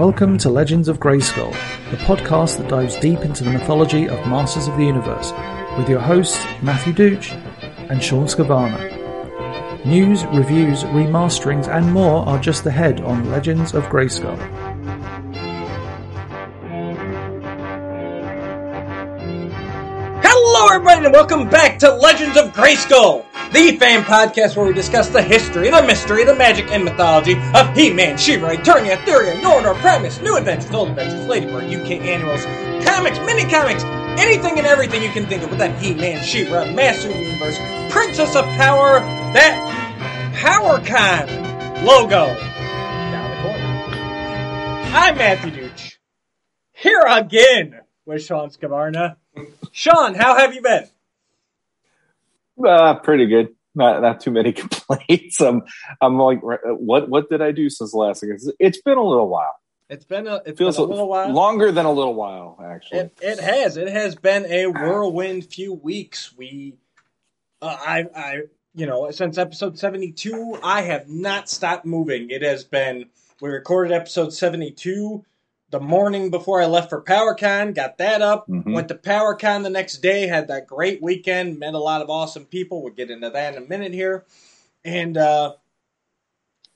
Welcome to Legends of Grayskull, the podcast that dives deep into the mythology of Masters of the Universe, with your hosts Matthew Dooch and Sean Scavana. News, reviews, remasterings, and more are just ahead on Legends of Grayskull. Welcome back to Legends of Grayskull, the fan podcast where we discuss the history, the mystery, the magic, and mythology of He-Man, She-Ra, Eternia, Etheria, Norador, Primus, New Adventures, Old Adventures, Ladybird, UK Annuals, comics, mini-comics, anything and everything you can think of with that He-Man, She-Ra, Master Universe, Princess of Power, that PowerCon logo down the corner. I'm Matthew Dooch, here again with Sean Scavarna. Sean, how have you been? Uh, pretty good. Not not too many complaints. I'm I'm like, what what did I do since the last? It's, it's been a little while. It's been a it's Feels been a little while. longer than a little while, actually. It, it has. It has been a whirlwind few weeks. We, uh, I, I, you know, since episode seventy-two, I have not stopped moving. It has been. We recorded episode seventy-two the morning before I left for PowerCon. Got that up. Mhm. Went to PowerCon the next day. Had that great weekend. Met a lot of awesome people. We'll get into that in a minute here. And uh,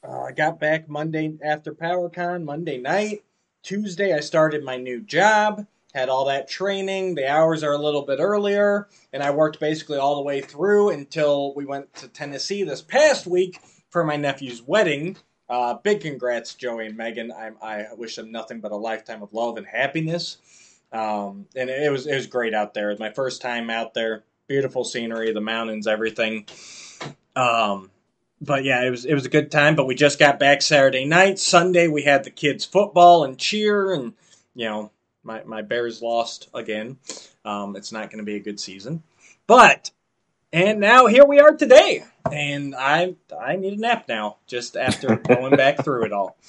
uh, I got back Monday after PowerCon, Monday night. Tuesday, I started my new job, had all that training. The hours are a little bit earlier, and I worked basically all the way through until we went to Tennessee this past week for my nephew's wedding. Uh, big congrats, Joey and Megan. I, I wish them nothing but a lifetime of love and happiness. Um, and it was it was great out there. It was my first time out there. Beautiful scenery, the mountains, everything. Um, but yeah, it was it was a good time. But we just got back Saturday night. Sunday we had the kids football and cheer, and you know my my Bears lost again. Um, it's not going to be a good season, but and now here we are today, and I I need a nap now just after going back through it all.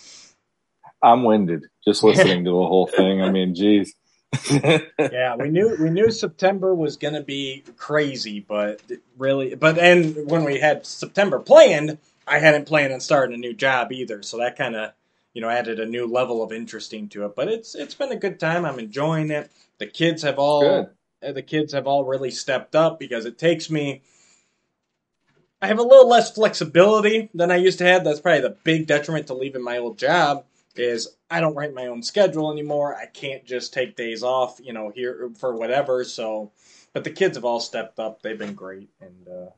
I'm winded just listening to the whole thing. I mean, geez. yeah, we knew we knew September was going to be crazy, but really, but and when we had September planned, I hadn't planned on starting a new job either, so that kind of you know added a new level of interesting to it. But it's it's been a good time. I'm enjoying it. The kids have all Good. the kids have all really stepped up because it takes me. I have a little less flexibility than I used to have. That's probably the big detriment to leaving my old job is I don't write my own schedule anymore. I can't just take days off, you know, here for whatever. So, but the kids have all stepped up. They've been great, and uh,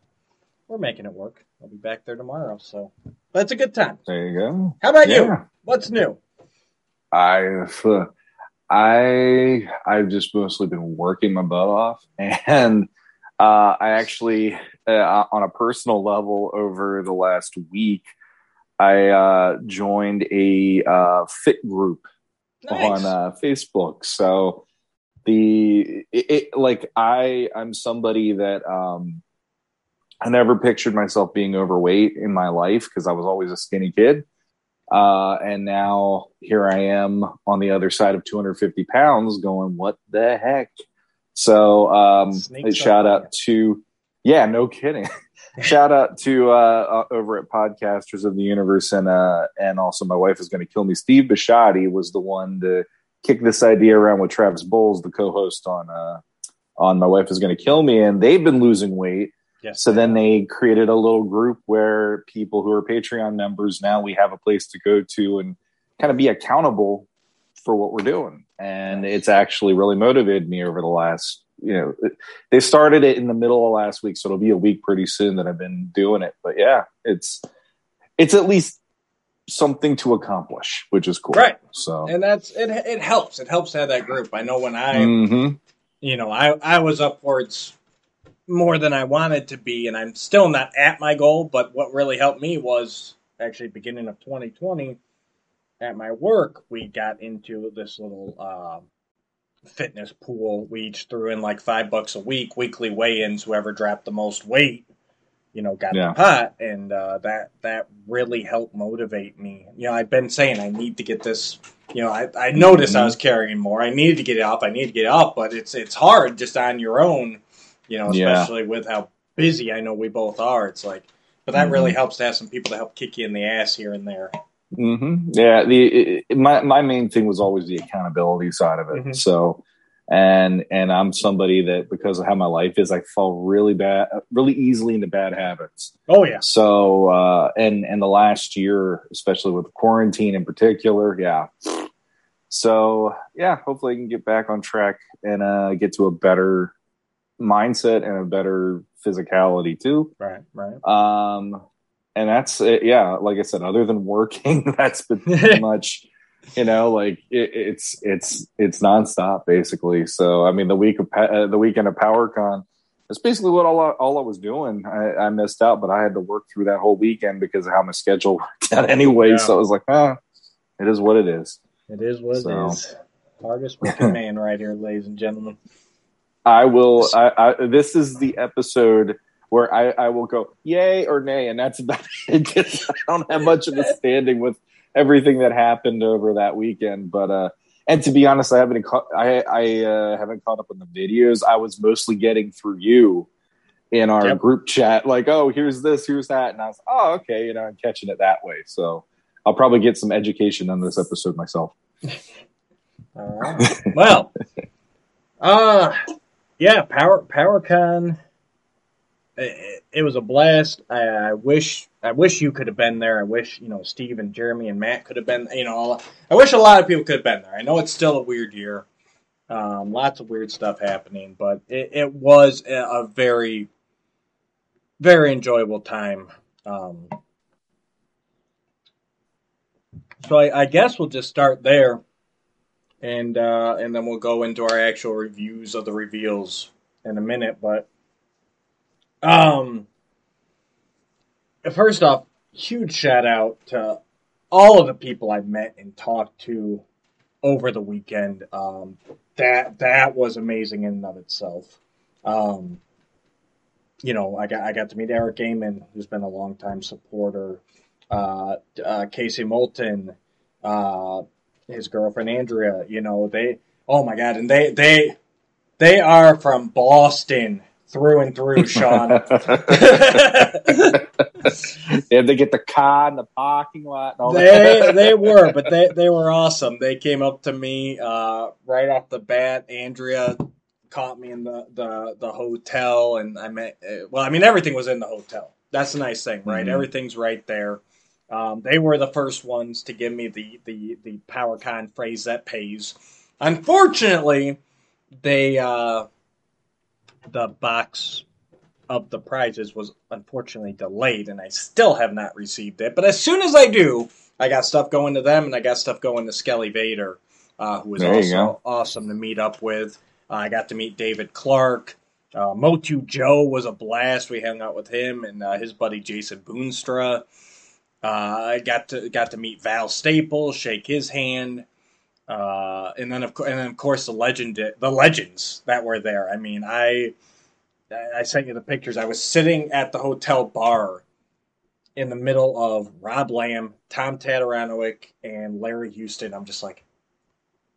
we're making it work. I'll be back there tomorrow. So, but it's a good time. There you go. How about you? What's new? I've uh, I I've just mostly been working my butt off, and uh, I actually, uh, on a personal level, over the last week, I uh, joined a uh, fit group Nice. on uh, Facebook. So the it, it like I I'm somebody that um I never pictured myself being overweight in my life because I was always a skinny kid. Uh, and now here I am on the other side of 250 pounds going, what the heck? So, um, shout out to, yeah, no kidding. shout out to, uh, uh, over at podcasters of the universe. And, uh, and also my wife is going to kill me. Steve Bishotti was the one to kick this idea around with Travis Bowles, the co-host on, uh, on my wife is going to kill me. And they've been losing weight. yes. So then they created a little group where people who are Patreon members now we have a place to go to and kind of be accountable for what we're doing. And it's actually really motivated me over the last, you know, they started it in the middle of last week, so it'll be a week pretty soon that I've been doing it. But yeah, it's it's at least something to accomplish, which is cool. Right. So and that's it. It helps. It helps to have that group. I know when I mhm. you know, I, I was upwards more than I wanted to be, and I'm still not at my goal. But what really helped me was actually beginning of 2020 at my work, we got into this little uh, fitness pool. We each threw in like five bucks a week, weekly weigh-ins. Whoever dropped the most weight, you know, got Yeah. the pot, and uh, that that really helped motivate me. You know, I've been saying I need to get this. You know, I, I noticed I was carrying more. I needed to get it up. I need to get it up, but it's it's hard just on your own. You know, Yeah. especially with how busy I know we both are. It's like, but that Mhm. really helps to have some people to help kick you in the ass here and there. Mm-hmm. Yeah, the it, my my main thing was always the accountability side of it. Mhm. So, and and I'm somebody that because of how my life is, I fall really bad, really easily into bad habits. Oh yeah. So, uh, and and the last year, especially with quarantine in particular, yeah. So yeah, hopefully I can get back on track and uh, get to a better mindset and a better physicality too. Right. Right. Um, and that's it. Yeah, like I said, other than working, that's been pretty much, you know, like it, it's it's it's nonstop basically. So I mean, the week of uh, the weekend of PowerCon, that's basically what all I, all I was doing. I, I missed out, but I had to work through that whole weekend because of how my schedule worked out anyway. Yeah. So I was like, ah, it is what it is. It is what So. it is. Hardest working man right here, ladies and gentlemen. I will. I, I, this is the episode where I, I will go yay or nay, and that's about it. I don't have much of a standing with everything that happened over that weekend. But uh, and to be honest, I haven't caught, I I uh, haven't caught up on the videos. I was mostly getting through you in our Yep. group chat, like, oh, here's this, here's that, and I was, oh, okay, you know, I'm catching it that way. So I'll probably get some education on this episode myself. All right. well, uh, yeah, Power PowerCon. It, it was a blast. I, I wish I wish you could have been there. I wish you know Steve and Jeremy and Matt could have been. You know, I wish a lot of people could have been there. I know it's still a weird year. Um, lots of weird stuff happening, but it, it was a, a very, very enjoyable time. Um, so I, I guess we'll just start there and uh, and then we'll go into our actual reviews of the reveals in a minute. But um, first off, huge shout out to all of the people I met and talked to over the weekend. Um, that that was amazing in and of itself. Um, you know, I got I got to meet Eric Gaiman, who's been a longtime supporter. Uh, uh, Casey Moulton. Uh, his girlfriend Andrea, you know, they oh my god, and they they they are from Boston through and through, Sean. yeah, they get the car in the parking lot. And all they that. they were, but they they were awesome. They came up to me uh, right off the bat. Andrea caught me in the the, the hotel, and I met. uh, Well, I mean, everything was in the hotel. That's the nice thing, right? Mhm. Everything's right there. Um, they were the first ones to give me the the the PowerCon phrase that pays. Unfortunately, they uh, the box of the prizes was unfortunately delayed, and I still have not received it. But as soon as I do, I got stuff going to them, and I got stuff going to Skelly Vader, uh, who was There also awesome to meet up with. Uh, I got to meet David Clark. Uh, Motu Joe was a blast. We hung out with him and uh, his buddy Jason Boonstra. Uh, I got to got to meet Val Staples, shake his hand, uh, and then of course, and then of course the legend, the legends that were there. I mean, I I sent you the pictures. I was sitting at the hotel bar in the middle of Rob Lamb, Tom Tataranowicz, and Larry Houston. I'm just like,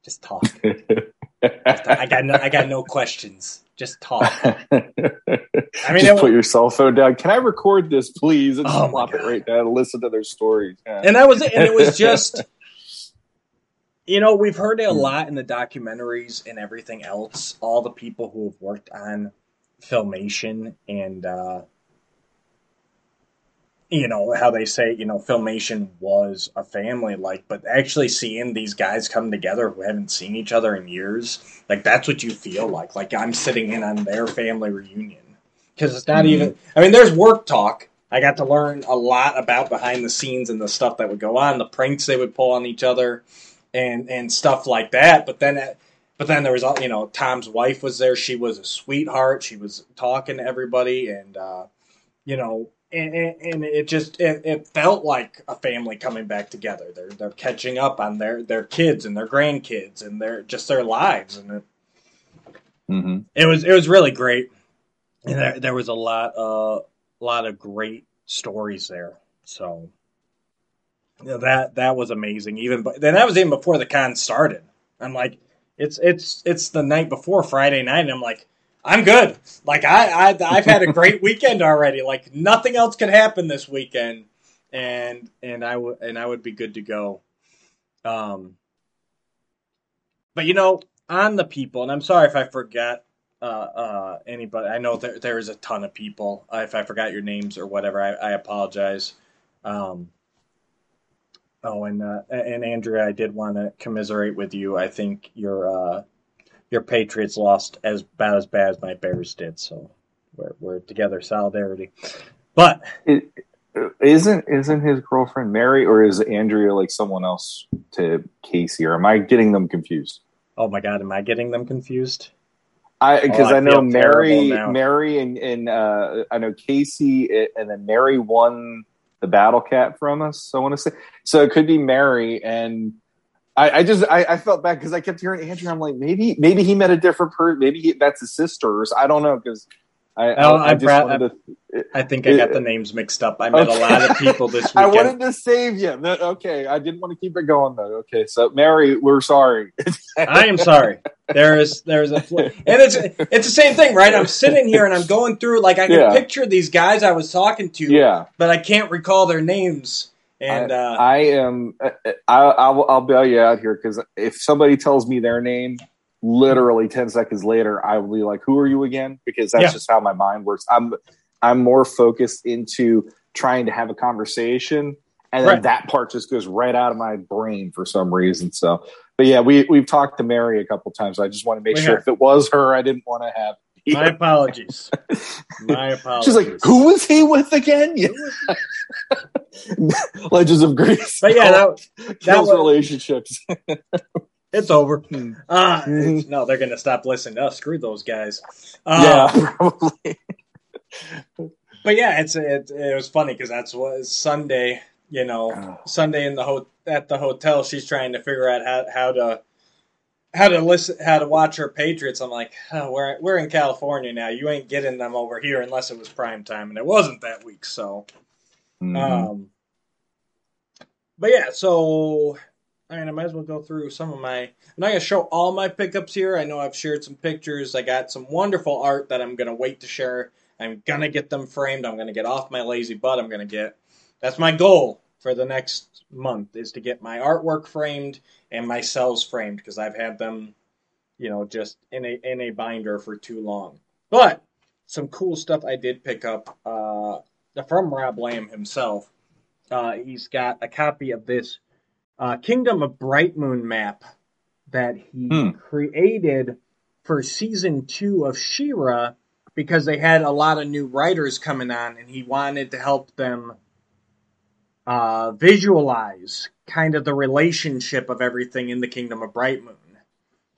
just talk. I got no, I got no questions. Just talk. I mean, just put your cell phone down. Can I record this, please? And just plop it right down and listen to their stories. Yeah. and that was it. And it was just, you know, we've heard it a lot in the documentaries and everything else. All the people who have worked on filmation and, uh, you know, how they say, you know, filmation was a family like, but actually seeing these guys come together who haven't seen each other in years, like that's what you feel like. Like I'm sitting in on their family reunion. Because it's not Mhm. even, I mean, there's work talk. I got to learn a lot about behind the scenes and the stuff that would go on, the pranks they would pull on each other, and and stuff like that. But then, it- but then there was, all you know, Tom's wife was there. She was a sweetheart. She was talking to everybody, and uh, you know, and, and, and it just it, it felt like a family coming back together. They're they're catching up on their their kids and their grandkids and their just their lives, and it, Mhm. it was it was really great. And there, there was a lot uh lot of great stories there. So that that was amazing. Even but then that was even before the con started. I'm like, it's it's it's the night before Friday night, and I'm like, I'm good. Like I, I I've had a great weekend already. Like nothing else could happen this weekend. and and I would and I would be good to go. Um, but you know, on the people, and I'm sorry if I forget uh, uh, anybody. I know there there is a ton of people. Uh, if I forgot your names or whatever, I, I apologize. Um, oh, and uh, and Andrea, I did want to commiserate with you. I think your uh, your Patriots lost as bad as bad as my Bears did. So we're we're together, solidarity. But It, isn't isn't his girlfriend Mary or is Andrea like someone else to Casey or am I getting them confused? oh my God, am I getting them confused? I because Oh, I I, know Mary. Mary and, and uh, I know Casey eh, and then Mary won the battle cat from us. I want to say so it could be Mary and I, I just I, I felt bad because I kept hearing Andrew. I'm like maybe maybe he met a different person. Maybe he, that's his sisters. I don't know because I, Oh, I, I I just brought- to I think I got the names mixed up. I met a lot of people this week. I wanted to save you. Okay, I didn't want to keep it going though. Okay, so Mary, we're sorry. I am sorry. There is there is a fl- and it's it's the same thing, right? I'm sitting here and I'm going through like I can Yeah. picture these guys I was talking to, yeah, but I can't recall their names. And I, uh, I am. I, I will, I'll bail you out here because if somebody tells me their name, literally ten seconds later, I will be like, "Who are you again?" Because that's Yeah. just how my mind works. I'm I'm more focused into trying to have a conversation, and then Right. that part just goes right out of my brain for some reason. So, but yeah, we we've talked to Mary a couple times. I just want to make We sure have. if it was her, I didn't want to have. my apologies. My apologies. She's like, "Who was he with again?" Yeah. Legends of Greece. But yeah, that, that was- relationships. it's over. Hmm. Uh, no, they're gonna stop listening to us. Screw those guys. Uh, yeah, probably. But yeah, it's it, it was funny because that's what Sunday. You know, Oh. Sunday in the ho- at the hotel, she's trying to figure out how how to how to listen how to watch her Patriots. I'm like, oh, we're we're in California now. You ain't getting them over here unless it was prime time, and it wasn't that week. So, Mhm. um, but yeah, so Mean, I might as well go through some of my. I'm not gonna show all my pickups here. I know I've shared some pictures. I got some wonderful art that I'm gonna wait to share. I'm gonna get them framed. I'm gonna get off my lazy butt. I'm gonna get. That's my goal for the next month is to get my artwork framed and my cells framed because I've had them, you know, just in a in a binder for too long. But some cool stuff I did pick up uh, from Rob Lamb himself. Uh, he's got a copy of this uh, Kingdom of Bright Moon map that he Hmm. created for season two of She-Ra because they had a lot of new writers coming on, and he wanted to help them uh, visualize kind of the relationship of everything in the Kingdom of Bright Moon.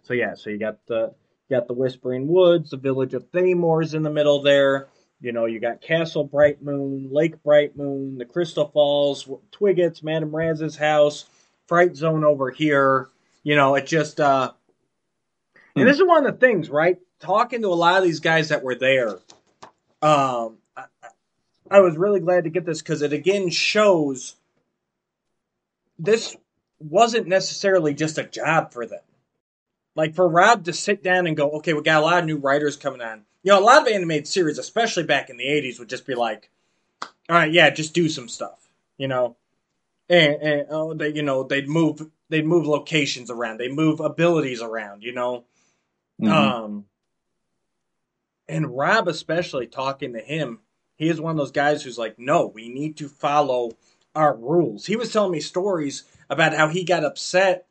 So yeah, so you got the you got the Whispering Woods, the village of Thaymor's in the middle there. You know, you got Castle Bright Moon, Lake Bright Moon, the Crystal Falls, Twiggets, Madame Raz's house, Fright Zone over here. You know, it just uh and this is one of the things, right? Talking to a lot of these guys that were there, um, I, I was really glad to get this because it again shows this wasn't necessarily just a job for them. Like for Rob to sit down and go, okay, we got a lot of new writers coming on. You know, a lot of animated series, especially back in the '80s, would just be like, all right, yeah, just do some stuff, you know, and, and oh, they, you know, they'd move, they'd move locations around, they move abilities around, you know, Mhm. um, and Rob, especially talking to him, he is one of those guys who's like, no, we need to follow our rules. He was telling me stories about how he got upset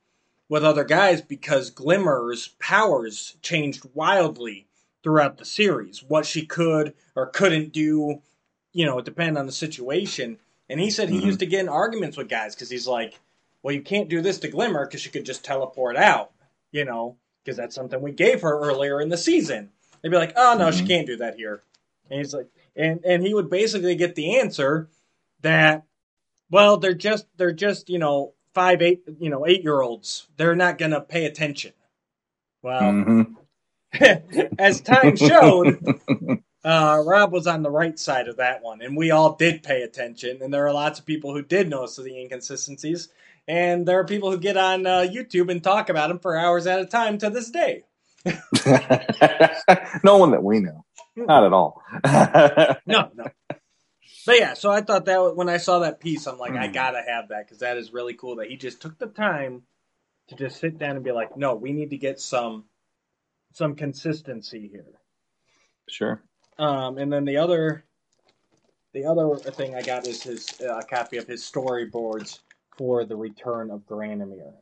with other guys because Glimmer's powers changed wildly throughout the series. What she could or couldn't do, you know, it depended on the situation. And he said he Mhm. used to get in arguments with guys because he's like, well, you can't do this to Glimmer because she could just teleport out, you know, because that's something we gave her earlier in the season. They'd be like, oh, no, she Mhm. can't do that here. And he's like, and, and he would basically get the answer that, well, they're just, they're just, you know, five, eight, you know, eight year olds. They're not going to pay attention. Well, Mhm. as time showed, uh, Rob was on the right side of that one, and we all did pay attention. And there are lots of people who did notice the inconsistencies, and there are people who get on uh, YouTube and talk about them for hours at a time to this day. no one that we know. Not at all. No, no. But yeah, so I thought that when I saw that piece, I'm like, I Mm. gotta have that because that is really cool that he just took the time to just sit down and be like, no, we need to get some some consistency here. Sure. Um, and then the other, the other thing I got is his uh, a copy of his storyboards for the Return of Granamyr,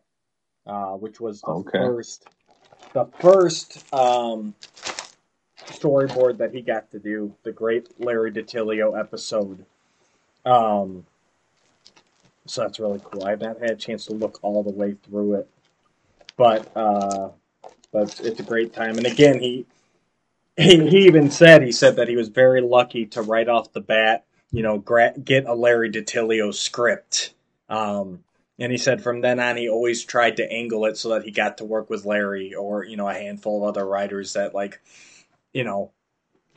uh, which was the Okay. first, the first um, storyboard that he got to do, the great Larry DiTilio episode. Um, so that's really cool. I haven't had a chance to look all the way through it, but uh, but it's a great time. And again, he he, he even said he said that he was very lucky to right off the bat, you know, gra- get a Larry DiTilio script. Um, and he said from then on, he always tried to angle it so that he got to work with Larry or you know a handful of other writers that like, you know,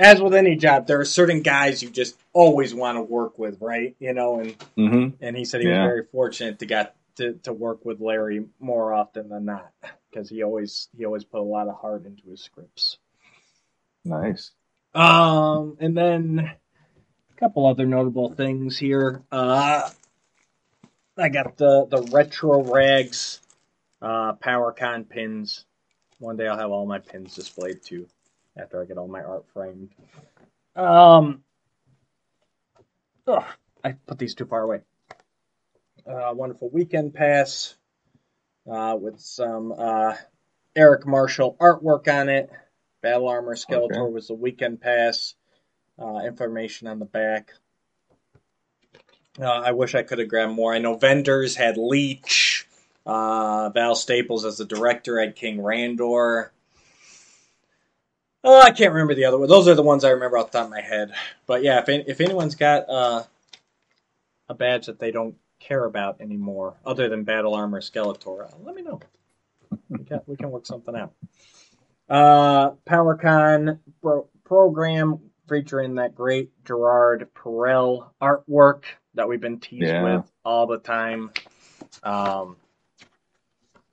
as with any job, there are certain guys you just always want to work with, right? You know, and hmm and he said he Yeah. was very fortunate to get to, to work with Larry more often than not because he always he always put a lot of heart into his scripts. Nice. Um, and then a couple other notable things here. Uh, I got the the retro rags uh, PowerCon pins. One day I'll have all my pins displayed too, after I get all my art framed. Um, ugh, I put these too far away. Uh, wonderful weekend pass uh, with some uh, Eric Marshall artwork on it. Battle Armor Skeletor Okay. was the weekend pass. Uh, information on the back. Uh, I wish I could have grabbed more. I know vendors had Leech. Uh, Val Staples as the director had King Randor. Oh, I can't remember the other one. Those are the ones I remember off the top of my head. But yeah, if if anyone's got uh, a badge that they don't care about anymore, other than Battle Armor Skeletor, uh, let me know. We can, we can work something out. Uh, PowerCon pro- program featuring that great Gerald Parel artwork that we've been teased Yeah. with all the time. Um,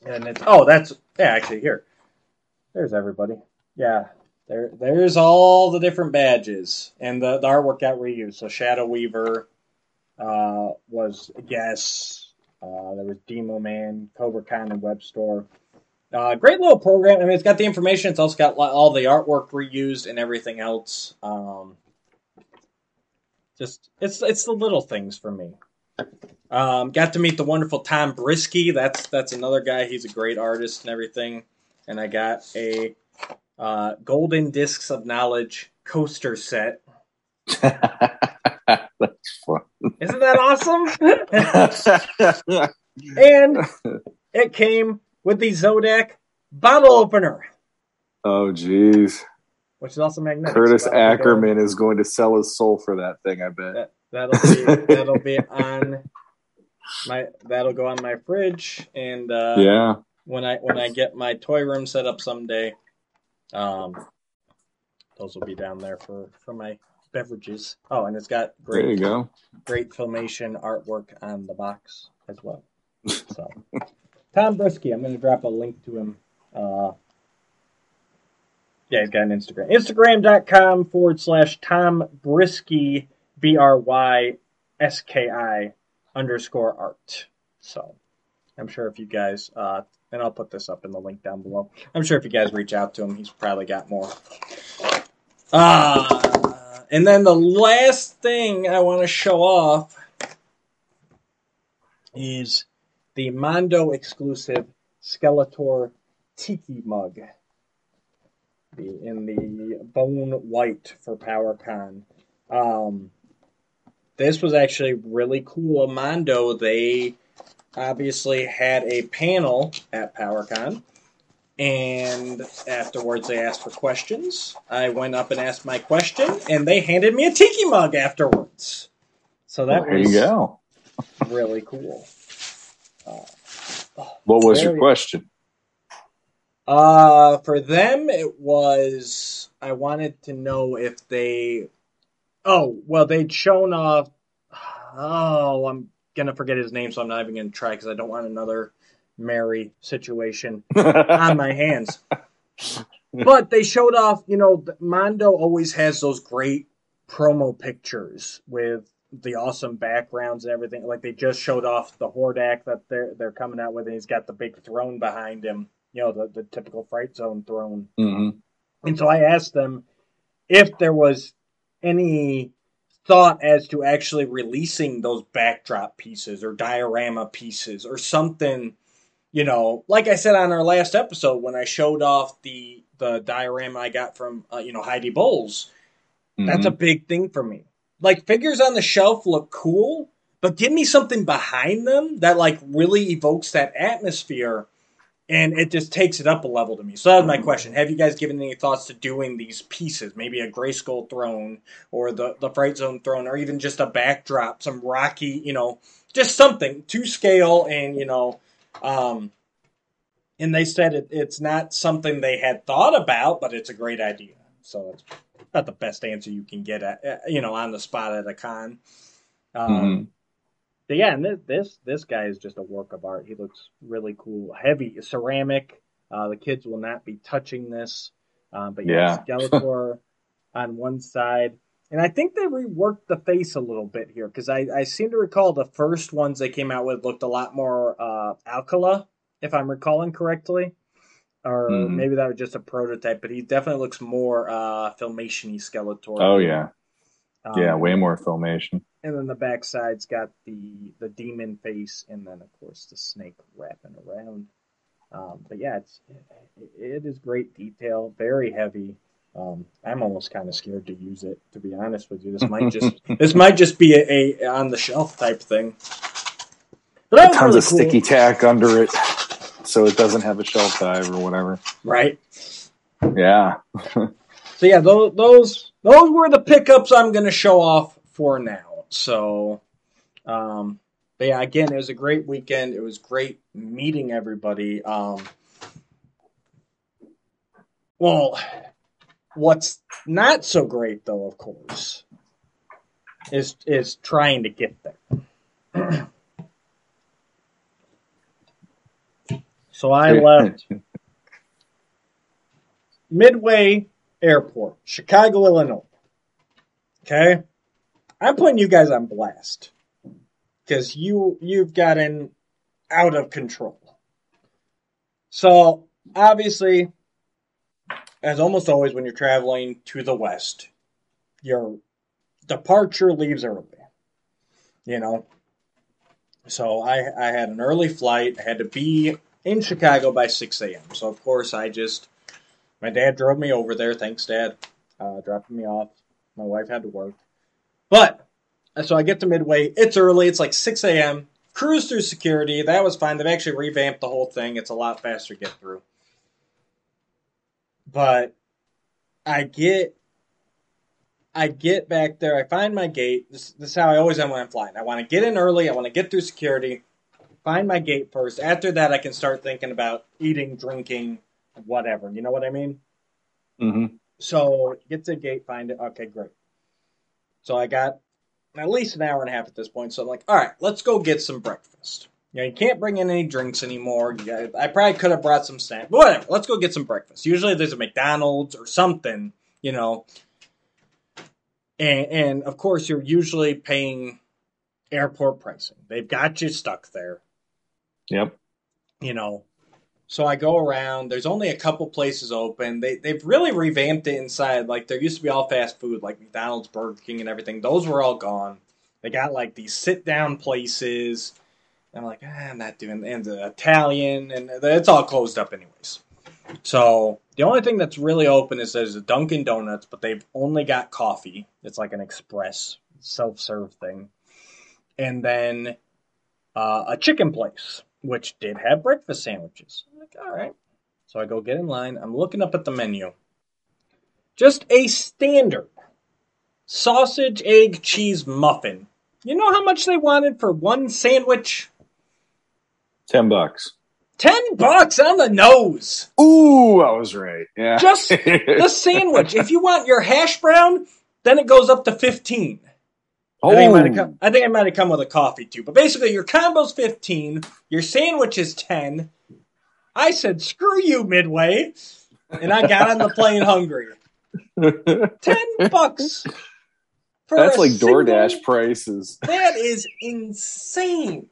and it's oh, that's yeah, actually here. There's everybody. Yeah, there there's all the different badges, and the, the artwork got reused. So Shadow Weaver uh, was a guess. Uh, there was Demo Man, Kobra Khan, and Webstor. Uh, great little program. I mean, it's got the information. It's also got all the artwork reused and everything else. Um, just it's it's the little things for me. Um, got to meet the wonderful Tom Brysky. That's that's another guy. He's a great artist and everything. And I got a uh, Golden Discs of Knowledge coaster set. That's fun. Isn't that awesome? and it came with the Zodak bottle opener, oh, jeez. which is also magnetic. Curtis So Ackerman is going to sell his soul for that thing, I bet. That, that'll be that'll be on my that'll go on my fridge and uh, yeah. when I when I get my toy room set up someday, um, those will be down there for for my beverages. Oh, and it's got There you great go. great filmation artwork on the box as well. So, Tom Brysky, I'm going to drop a link to him. Uh, yeah, he's got an Instagram. Instagram.com forward slash Tom Brysky, B R Y S K I underscore art. So, I'm sure if you guys, uh, and I'll put this up in the link down below. I'm sure if you guys reach out to him, he's probably got more. Uh, and then the last thing I want to show off is the Mondo exclusive Skeletor Tiki mug. The, in the bone white for PowerCon. Um, this was actually really cool. Mondo, they obviously had a panel at PowerCon. And afterwards, they asked for questions. I went up and asked my question, and they handed me a tiki mug afterwards. So that there was you go. really cool. What was your question? Uh, for them, it was I wanted to know if they. Oh well, they'd shown off. Oh, I'm gonna forget his name, so I'm not even gonna try because I don't want another Mary situation on my hands. But they showed off. You know, Mondo always has those great promo pictures with the awesome backgrounds and everything. Like they just showed off the Hordak that they're they're coming out with, and he's got the big throne behind him. You know, the the typical Fright Zone throne. Mm-hmm. And so I asked them if there was any thought as to actually releasing those backdrop pieces or diorama pieces or something. You know, like I said on our last episode when I showed off the the diorama I got from uh, you know Heidi Bowles. That's a big thing for me. Like figures on the shelf look cool, but give me something behind them that like really evokes that atmosphere and it just takes it up a level to me. So that's my question. Have you guys given any thoughts to doing these pieces? Maybe a Grayskull throne or the, the Fright Zone throne or even just a backdrop, some rocky, you know, just something to scale and, you know, um, and they said it, it's not something they had thought about, but it's a great idea. So it's not the best answer you can get at, uh, you know, on the spot at a con. Um, Mhm. but yeah, and this, this this guy is just a work of art. He looks really cool. Heavy ceramic. Uh, the kids will not be touching this. Uh, but yeah, Skeletor on one side. And I think they reworked the face a little bit here because I, I seem to recall the first ones they came out with looked a lot more uh, Alcala, if I'm recalling correctly. Or Mhm. maybe that was just a prototype, but he definitely looks more uh, Filmation y Skeletor. Oh yeah, Um, yeah, way more filmation. and then the backside's got the the demon face, and then of course the snake wrapping around. Um, but yeah, it's it, it is great detail, very heavy. Um, I'm almost kind of scared to use it, to be honest with you. This might just this might just be a, a on the shelf type thing. But Tons really of cool, sticky tack under it, so it doesn't have a shelf dive or whatever. right? Yeah, So yeah, those those those were the pickups I'm going to show off for now. So, um, but yeah, again, it was a great weekend. It was great meeting everybody. Um, well, what's not so great though, of course, is is trying to get there. so I left Midway Airport, Chicago, Illinois. Okay, I'm putting you guys on blast because you you've gotten out of control. So obviously, as almost always when you're traveling to the west, your departure leaves early. You know, so I I had an early flight. I had to be in Chicago by 6 a.m. So of course I just my dad drove me over there. Thanks, Dad. Uh, dropping me off. My wife had to work. But, so I get to Midway. It's early. It's like 6 a.m. Cruise through security. That was fine. They've actually revamped the whole thing. It's a lot faster to get through. But I get I get back there. I find my gate. This, this is how I always am when I'm flying. I want to get in early. I want to get through security. Find my gate first. After that, I can start thinking about eating, drinking, whatever. You know what I mean? hmm So get to the gate, find it. Okay, great. So I got at least an hour and a half at this point. So I'm like, all right, let's go get some breakfast. You know, you can't bring in any drinks anymore. Got- I probably could have brought some snacks, but whatever. Let's go get some breakfast. Usually there's a McDonald's or something, you know. And, and of course, you're usually paying airport pricing. They've got you stuck there Yep. you know. So I go around. There's only a couple places open. They they've really revamped it inside. Like there used to be all fast food, like McDonald's, Burger King, and everything. Those were all gone. They got like these sit down places. I'm like, ah, I'm not doing and the Italian, and it's all closed up anyways. So the only thing that's really open is there's a Dunkin' Donuts, but they've only got coffee. It's like an express self serve thing, and then uh, a chicken place, which did have breakfast sandwiches. I'm like, all right. So I go get in line. I'm looking up at the menu. Just a standard sausage, egg, cheese muffin. You know how much they wanted for one sandwich? Ten bucks. Ten bucks on the nose. Ooh, I was right. Yeah. Just the sandwich. If you want your hash brown, then it goes up to fifteen. I think, it oh. might have come, I think might have come with a coffee too. But basically, your combo's 15, your sandwich is 10. I said, screw you, Midway. And I got on the plane hungry. 10 bucks That's like single- DoorDash prices. That is insane.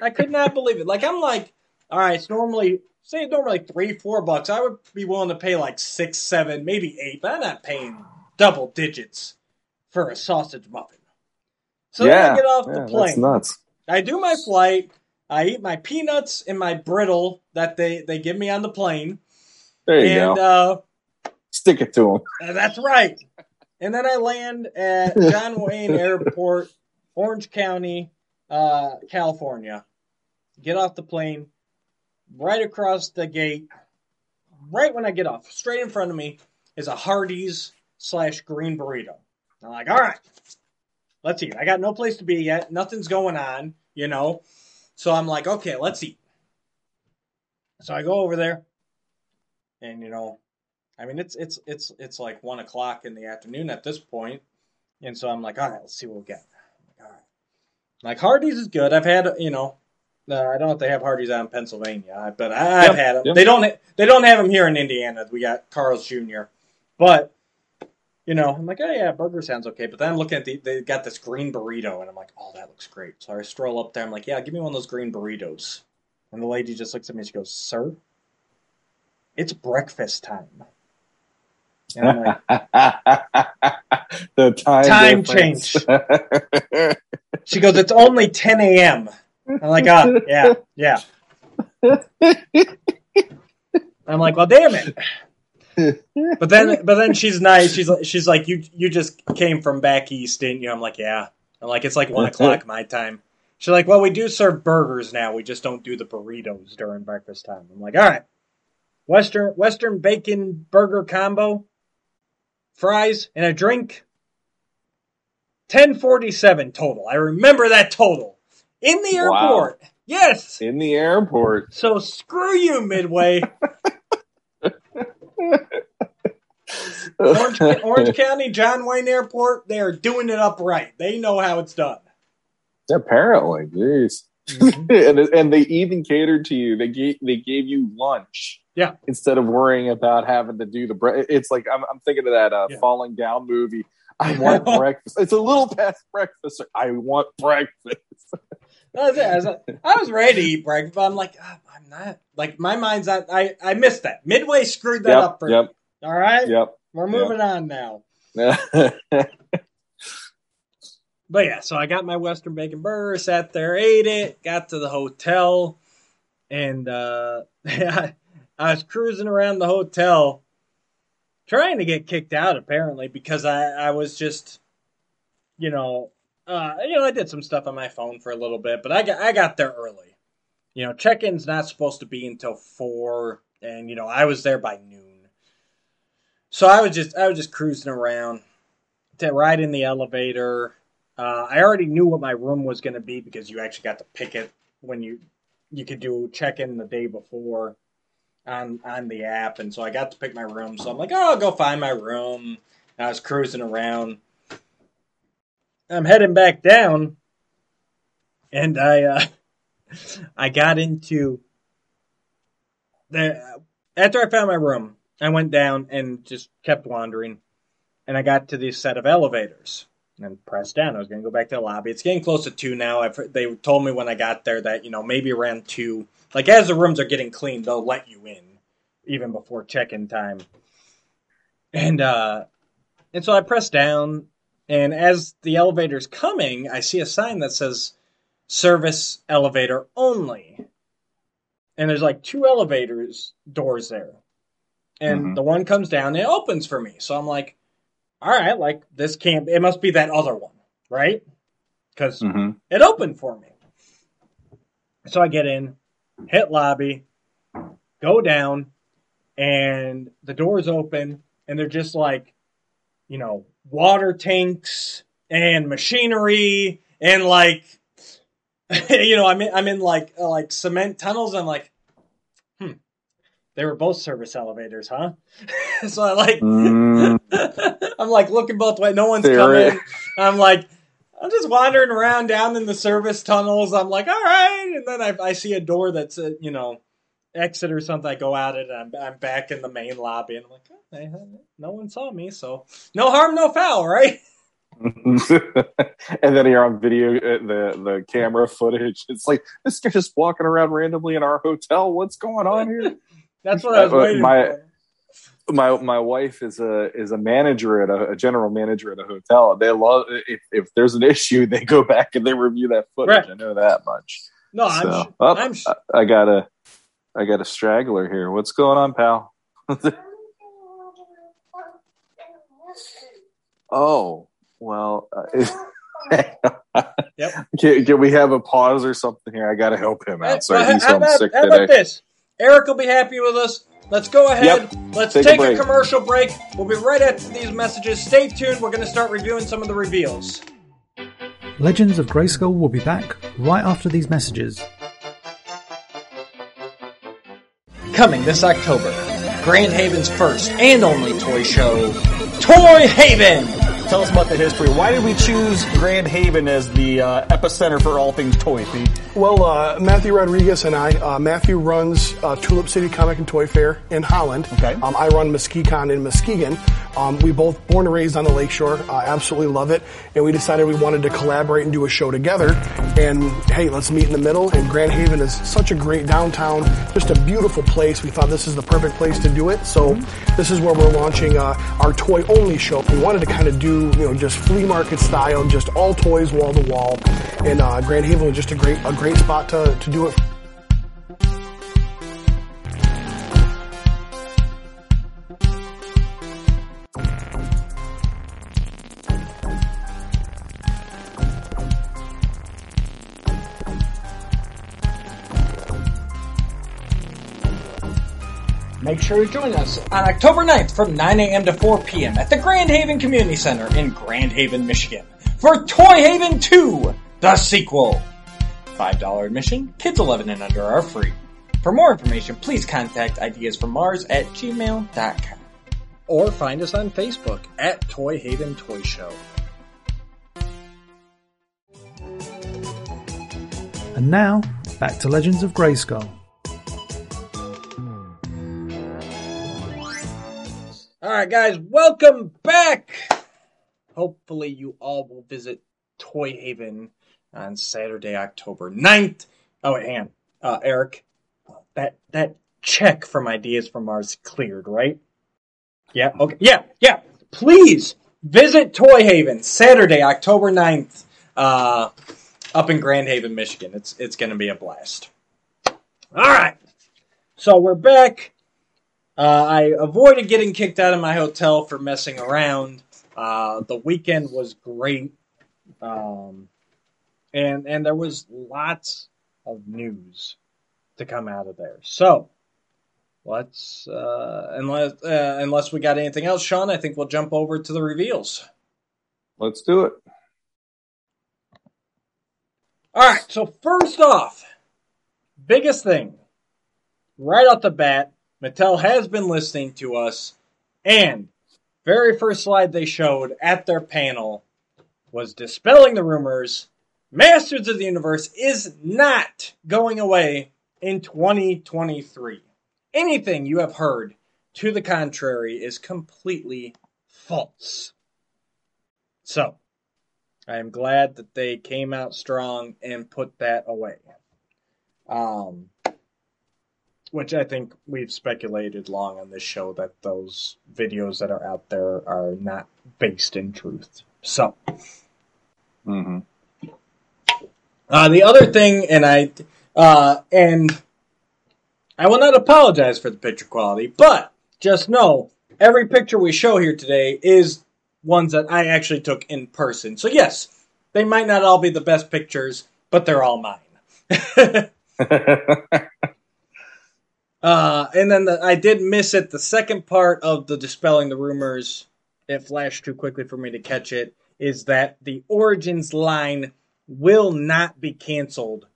I could not believe it. Like I'm like, all right, it's normally say it's normally three, four bucks. I would be willing to pay like six, seven, maybe eight, but I'm not paying double digits for a sausage muffin. So then yeah, I get off yeah, the that's plane. nuts. I do my flight. I eat my peanuts and my brittle that they, they give me on the plane. There you and go. uh, Stick it to them. uh, that's right. And then I land at John Wayne Airport, Orange County, uh, California. Get off the plane, right across the gate, right when I get off, straight in front of me is a Hardee's slash green burrito. I'm like, all right, let's eat. I got no place to be yet. Nothing's going on, you know. So I'm like, okay, let's eat. So I go over there, and you know, I mean, it's it's it's it's like one o'clock in the afternoon at this point, and so I'm like, all right, let's see what we get. Like, all right, like Hardee's is good. I've had you know, uh, I don't know if they have Hardee's out in Pennsylvania, but I, I've Yep, had them. yep. They don't they don't have them here in Indiana. We got Carl's Jr. But you know, I'm like, oh yeah, burger sounds okay. But then I'm looking at the they got this green burrito, and I'm like, oh, that looks great. So I stroll up there. I'm like, yeah, give me one of those green burritos. And the lady just looks at me. and She goes, sir, it's breakfast time. And I'm like, the time, Time difference. she goes, it's only 10 a.m. I'm like, ah, yeah, yeah. I'm like, well, damn it. But then, but then she's nice. She's she's like, you you just came from back east, didn't you? I'm like, yeah. I'm like, it's like one o'clock my time. She's like, well, we do serve burgers now. We just don't do the burritos during breakfast time. I'm like, all right. Western Western bacon burger combo, fries and a drink. Ten forty seven total. I remember that total in the Wow. airport. Yes. in the airport. So screw you, Midway. Orange, Orange County, John Wayne Airport, they are doing it up right. They know how it's done. Apparently, jeez. and and they even catered to you. They gave they gave you lunch. Yeah. Instead of worrying about having to do the bre- it's like I'm I'm thinking of that uh, Yeah. falling down movie. I want breakfast. It's a little past breakfast. I want breakfast. That's it. I was, I was ready to eat breakfast, but I'm like, ah, I'm not. Like, my mind's not. I, I missed that. Midway screwed that up Yep, for me. yep, All right? yep. We're moving on now. But yeah, so I got my Western Bacon Burger, sat there, ate it, got to the hotel, and uh, I was cruising around the hotel trying to get kicked out, apparently, because I, I was just, you know, uh, you know, I did some stuff on my phone for a little bit, but I got, I got there early. You know, check in's not supposed to be until four, and, you know, I was there by noon. So I was just, I was just cruising around to ride in the elevator. Uh, I already knew what my room was going to be because you actually got to pick it when you you could do check in the day before on on the app, and so I got to pick my room. So I'm like, oh, I'll go find my room. And I was cruising around. I'm heading back down, and I uh, I got into the after I found my room. I went down and just kept wandering, and I got to this set of elevators and pressed down. I was going to go back to the lobby. It's getting close to two now. I've they told me when I got there that you know maybe around two. Like as the rooms are getting cleaned, they'll let you in even before check-in time. And uh, and so I press down, and as the elevator's coming, I see a sign that says "Service Elevator Only." And there's like two elevators doors there, and Mhm. the one comes down and it opens for me. So I'm like, all right, like this can't. It must be that other one, right? Because hmm it opened for me. So I get in, hit lobby, go down, and the doors open, and they're just like, you know, water tanks and machinery and like, you know, I'm in, I'm in like like cement tunnels. I'm like, they were both service elevators, huh? so I like. Mm, I'm like looking both ways. No one's Theory. coming. I'm like, I'm just wandering around down in the service tunnels. I'm like, all right. And then I, I see a door that's, a, you know, exit or something. I go at it and I'm, I'm back in the main lobby. And I'm like, okay, no one saw me. So no harm, no foul, right? and then you're on video, uh, the the camera footage. It's like this guy's just walking around randomly in our hotel. What's going on here? That's what I was Uh, waiting my- for. my my wife is a is a manager at a, a general manager at a hotel. They love if if there's an issue, they go back and they review that footage. Right. I know that much. No, I'm. So, sh- oh, I'm. Sh- I, got a I got a straggler here. What's going on, pal? oh well. Uh, Yep. can, can we have a pause or something here? I got to help him out. Sorry, he's how, home about, sick how today. about this? Eric will be happy with us. Let's go ahead. Let's Take a take, a, break. commercial break. We'll be right after these messages. Stay tuned. We're going to start reviewing some of the reveals. Legends of Grayskull will be back right after these messages. Coming this October, Grand Haven's first and only toy show, Toy Haven. Tell us about the history. Why did we choose Grand Haven as the uh, epicenter for all things toy, Pete? Well, uh, Matthew Rodriguez and I, uh, Matthew runs uh, Tulip City Comic and Toy Fair in Holland. Okay. Um, I run Muskegon in Muskegon. Um, we both born and raised on the lakeshore, absolutely love it, and we decided we wanted to collaborate and do a show together. And hey, let's meet in the middle. And Grand Haven is such a great downtown, just a beautiful place. We thought this is the perfect place to do it. So this is where we're launching uh, our toy only show. We wanted to kind of do, you know, just flea market style, just all toys wall to wall. And uh, Grand Haven was just a great, a great spot to, to do it. Make sure to join us on October 9th from 9 a.m. to 4 p.m. at the Grand Haven Community Center in Grand Haven, Michigan for Toy Haven 2, the sequel. $5 admission, kids 11 and under are free. For more information, please contact ideasfrommars at gmail.com or find us on Facebook at Toy Haven Toy Show. And now, back to Legends of Grayskull. All right, guys, welcome back. Hopefully, you all will visit Toy Haven on Saturday, October 9th. Oh, wait, hang on. Uh, Eric, that that check from Ideas from Mars cleared, right? Yeah, okay. Yeah, yeah. Please visit Toy Haven Saturday, October 9th, uh, up in Grand Haven, Michigan. It's it's going to be a blast. All right. So we're back. Uh, I avoided getting kicked out of my hotel for messing around. Uh, the weekend was great, um, and and there was lots of news to come out of there. So let's uh, unless uh, unless we got anything else, Sean, I think we'll jump over to the reveals. Let's do it. All right. So first off, biggest thing right off the bat, Mattel has been listening to us, and very first slide they showed at their panel was dispelling the rumors. Masters of the Universe is not going away in 2023. Anything you have heard to the contrary is completely false. So, I am glad that they came out strong and put that away. Um, which I think we've speculated long on this show that those videos that are out there are not based in truth. So, hmm uh, the other thing, and I, uh, and I will not apologize for the picture quality, but just know every picture we show here today is ones that I actually took in person. So yes, they might not all be the best pictures, but they're all mine. Uh, and then the, I did miss it. The second part of the dispelling the rumors, it flashed too quickly for me to catch it, is that the Origins line will not be canceled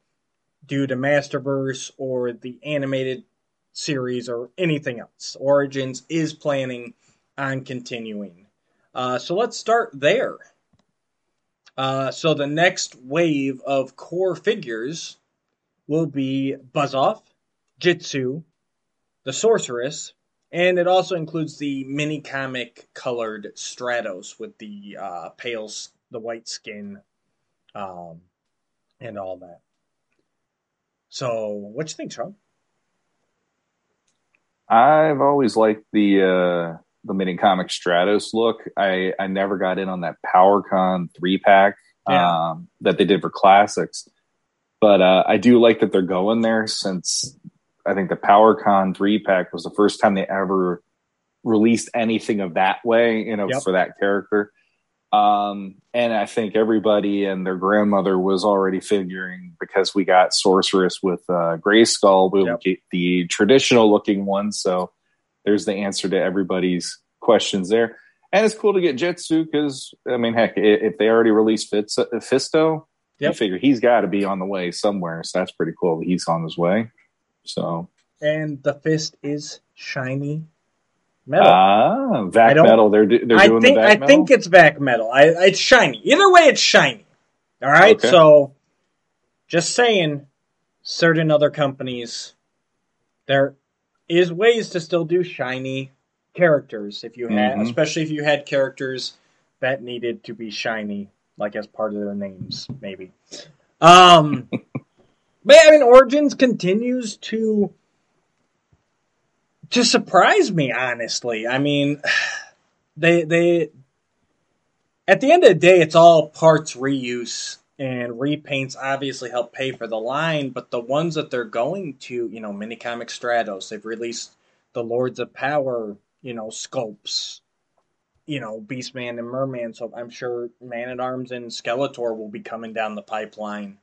due to Masterverse or the animated series or anything else. Origins is planning on continuing. Uh, so let's start there. Uh, so the next wave of core figures will be Buzz Off, Jitsu, the Sorceress, And it also includes the mini comic colored Stratos with the uh, pale, the white skin, um, and all that. So, what you think, Sean? I've always liked the uh, the mini comic Stratos look. I I never got in on that PowerCon three pack Yeah. um, that they did for classics, but uh, I do like that they're going there since I think the PowerCon three pack was the first time they ever released anything of that way, you know, Yep. for that character. Um, and I think everybody and their grandmother was already figuring because we got Sorceress with uh, Gray Skull, we'll Yep. get the traditional looking one. So there's the answer to everybody's questions there. And it's cool to get Jitsu because, I mean, heck, if they already released Fitz, Fisto, you figure he's got to be on the way somewhere. So that's pretty cool that he's on his way. So, And the fist is shiny metal. ah, I Vac Metal. They're, they're I doing think the I Vac Metal? think it's vac metal. I, it's shiny. Either way, it's shiny. All right. Okay. So, just saying, certain other companies, there is ways to still do shiny characters if you had, Mhm. especially if you had characters that needed to be shiny, like as part of their names, maybe. Um, but I mean, Origins continues to to surprise me. Honestly, I mean, they they at the end of the day, it's all parts reuse and repaints. Obviously, help pay for the line, but the ones that they're going to, you know, mini comic Stratos, they've released the Lords of Power, you know, sculpts. You know, Beastman and Merman. So I'm sure Man at Arms and Skeletor will be coming down the pipeline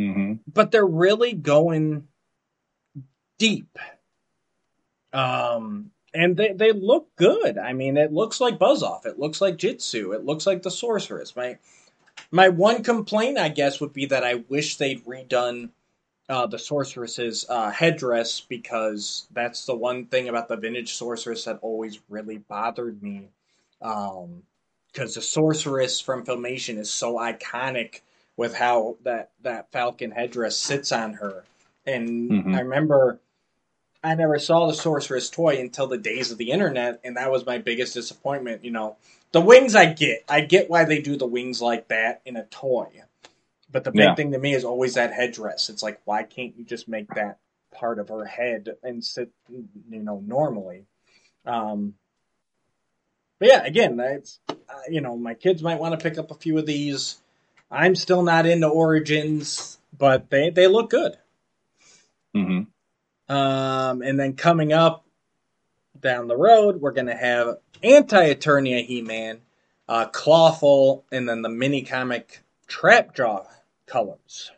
Mhm. but they're really going deep. Um, and they, they look good. I mean, it looks like Buzz Off. It looks like Jitsu. It looks like the Sorceress. My my one complaint, I guess, would be that I wish they'd redone uh, the Sorceress's uh, headdress because that's the one thing about the vintage Sorceress that always really bothered me. Um, because the Sorceress from Filmation is so iconic with how that that falcon headdress sits on her. And Mhm. I remember I never saw the sorceress toy until the days of the internet, and that was my biggest disappointment. You know, the wings I get, I get why they do the wings like that in a toy, but the big Yeah. thing to me is always that headdress. It's like, why can't you just make that part of her head and sit, you know, normally? Um, but yeah, again, it's uh, you know, my kids might want to pick up a few of these. I'm still not into Origins, but they they look good. Mhm. Um, and then coming up down the road, we're gonna have Anti Eternia He Man, uh, Clawful, and then the mini comic Trap Trapjaw colors.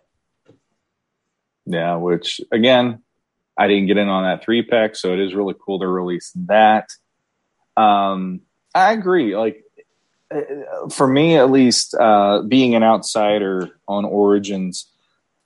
Yeah, which again, I didn't get in on that three pack, so it is really cool to release that. Um, I agree. Like for me, at least, uh, being an outsider on Origins,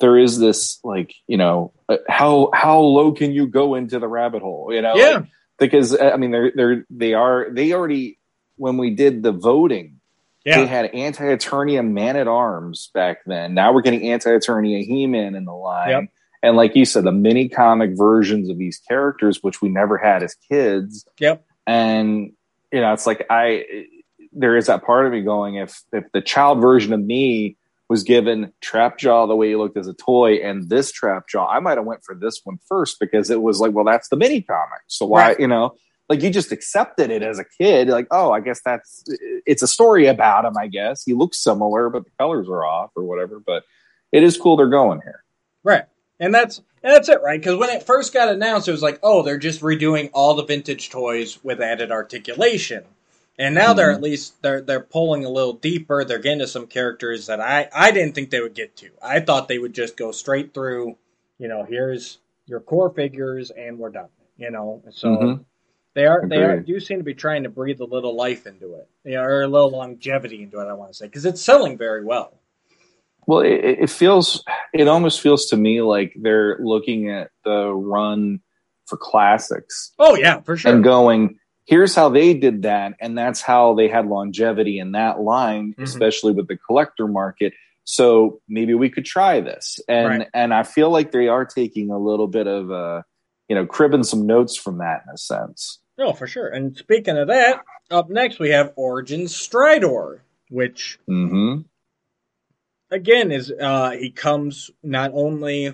there is this like you know uh, how how low can you go into the rabbit hole? You know, Yeah. Like, because uh, I mean they're they're they are they already when we did the voting Yeah, they had anti-attorney Eternia Man at Arms back then. Now we're getting anti-attorney Eternia He Man in the line. Yep. And like you said, the mini comic versions of these characters, which we never had as kids. Yep. And, you know, it's like I, there is that part of me going, if, if the child version of me was given trap jaw the way he looked as a toy and this trap jaw I might have went for this one first because it was like, well, that's the mini comic. So why, Right. you know, like you just accepted it as a kid like oh i guess that's it's a story about him i guess he looks similar but the colors are off or whatever but it is cool they're going here right. And that's and that's it, right? Because when it first got announced, it was like, oh, they're just redoing all the vintage toys with added articulation. And now they're Mhm. at least they're they're pulling a little deeper. They're getting to some characters that I I didn't think they would get to. I thought they would just go straight through. You know, here's your core figures, and we're done. You know, so Mhm. they are they are do seem to be trying to breathe a little life into it, you know, or a little longevity into it. I want to say because it's selling very well. well it, it feels it almost feels to me like they're looking at the run for classics Oh yeah, for sure. and going here's how they did that and that's how they had longevity in that line Mhm. especially with the collector market so maybe we could try this and Right. and i feel like they are taking a little bit of a you know, cribbing some notes from that in a sense. No, for sure. And speaking of that, up next we have Origins Stridor, which Mm-hmm. again is uh he comes not only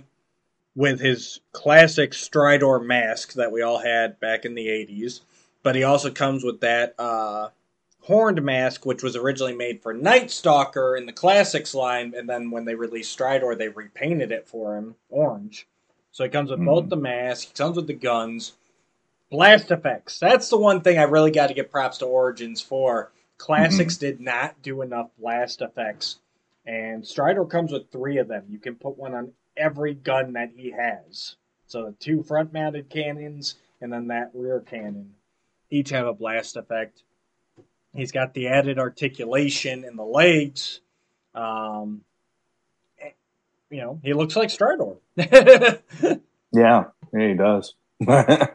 with his classic Stridor mask that we all had back in the 80s, but he also comes with that uh horned mask which was originally made for Night Stalker in the classics line and then when they released Stridor they repainted it for him orange. So he comes with both the mask, he comes with the guns, blast effects. That's the one thing I really got to give props to Origins for. Classics did not do enough blast effects, and Stridor comes with three of them. You can put one on every gun that he has. So the two front-mounted cannons and then that rear cannon each have a blast effect. He's got the added articulation in the legs. Um, you know, he looks like Stridor. Yeah, yeah, he does.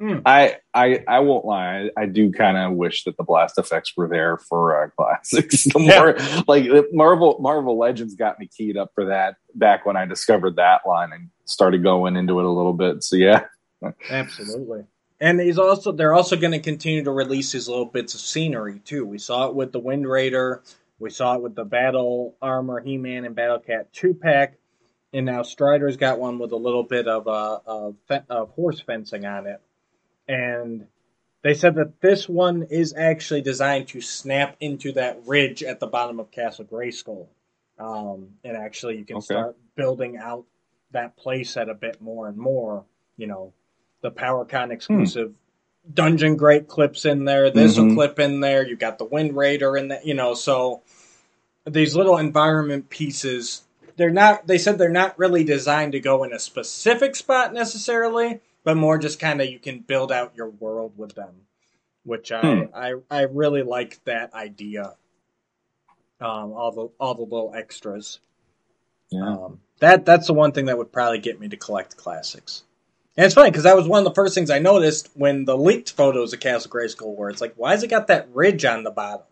Hmm. I I I won't lie. I, I do kind of wish that the blast effects were there for uh, classics. The more like Marvel Marvel Legends got me keyed up for that back when I discovered that line and started going into it a little bit. So yeah, Absolutely. And he's also they're also going to continue to release these little bits of scenery too. We saw it with the Wind Raider, we saw it with the Battle Armor He-Man and Battle Cat two pack, and now Stridor's got one with a little bit of uh, of, fe- of horse fencing on it. And they said that this one is actually designed to snap into that ridge at the bottom of Castle Grayskull. Um, and actually, you can Okay. start building out that playset a bit more and more. You know, the PowerCon exclusive Dungeon Grate clips in there. This will Mhm. clip in there. You got the Wind Raider in that. You know, so these little environment pieces. They're not. They said they're not really designed to go in a specific spot necessarily, but more just kind of you can build out your world with them, which I Hmm. I, I really like that idea. Um, all the all the little extras. yeah. Um, that that's the one thing that would probably get me to collect classics. And it's funny because that was one of the first things I noticed when the leaked photos of Castle Grayskull were. It's like, why has it got that ridge on the bottom?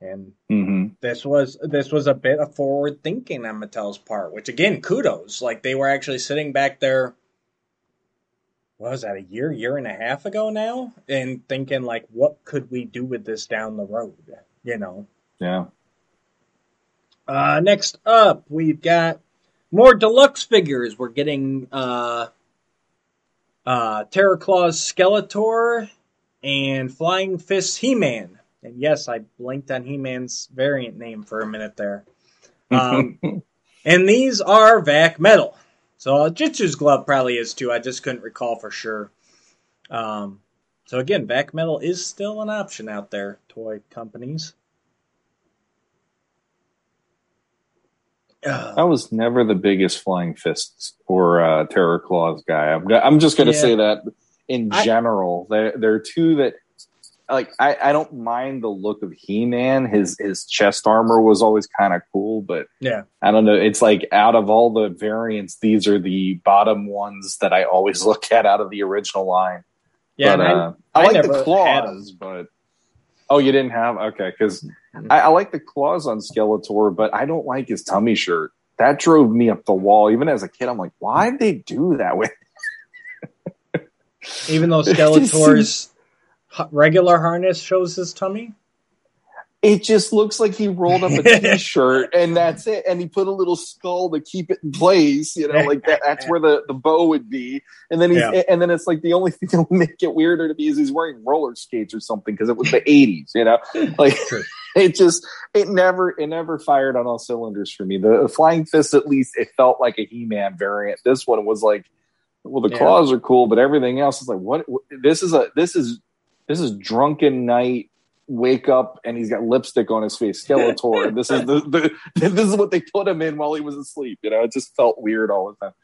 And hmm this was this was a bit of forward thinking on Mattel's part, which again, kudos. Like they were actually sitting back there. What was that? A year, year and a half ago now, and thinking like, what could we do with this down the road? You know. Yeah. Uh, next up, we've got more deluxe figures. We're getting uh, uh, Terror Claws Skeletor and Flying Fist He Man. And yes, I blinked on He Man's variant name for a minute there. Um, and these are Vac Metal. So uh, Jitsu's glove probably is too. I just couldn't recall for sure. Um, so again, Vac Metal is still an option out there, toy companies. Uh, I was never the biggest flying fists or uh, terror claws guy. I'm, I'm just going to Yeah. say that in I- general, there there are two that like I, I don't mind the look of He Man. His his chest armor was always kind of cool, but yeah. I don't know. It's like out of all the variants, these are the bottom ones that I always look at out of the original line. Yeah, but, and I- uh, I, I like never the claws, but oh, you didn't have okay because I, I like the claws on Skeletor, but I don't like his tummy shirt. That drove me up the wall. Even as a kid, I'm like, why did they do that with? even though Skeletor's regular harness shows his tummy. It just looks like he rolled up a t-shirt and that's it. And he put a little skull to keep it in place. You know, like that, that's where the, the bow would be. And then he's, Yeah. and then it's like the only thing that would make it weirder to me is he's wearing roller skates or something because it was the '80s. You know, like it just it never it never fired on all cylinders for me. The, the flying fist, at least, it felt like a He-Man variant. This one was like, well, the Yeah. claws are cool, but everything else is like, what? what- This is a this is this is drunken night. Wake up and he's got lipstick on his face. Skeletor. this is the, the this is what they put him in while he was asleep. You know, it just felt weird all the time.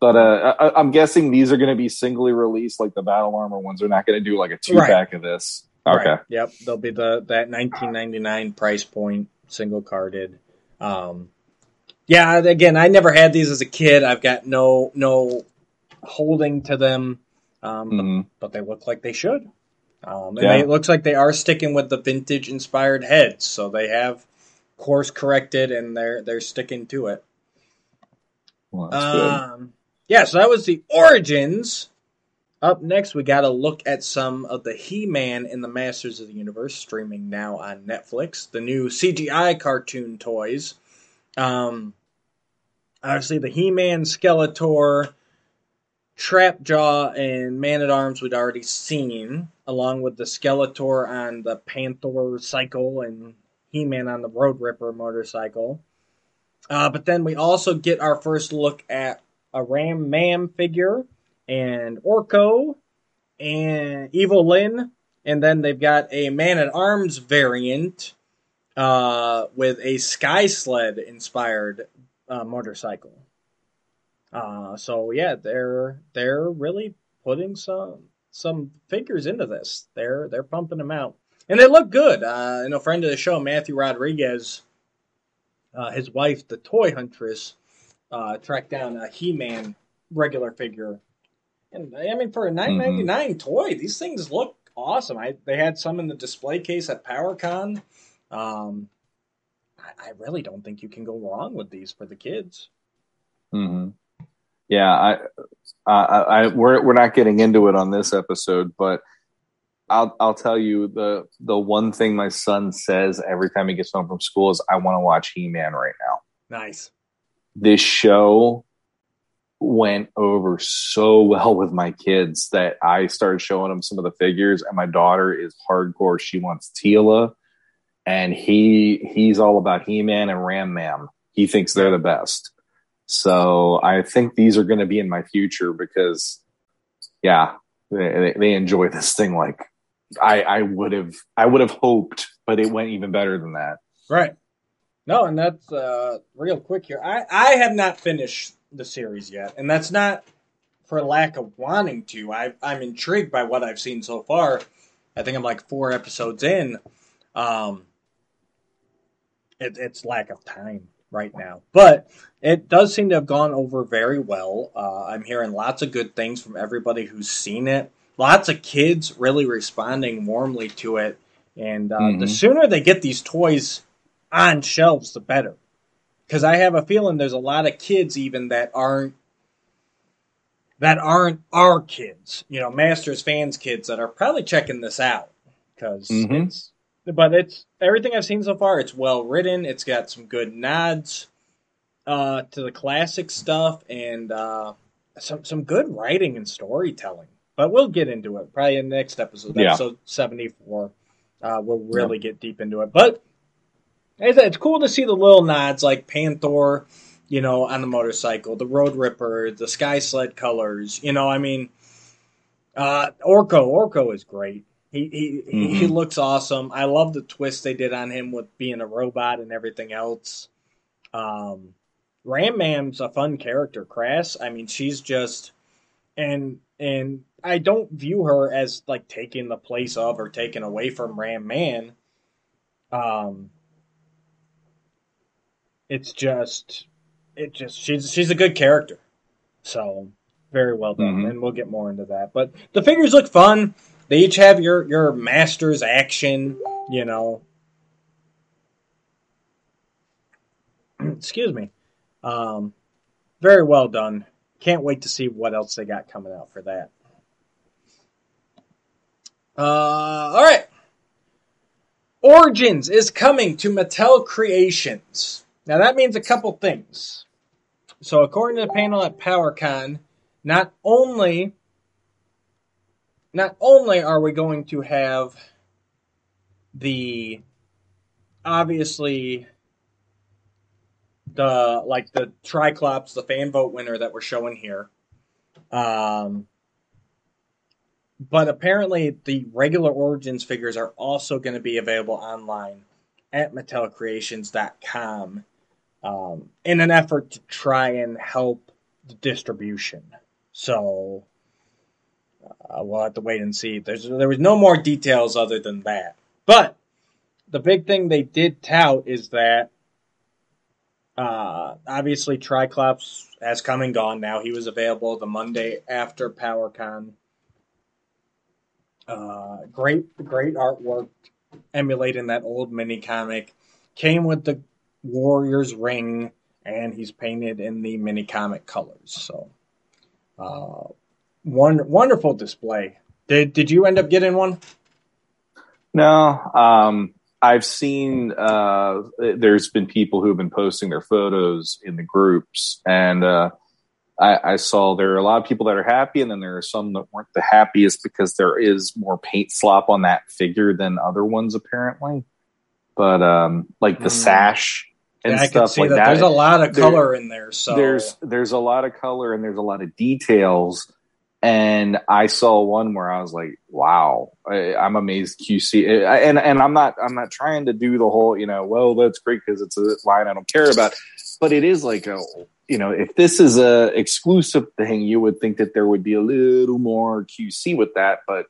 But uh, I, I'm guessing these are going to be singly released, like the battle armor ones. They're not going to do like a two pack of this. Okay. Right. Yep. They'll be the that 1999 price point, single carded. Um, yeah. Again, I never had these as a kid. I've got no no holding to them, um, but, Mhm. but they look like they should. Um, and Yeah. they, it looks like they are sticking with the vintage inspired heads, so they have course corrected and they're they're sticking to it. Well, that's good. Um, yeah, so that was the origins. Up next, we got to look at some of the He Man in the Masters of the Universe streaming now on Netflix. The new CGI cartoon toys. Um, obviously, the He Man, Skeletor, Trapjaw, and Man at Arms we'd already seen, along with the Skeletor on the Panther cycle and He Man on the Road Ripper motorcycle. Uh, but then we also get our first look at a Ram Man figure and Orko and Evil-Lyn. And then they've got a Man at Arms variant uh, with a Sky Sled inspired uh, motorcycle. Uh, so yeah, they're they're really putting some some figures into this. They're they're pumping them out, and they look good. Uh, and a friend of the show, Matthew Rodriguez, uh, his wife, the toy huntress, uh, tracked down a He-Man regular figure, and I mean for a nine ninety nine mm-hmm. toy, these things look awesome. I they had some in the display case at PowerCon. Um, I, I really don't think you can go wrong with these for the kids. Mm-hmm. Yeah, I, I, I, we're we're not getting into it on this episode, but I'll I'll tell you the the one thing my son says every time he gets home from school is I want to watch He Man right now. Nice. This show went over so well with my kids that I started showing them some of the figures, and my daughter is hardcore. She wants Teela, and he he's all about He Man and Ram Man. He thinks they're the best. So I think these are going to be in my future because, yeah, they, they enjoy this thing like I, I would have I would have hoped, but it went even better than that. Right. No, and that's uh, real quick here. I, I have not finished the series yet, and that's not for lack of wanting to. I, I'm intrigued by what I've seen so far. I think I'm like four episodes in. Um, it, it's lack of time right now. But it does seem to have gone over very well. Uh, I'm hearing lots of good things from everybody who's seen it. Lots of kids really responding warmly to it. And uh, mm-hmm. the sooner they get these toys on shelves, the better. Because I have a feeling there's a lot of kids even that aren't that aren't our kids, you know, Masters fans kids that are probably checking this out because mm-hmm. it's but it's everything I've seen so far. It's well written. It's got some good nods uh, to the classic stuff and uh, some some good writing and storytelling. But we'll get into it probably in the next episode, yeah. episode seventy four. Uh, we'll really yeah. get deep into it. But it's cool to see the little nods like Panther, you know, on the motorcycle, the Road Ripper, the Sky Sled colors. You know, I mean, uh, Orko. Orko is great. He he mm-hmm. he looks awesome. I love the twist they did on him with being a robot and everything else. Um, Ram Man's a fun character. Krass, I mean, she's just and and I don't view her as like taking the place of or taking away from Ram Man. Um, it's just it just she's she's a good character. So very well done, mm-hmm. and we'll get more into that. But the figures look fun. They each have your your master's action, you know. Excuse me. Um, very well done. Can't wait to see what else they got coming out for that. Uh, all right. Origins is coming to Mattel Creations. Now that means a couple things. So according to the panel at PowerCon, not only not only are we going to have the obviously the like the Triclops, the fan vote winner that we're showing here. Um, but apparently the regular Origins figures are also going to be available online at MattelCreations.com um, in an effort to try and help the distribution. So uh, we'll have to wait and see. There's there was no more details other than that. But the big thing they did tout is that uh, obviously Triclops has come and gone now. He was available the Monday after PowerCon. Uh, great, great artwork emulating that old mini comic. Came with the Warriors ring, and he's painted in the mini comic colors. So, uh, one wonderful display. Did did you end up getting one? No, um, I've seen uh, there's been people who've been posting their photos in the groups, and uh, I, I, saw there are a lot of people that are happy, and then there are some that weren't the happiest because there is more paint slop on that figure than other ones apparently. But um, like the mm. sash and yeah, stuff like that, that, there's a lot of color there, in there. So there's there's a lot of color and there's a lot of details and I saw one where I was like, "Wow, I, am amazed QC." And and I'm not I'm not trying to do the whole, you know, well, that's great because it's a line I don't care about, but it is like a, you know, if this is a exclusive thing, you would think that there would be a little more QC with that, but,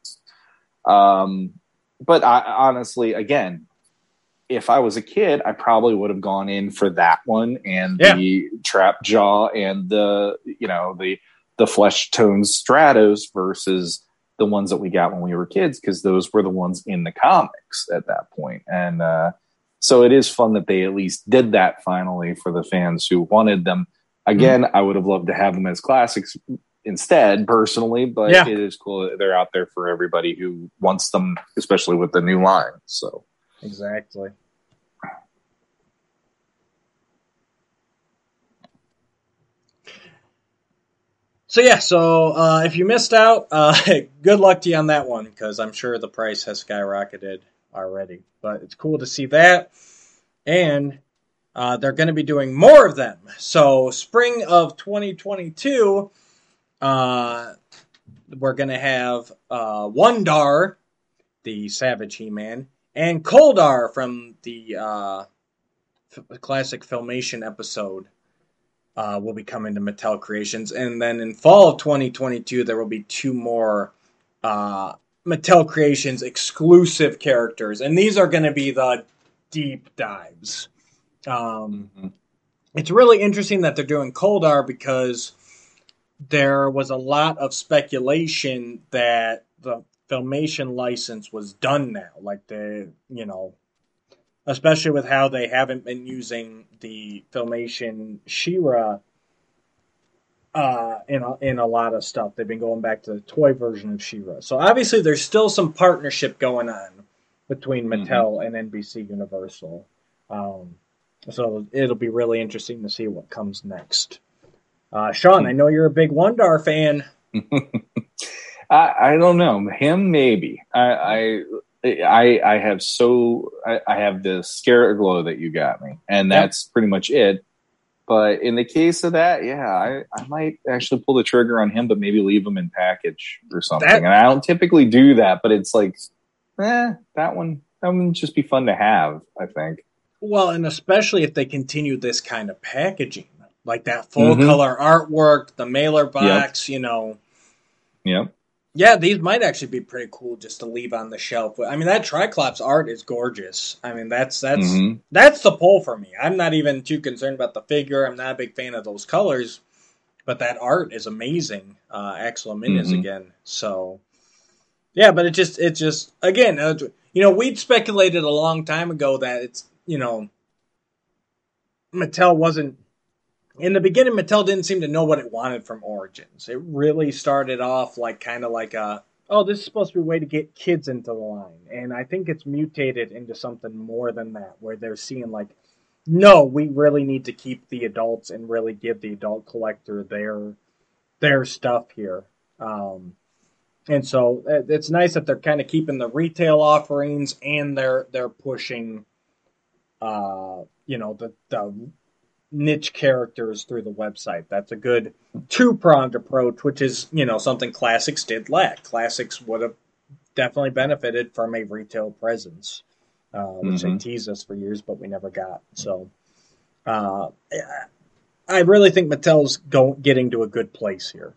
um, but I honestly, again, if I was a kid, I probably would have gone in for that one and yeah. the trap jaw and the, you know, the the flesh tone stratos versus the ones that we got when we were kids because those were the ones in the comics at that point and uh, so it is fun that they at least did that finally for the fans who wanted them again mm-hmm. i would have loved to have them as classics instead personally but yeah. it is cool that they're out there for everybody who wants them especially with the new line so exactly So yeah, so uh, if you missed out, uh, good luck to you on that one because I'm sure the price has skyrocketed already. But it's cool to see that, and uh, they're going to be doing more of them. So spring of 2022, uh, we're going to have uh, Wundarr, the Savage He-Man, and Koldar from the uh, classic Filmation episode uh, will be coming to Mattel Creations. And then in fall of 2022, there will be two more uh, Mattel Creations exclusive characters. And these are going to be the deep dives. Um, mm-hmm. It's really interesting that they're doing Koldar because there was a lot of speculation that the Filmation license was done now. Like the, you know, especially with how they haven't been using the filmation She-Ra uh, in a, in a lot of stuff. They've been going back to the toy version of She-Ra. So obviously, there's still some partnership going on between mm-hmm. Mattel mm-hmm. and NBC Universal. Um, so it'll be really interesting to see what comes next. Uh, Sean, I know you're a big Wundarr fan. I, I, don't know him. Maybe I, I I I have so I, I have the scare glow that you got me, and that's yep. pretty much it. But in the case of that, yeah, I, I might actually pull the trigger on him, but maybe leave him in package or something. That, and I don't typically do that, but it's like, eh, that one that one just be fun to have. I think. Well, and especially if they continue this kind of packaging, like that full mm-hmm. color artwork, the mailer box, yep. you know. Yep. Yeah, these might actually be pretty cool just to leave on the shelf. I mean, that Triclops art is gorgeous. I mean, that's that's mm-hmm. that's the pull for me. I'm not even too concerned about the figure. I'm not a big fan of those colors, but that art is amazing. Uh, Axel mm-hmm. again. So, yeah, but it just it just again, uh, you know, we'd speculated a long time ago that it's you know, Mattel wasn't in the beginning, Mattel didn't seem to know what it wanted from Origins. It really started off like kind of like a, oh, this is supposed to be a way to get kids into the line. And I think it's mutated into something more than that, where they're seeing like, no, we really need to keep the adults and really give the adult collector their their stuff here. Um, and so it's nice that they're kind of keeping the retail offerings and they're they're pushing, uh, you know, the the niche characters through the website. That's a good two pronged approach, which is, you know, something Classics did lack. Classics would have definitely benefited from a retail presence, uh, which mm-hmm. they teased us for years, but we never got. So, uh, I really think Mattel's go- getting to a good place here.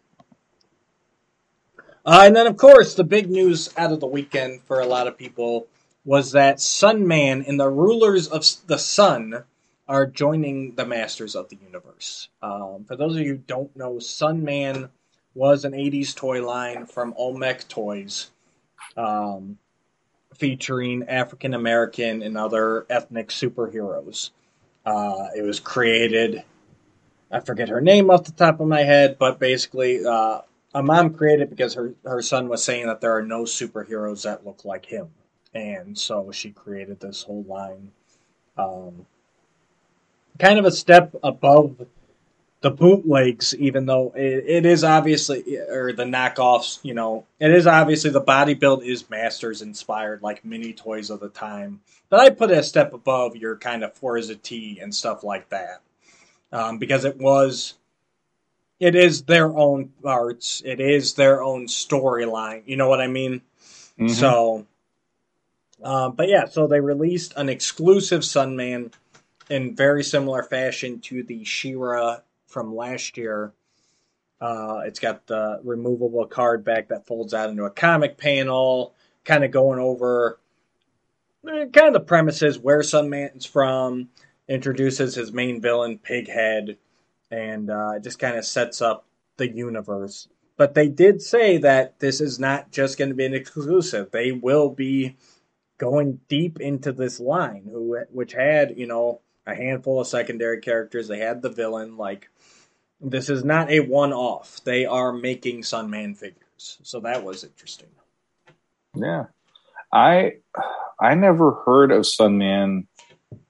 Uh, and then, of course, the big news out of the weekend for a lot of people was that Sunman and the Rulers of the Sun are joining the Masters of the Universe. Um, for those of you who don't know, Sunman was an 80s toy line from Olmec Toys, um, featuring African American and other ethnic superheroes. Uh, it was created, I forget her name off the top of my head, but basically, uh, a mom created because her her son was saying that there are no superheroes that look like him, and so she created this whole line. Um, kind of a step above the bootlegs, even though it, it is obviously or the knockoffs. You know, it is obviously the body build is Masters inspired, like mini toys of the time. But I put it a step above your kind of Forza T and stuff like that, um, because it was it is their own parts. It is their own storyline. You know what I mean? Mm-hmm. So, um, but yeah, so they released an exclusive Sunman in very similar fashion to the She-Ra from last year. Uh, it's got the removable card back that folds out into a comic panel, kind of going over eh, kind of the premises where Sunman's from, introduces his main villain, Pighead, and uh, just kind of sets up the universe. But they did say that this is not just going to be an exclusive. They will be going deep into this line, who which had you know a handful of secondary characters. They had the villain. Like this is not a one-off. They are making Sunman figures, so that was interesting. Yeah, I I never heard of Sunman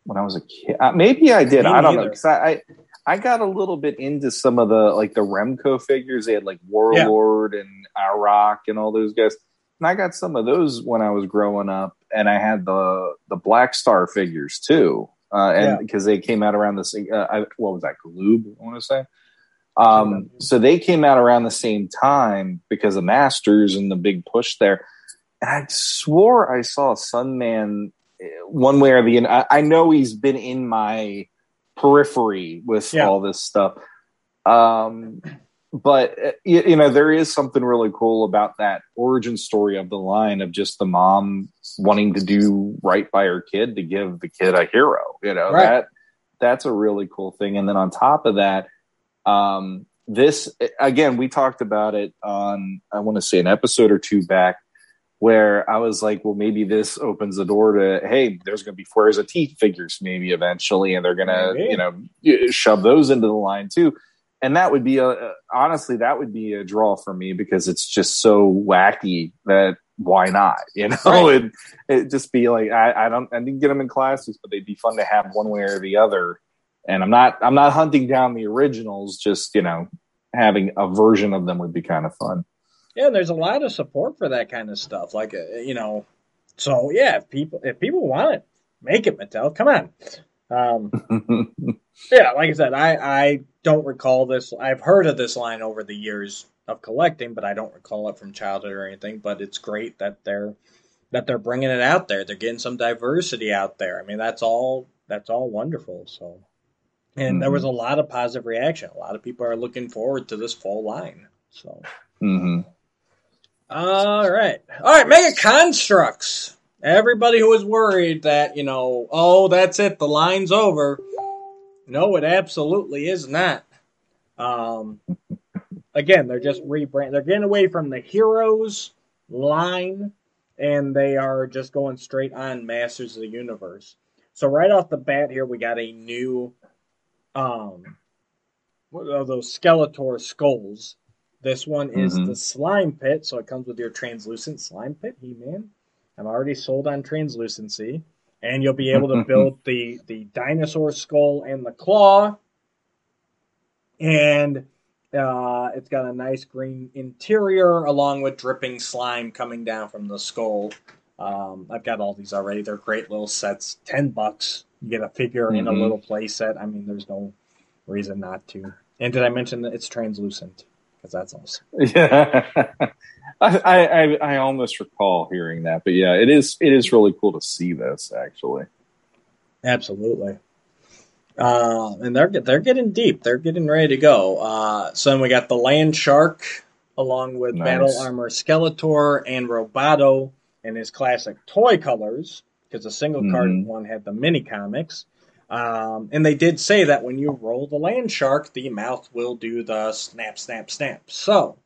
when I was a kid. Uh, maybe I did. Me I don't know because I, I I got a little bit into some of the like the Remco figures. They had like Warlord yeah. and Arak and all those guys. And I got some of those when I was growing up, and I had the the Black Star figures too, uh, and because yeah. they came out around the same. Uh, I, what was that? Galoob, I want to say. Um, so they came out around the same time because of Masters and the big push there. And I swore I saw Sunman eh, one way or the other. I, I know he's been in my periphery with yeah. all this stuff. Um, but uh, you, know, there is something really cool about that origin story of the line of just the mom wanting to do right by her kid to give the kid a hero. You know right. that that's a really cool thing. And then on top of that, um, this again, we talked about it on I want to say an episode or two back where I was like, well, maybe this opens the door to, hey, there's going to be Forza T figures maybe eventually, and they're going to, you know, shove those into the line too. And that would be a, honestly, that would be a draw for me because it's just so wacky that why not? You know, right. it it just be like I, I don't I didn't get them in classes, but they'd be fun to have one way or the other. And I'm not I'm not hunting down the originals. Just you know, having a version of them would be kind of fun. Yeah, and there's a lot of support for that kind of stuff. Like, uh, you know, so yeah, if people if people want it, make it, Mattel. Come on. Um, yeah, like I said, I I don't recall this. I've heard of this line over the years of collecting, but I don't recall it from childhood or anything. But it's great that they're that they're bringing it out there. They're getting some diversity out there. I mean, that's all that's all wonderful. So, and mm-hmm. there was a lot of positive reaction. A lot of people are looking forward to this full line. So. Mm-hmm. All right. All right, Mega Construx. Everybody who was worried that, you know, oh, that's it, the line's over. No, it absolutely is not. Um, again, they're just rebrand. They're getting away from the Heroes line, and they are just going straight on Masters of the Universe. So right off the bat here, we got a new, um, what are those Skeletor skulls this one is mm-hmm. the slime pit, so it comes with your translucent slime pit, He Man. I'm already sold on translucency, and you'll be able to build the the dinosaur skull and the claw, and uh, it's got a nice green interior along with dripping slime coming down from the skull. Um, I've got all these already. They're great little sets. Ten bucks. You get a figure mm-hmm. in a little play set. I mean, there's no reason not to. And did I mention that it's translucent? because that's awesome. Yeah, I, I I almost recall hearing that, but yeah, it is it is really cool to see this actually. Absolutely. Uh, and they're they're getting deep. They're getting ready to go. Uh, so then we got the Land Shark along with nice. Battle Armor Skeletor and Roboto in his classic toy colors because the single card mm-hmm. one had the mini comics. Um, and they did say that when you roll the land shark, the mouth will do the snap, snap, snap. So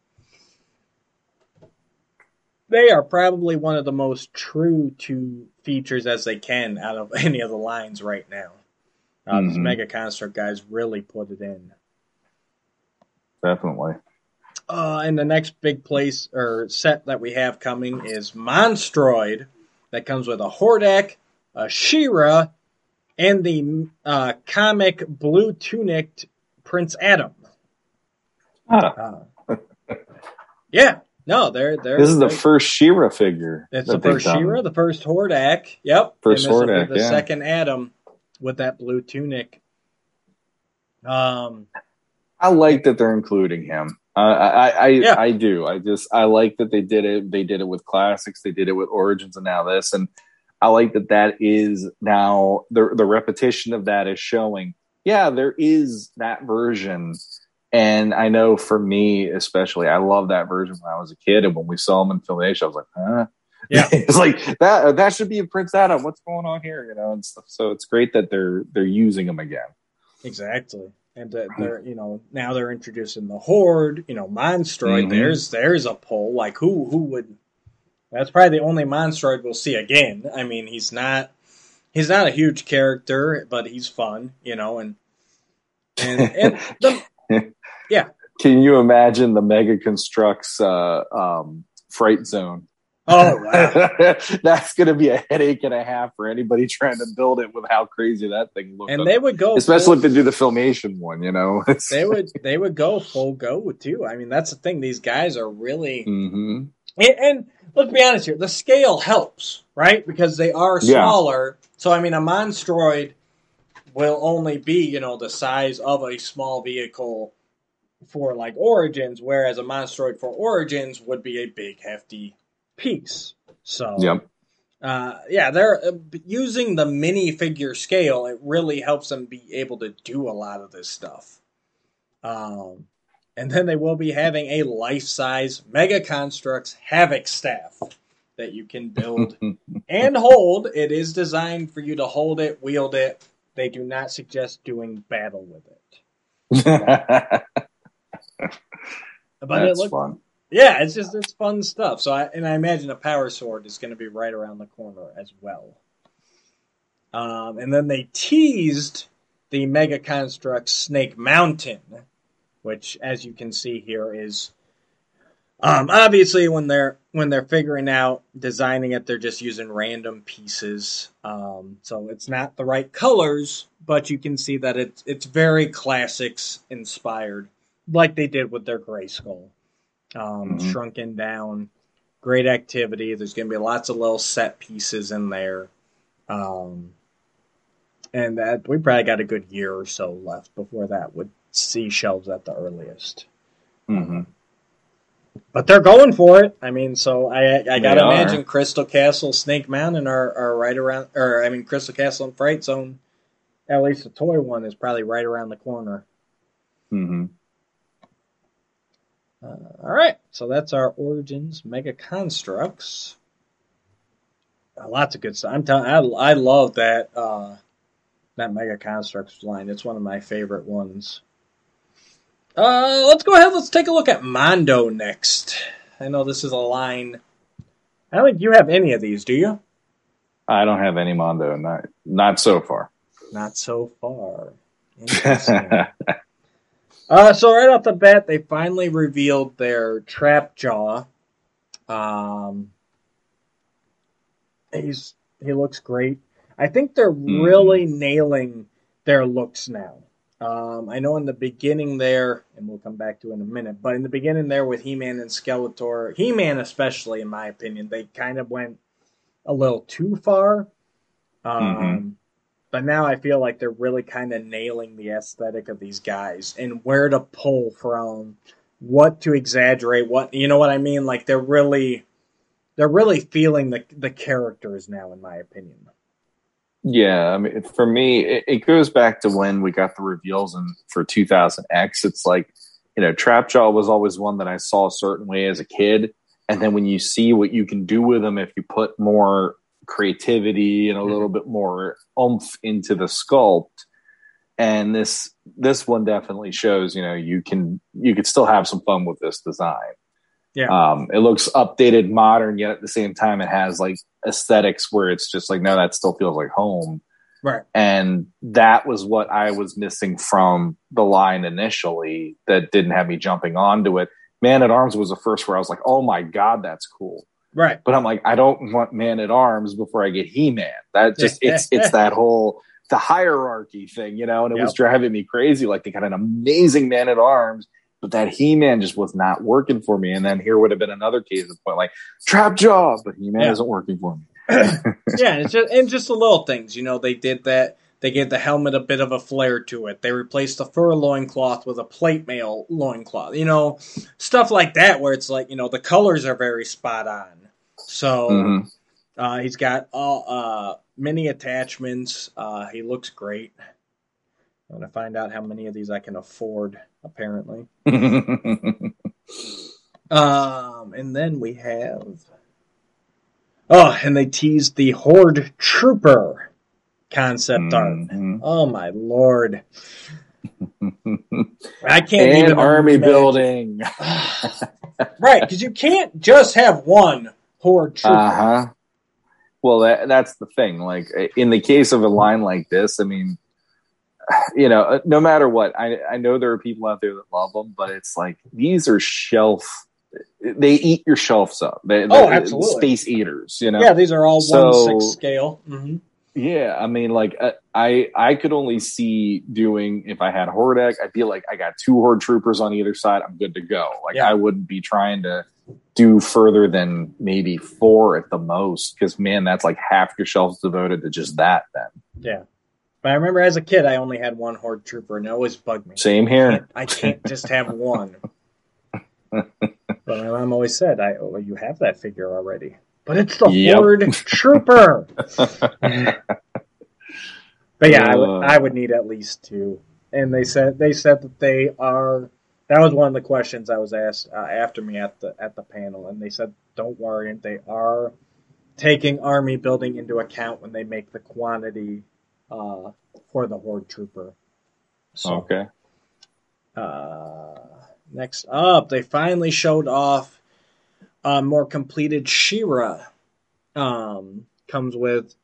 they are probably one of the most true to features as they can out of any of the lines right now. Uh, mm-hmm. These Mega Construx guys really put it in. Definitely. Uh, and the next big place or set that we have coming is Monstroid, that comes with a Hordak, a She-Ra, and the uh, comic blue tunicked Prince Adam. Ah. Uh, yeah, no, they're they're. This is the first She-Ra figure. It's the first She-Ra, the first Hordak. Yep. First and this will be Hordak, The yeah. second Adam with that blue tunic. Um. I like that they're including him. Uh, I, I, Yeah. I do. I just, I like that they did it. They did it with classics. They did it with Origins, and now this. And I like that that is now the the repetition of that is showing. Yeah, there is that version, and I know for me especially, I love that version when I was a kid, and when we saw him in Filmation, I was like, huh. Yeah. it's like that. That should be a Prince Adam. What's going on here? You know, and stuff. So it's great that they're they're using him again. Exactly. And uh, they're you know now they're introducing the horde. You know, Monstroid. Mhm. There's there's a pull. Like who who would? That's probably the only Monstroid we'll see again. I mean, he's not he's not a huge character, but he's fun. You know, and and, and the, Can you imagine the Mega Construx uh, um, Fright Zone? oh wow. That's going to be a headache and a half for anybody trying to build it with how crazy that thing looks. And they would go especially if they do the filmation one, you know. they would they would go full go too. I mean, that's the thing. These guys are really hmm and, and let's be honest here. The scale helps, right? Because they are Yeah. smaller. So I mean, a Monstroid will only be you know the size of a small vehicle for like Origins, whereas a Monstroid for Origins would be a big hefty piece. So Yep. uh, yeah, they're uh, using the mini figure scale. It really helps them be able to do a lot of this stuff. Um, and then they will be having a life size Mega Construx Havoc staff that you can build and hold. It is designed for you to hold it, wield it. They do not suggest doing battle with it. But it That's looks fun. yeah, it's just it's fun stuff. So I and I imagine a power sword is going to be right around the corner as well. Um, and then they teased the Mega Construct Snake Mountain, which, as you can see here, is um, obviously when they're when they're figuring out designing it, they're just using random pieces. Um, so it's not the right colors, but you can see that it's it's very classics inspired, like they did with their Grayskull um, Mhm. shrunken down. Great activity. There's going to be lots of little set pieces in there. Um, and that we probably got a good year or so left before that would see shelves at the earliest. hmm But they're going for it. I mean, so I I got to imagine Crystal Castle, Snake Mountain are, are right around, or I mean, Crystal Castle and Fright Zone, at least the toy one is probably right around the corner. hmm Uh, all right, so that's our Origins Mega Construx. Uh, lots of good stuff. I'm telling, I, I love that uh, that Mega Construx line. It's one of my favorite ones. Uh, let's go ahead. Let's take a look at Mondo next. I know this is a line. I don't think you have any of these, do you? I don't have any Mondo, not not so far. Not so far. Uh, so right off the bat, they finally revealed their trap jaw. Um, he's he looks great. I think they're Hmm. really nailing their looks now. Um, I know in the beginning there, and we'll come back to it in a minute, but in the beginning there with He-Man and Skeletor, He-Man especially, in my opinion, they kind of went a little too far. Um, Mhm. But now I feel like they're really kind of nailing the aesthetic of these guys and where to pull from, what to exaggerate, what you know what I mean. Like they're really, they're really feeling the the characters now, in my opinion. Yeah, I mean, for me, it, it goes back to when we got the reveals and for 2000X. It's like, you know, Trapjaw was always one that I saw a certain way as a kid. And then when you see what you can do with them, if you put more creativity and a little bit more oomph into the sculpt, and this this one definitely shows, you know, you can you could still have some fun with this design. Yeah. Um, it looks updated, modern, yet at the same time, it has like aesthetics where it's just like, no, that still feels like home. Right. And that was what I was missing from the line initially that didn't have me jumping onto it. Man at Arms was the first where I was like, oh my god, that's cool. Right. But I'm like, I don't want Man at Arms before I get He Man. That just it's it's that whole the hierarchy thing, you know, and it Yep. was driving me crazy. Like they got an amazing Man at Arms, but that He Man just was not working for me. And then here would have been another case of point like Trap Jaw, but He Man Yeah. isn't working for me. yeah, and just and just the little things. You know, they did that. They gave the helmet a bit of a flair to it. They replaced the fur loincloth with a plate mail loincloth. You know, stuff like that where it's like, you know, the colors are very spot on. So Mhm. uh, he's got all uh, many attachments. Uh, he looks great. I'm gonna find out how many of these I can afford. Apparently, um, and then we have. Oh, and they teased the Horde Trooper concept art. Mhm. Oh my lord! I can't and even army imagine- building. right? Because you can't just have one Horde Trooper. Uh huh. Well, that, that's the thing. Like in the case of a line like this, I mean, you know, uh, no matter what, I I know there are people out there that love them, but it's like these are shelf. They eat your shelves up. They, Oh, absolutely. Space eaters, you know. Yeah, these are all So- one six scale. hmm Yeah, I mean, like uh, I I could only see doing if I had Hordak, I'd be like, I got two Horde troopers on either side, I'm good to go. Like Yeah. I wouldn't be trying to do further than maybe four at the most, because man, that's like half your shelves devoted to just that. Then Yeah, but I remember as a kid, I only had one Horde Trooper, and it always bugged me. same I here. can't, I can't just have one. but my mom always said, "I oh, you have that figure already." But it's the Yep. Horde Trooper. But yeah, I would, Uh. I would need at least two. And they said they said that they are. That was one of the questions I was asked uh, after me at the at the panel, and they said, "Don't worry, they are taking army building into account when they make the quantity uh, for the horde trooper." So Okay. uh, next up, they finally showed off a more completed She-Ra. Um, comes with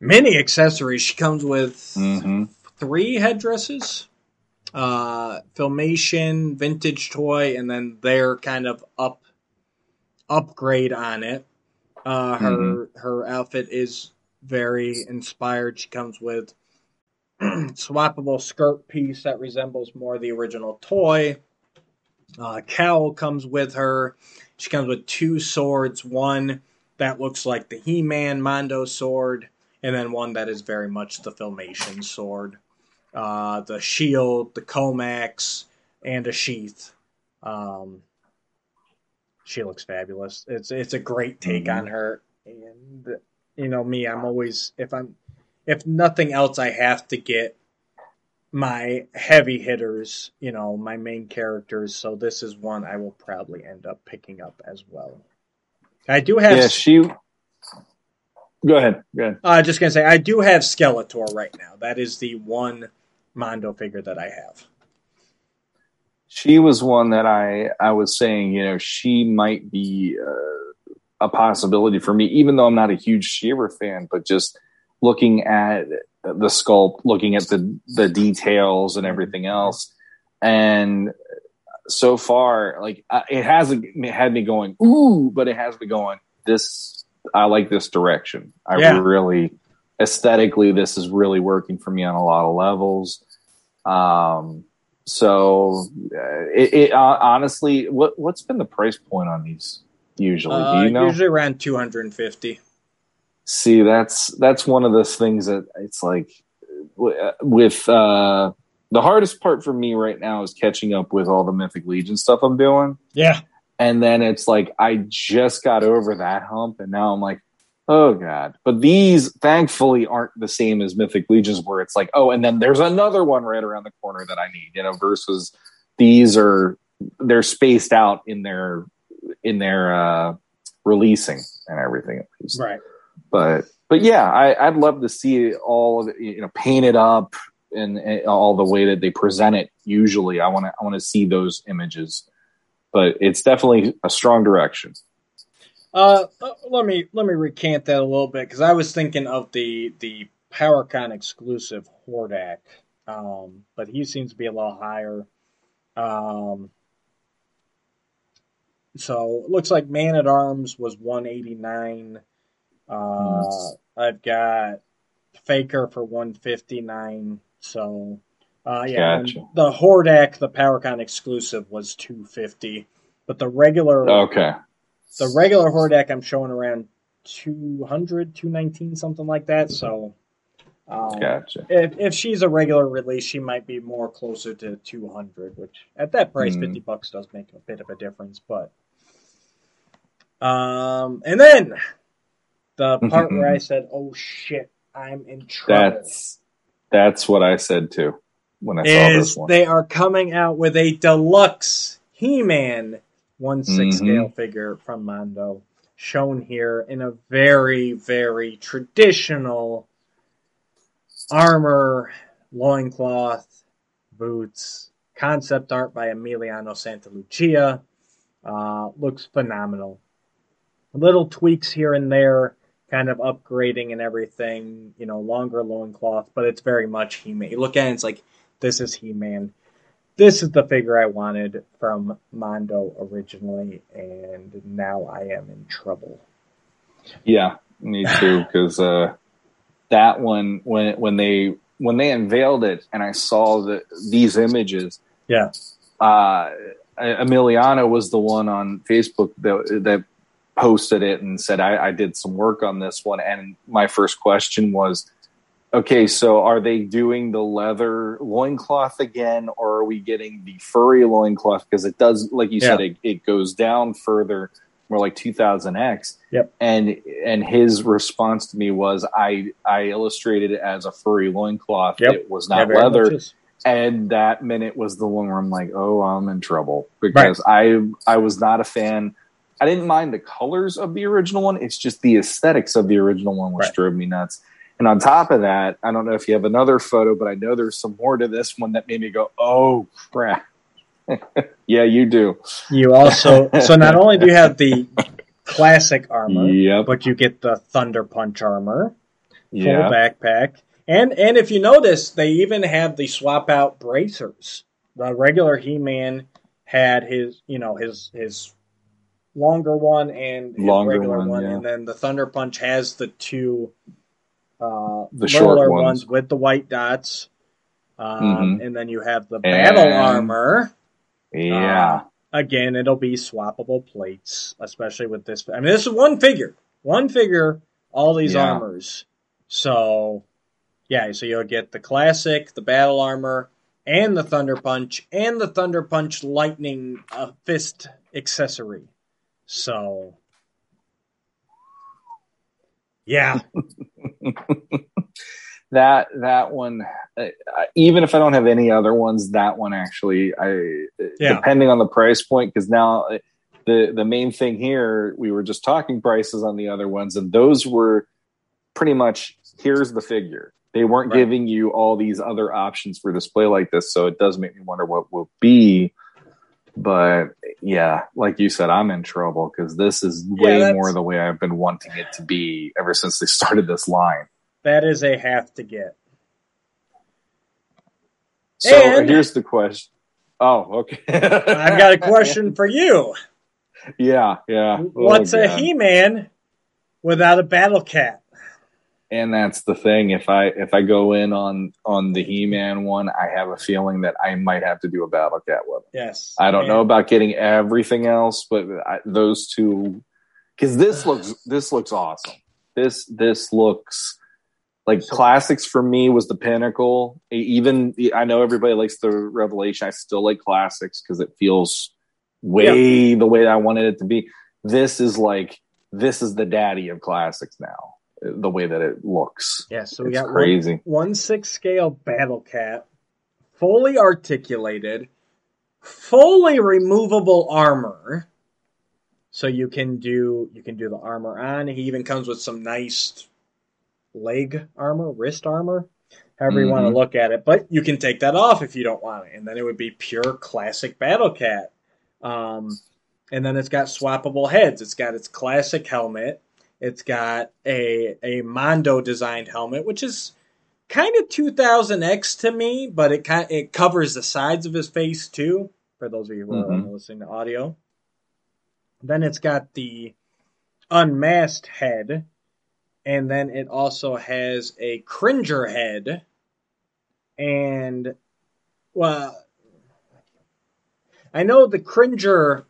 many accessories. She comes with hmm three headdresses, uh, filmation, vintage toy, and then their kind of up upgrade on it. Uh, her her outfit is very inspired. She comes with swappable skirt piece that resembles more the original toy. Uh, Kowl comes with her. She comes with two swords. One that looks like the He-Man Mondo sword, and then one that is very much the Filmation sword. Uh, the shield, the Comax, and a sheath. Um, she looks fabulous. It's it's a great take Mhm. on her, and you know me, I'm always if I'm if nothing else, I have to get my heavy hitters, you know, my main characters. So this is one I will probably end up picking up as well. I do have. Yeah, she. Go ahead. Go ahead. I uh, just gonna say, I do have Skeletor right now. That is the one Mondo figure that I have. She was one that I I was saying, you know, she might be uh, a possibility for me, even though I'm not a huge She-Ra fan. But just looking at the sculpt, looking at the the details and everything else, and so far, like uh, it hasn't it had me going ooh, but it has me going this. I like this direction. I Yeah. really aesthetically, this is really working for me on a lot of levels. Um, so uh, it, it uh, honestly, what what's been the price point on these usually? Uh, Do you know? Usually around two hundred and fifty. See, that's that's one of those things that it's like uh, with uh, the hardest part for me right now is catching up with all the Mythic Legion stuff I'm doing, Yeah, and then it's like I just got over that hump, and now I'm like, oh god. But these, thankfully, aren't the same as Mythic Legions, where it's like, oh, and then there's another one right around the corner that I need, you know. Versus these are they're spaced out in their in their uh, releasing and everything right. But but yeah, I, I'd love to see all of it, you know, painted up and, and all the way that they present it. Usually, I want to I want to see those images, but it's definitely a strong direction. Uh, uh, let me let me recant that a little bit because I was thinking of the the PowerCon exclusive Hordak, um, but he seems to be a little higher. Um, So it looks like Man at Arms was 189. Uh, Nice. I've got Faker for 159. So uh, yeah, Gotcha. the Hordak, the PowerCon exclusive, was 250. But the regular Okay. the regular Hordak I'm showing around 200, 219, something like that. So um, Gotcha. if, if she's a regular release, she might be more closer to 200, which at that price, Hmm. 50 bucks does make a bit of a difference. But, um, and then the part where I said, oh shit, I'm in trouble. That's that's what I said too when I saw this is one. they are coming out with a deluxe He-Man one six Mhm. scale figure from Mondo, shown here in a very very traditional armor, loincloth, boots, concept art by Emiliano Santalucia. Uh, looks phenomenal. Little tweaks here and there, kind of upgrading and everything, you know, longer loincloth, but it's very much He-Man. You look at it, it's like, this is He-Man. This is the figure I wanted from Mondo originally, and now I am in trouble. Yeah, me too. Because uh, that one, when when they when they unveiled it, and I saw the these images, Yeah. uh, Emiliano was the one on Facebook that that posted it and said I, I did some work on this one. And my first question was, okay, so are they doing the leather loincloth again, or are we getting the furry loincloth? Because it does, like you said, it, it goes down further, more like 2000X. Yep. And and his response to me was, I I illustrated it as a furry loincloth. Yep. It was not leather. And that minute was the one where I'm like, oh, I'm in trouble because I I was not a fan. I didn't mind the colors of the original one. It's just the aesthetics of the original one which Right. drove me nuts. And on top of that, I don't know if you have another photo, but I know there's some more to this one that made me go, oh crap. yeah, you do. You also, so not only do you have the classic armor, Yep. but you get the Thunder Punch armor, full Yeah. backpack, and and if you notice, they even have the swap out bracers. The regular He Man had his, you know, his his longer one and his Longer regular one, one, yeah. and then the Thunder Punch has the two uh, The short littler ones. with the white dots. Um, Mhm. And then you have the battle And- armor. Yeah. Uh, again, it'll be swappable plates, especially with this. I mean, this is one figure, one figure, all these Yeah. armors. So, yeah, so you'll get the classic, the battle armor, and the Thunder Punch, and the Thunder Punch Lightning uh, Fist accessory. So, yeah, that that one uh, even if i don't have any other ones that one actually i Yeah. depending on the price point because now uh, the the main thing here we were just talking prices on the other ones and those were pretty much here's the figure they weren't Right. giving you all these other options for display like this so it does make me wonder what will be but yeah like you said i'm in trouble because this is way that's- more the way i've been wanting it to be ever since they started this line that is a have to get. So uh, And- here's the question. Oh, okay. I've got a question for you. Yeah, yeah. What's Oh, a He Man without a Battle Cat? And that's the thing. If I if I go in on on the He Man one, I have a feeling that I might have to do a Battle Cat it. Yes. I don't know about getting everything else, but I, those two, because this looks this looks awesome. This this looks like classics for me was the pinnacle. Even I know everybody likes the Revelation. I still like classics because it feels way the way I wanted it to be. This is like this is the daddy of classics now. The way that it looks, Yeah, so we it's got crazy. one six scale battle cat, fully articulated, fully removable armor. So you can do you can do the armor on. He even comes with some nice leg armor, wrist armor, however you want to look at it. But you can take that off if you don't want it, and then it would be pure classic battle cat. Um, and then it's got swappable heads. It's got its classic helmet. It's got a a Mondo designed helmet, which is kind of 2000X to me, but it kind it covers the sides of his face too. For those of you who are Mhm. only listening to audio, Then it's got the unmasked head, and then it also has a Cringer head, and well, I know the Cringer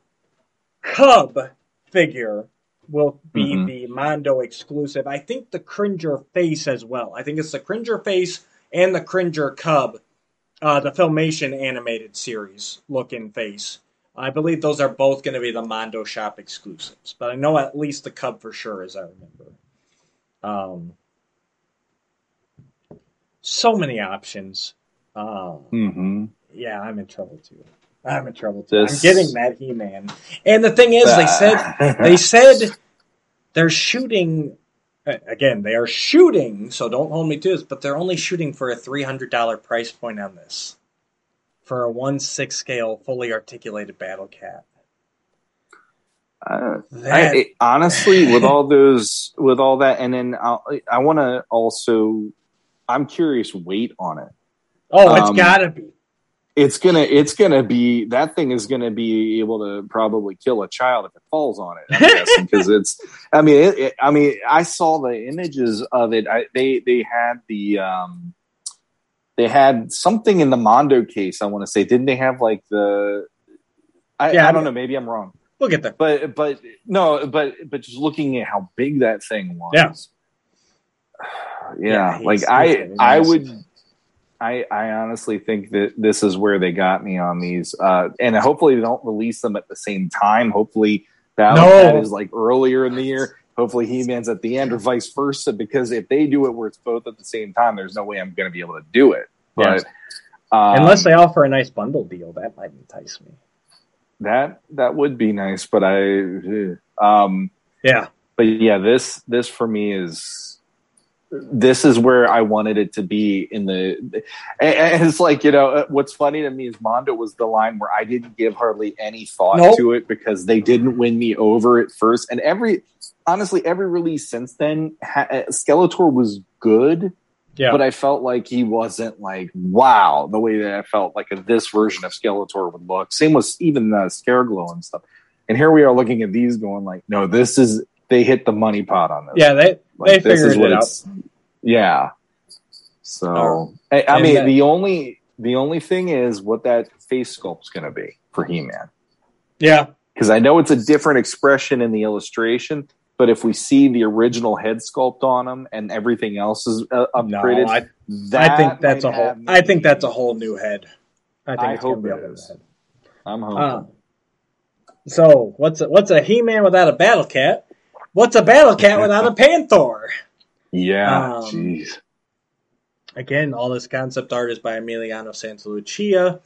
Cub figure will be Mhm. the Mondo exclusive. I think the Cringer face as well. I think it's the Cringer face and the Cringer Cub, uh, the Filmation animated series looking face. I believe those are both going to be the Mondo Shop exclusives, but I know at least the Cub for sure, as I remember. Um, so many options. Um, hmm yeah, I'm in trouble too. I'm in trouble too. This- I'm getting that He Man. And the thing is, they said they said they're shooting again. They are shooting, so don't hold me to this. But they're only shooting for a three hundred dollar price point on this for a one six scale fully articulated battle cat. Uh, I, That, it- honestly, with all those, with all that, and then I'll, I want to also, I'm curious weight on it. oh, it's um, gotta be. It's gonna, it's gonna be that thing is gonna be able to probably kill a child if it falls on it. Because it's. I mean, it, it, I mean, I saw the images of it. I, they they had the. um they had something in the Mondo case. I want to say, didn't they have like the? I, Yeah, I don't know. Maybe I'm wrong. We'll get there. but but no but but just looking at how big that thing was Yeah. yeah, Yeah, like i i would i i honestly think that this is where they got me on these uh and hopefully they don't release them at the same time hopefully Battle No. Is like earlier in the year hopefully he-man's at the end or vice versa because if they do it where it's both at the same time there's no way i'm gonna be able to do it but um, Unless they offer a nice bundle deal, that might entice me. that that would be nice but i um Yeah. but yeah, this this for me is this is where I wanted it to be in the. And it's like you know uh, what's funny to me is Mondo was the line where I didn't give hardly any thought Nope. to it because they didn't win me over at first, and every honestly every release since then, uh, Skeletor was good, Yeah. but I felt like he wasn't like wow the way that I felt like this version of Skeletor would look. Same with even the Scareglow and stuff. And here we are looking at these, going like, no, this is they hit the money pot on this. yeah, they Like, they figured it out. yeah. So. I, I mean, that- the only the only thing is what that face sculpt's going to be for He Man Yeah. because I know it's a different expression in the illustration. But if we see the original head sculpt on him and everything else is uh, No, upgraded, I, that I think that's a whole. I think that's a whole new head. I think I hope be a whole new head. I'm hoping. Uh, so what's a, what's a He Man without a Battle Cat? What's a Battle Cat without a Panther? yeah, um. Again, all this concept art is by Emiliano Santalucia.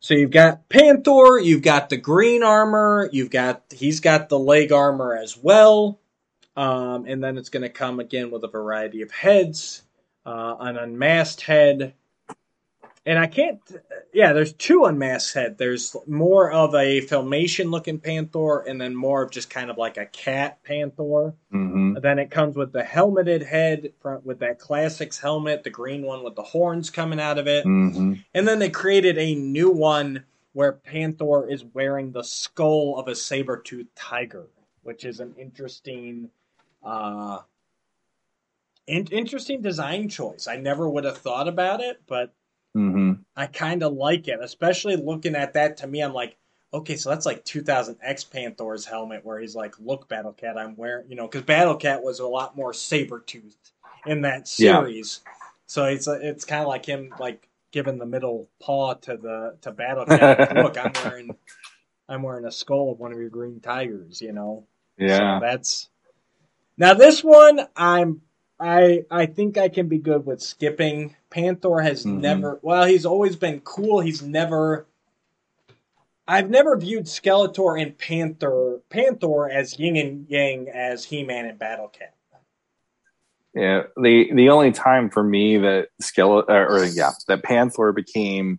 So you've got Panther, you've got the green armor, you've got he's got the leg armor as well, um, and then it's going to come again with a variety of heads, uh, an unmasked head, and I can't. Yeah, there's two unmasked head. There's more of a filmation looking Panther, and then more of just kind of like a cat Panther. hmm Then it comes with the helmeted head front with that classics helmet, the green one with the horns coming out of it. hmm And then they created a new one where Panther is wearing the skull of a saber-toothed tiger, which is an interesting uh in- interesting design choice. I never would have thought about it, but hmm I kind of like it, especially looking at that. To me, I'm like, okay, so that's like 2000 X Panther's helmet, where he's like, "Look, Battle Cat, I'm wearing," you know, because Battle Cat was a lot more saber toothed in that Yeah. series. So it's it's kind of like him like giving the middle paw to the to Battle Cat. Look, I'm wearing I'm wearing a skull of one of your green tigers, you know. Yeah. So that's now this one I'm I I think I can be good with skipping. Panther has Mhm. never well, he's always been cool. He's never I've never viewed Skeletor and Panther Panther as yin and yang as He Man and Battle Cat. Yeah, the the only time for me that skeleton or, or yeah that Panther became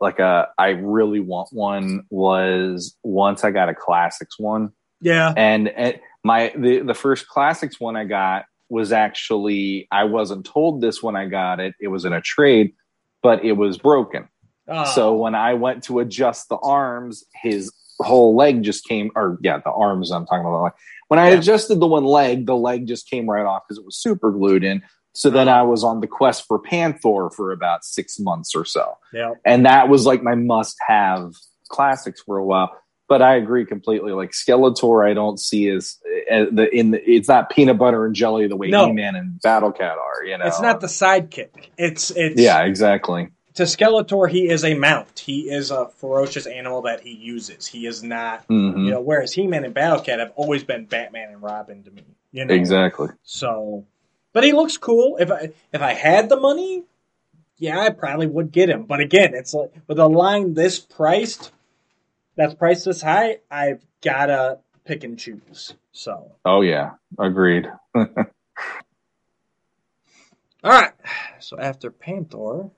like a I really want one was once I got a classics one Yeah. and, and my the the first classics one I got was actually I wasn't told this when I got it it was in a trade but it was broken Ah. so when I went to adjust the arms his whole leg just came, or yeah, the arms. I'm talking about. When I Yeah. adjusted the one leg, the leg just came right off because it was super glued in. So then Uh-huh. I was on the quest for Panther for about six months or so, Yeah. and that was like my must-have classics for a while. But I agree completely. Like Skeletor, I don't see as, as the in the, it's not peanut butter and jelly the way No. He-Man and Battle Cat are. You know, It's not the sidekick. It's it's yeah, exactly. to Skeletor, he is a mount. He is a ferocious animal that he uses. He is not, Mhm. you know. Whereas He-Man and Battle Cat have always been Batman and Robin to me. You know, Exactly. So, but he looks cool. If I if I had the money, yeah, I probably would get him. But again, it's like with a line this priced, that's priced this high, I've gotta pick and choose. So, Oh yeah, agreed. all right. So after Panther.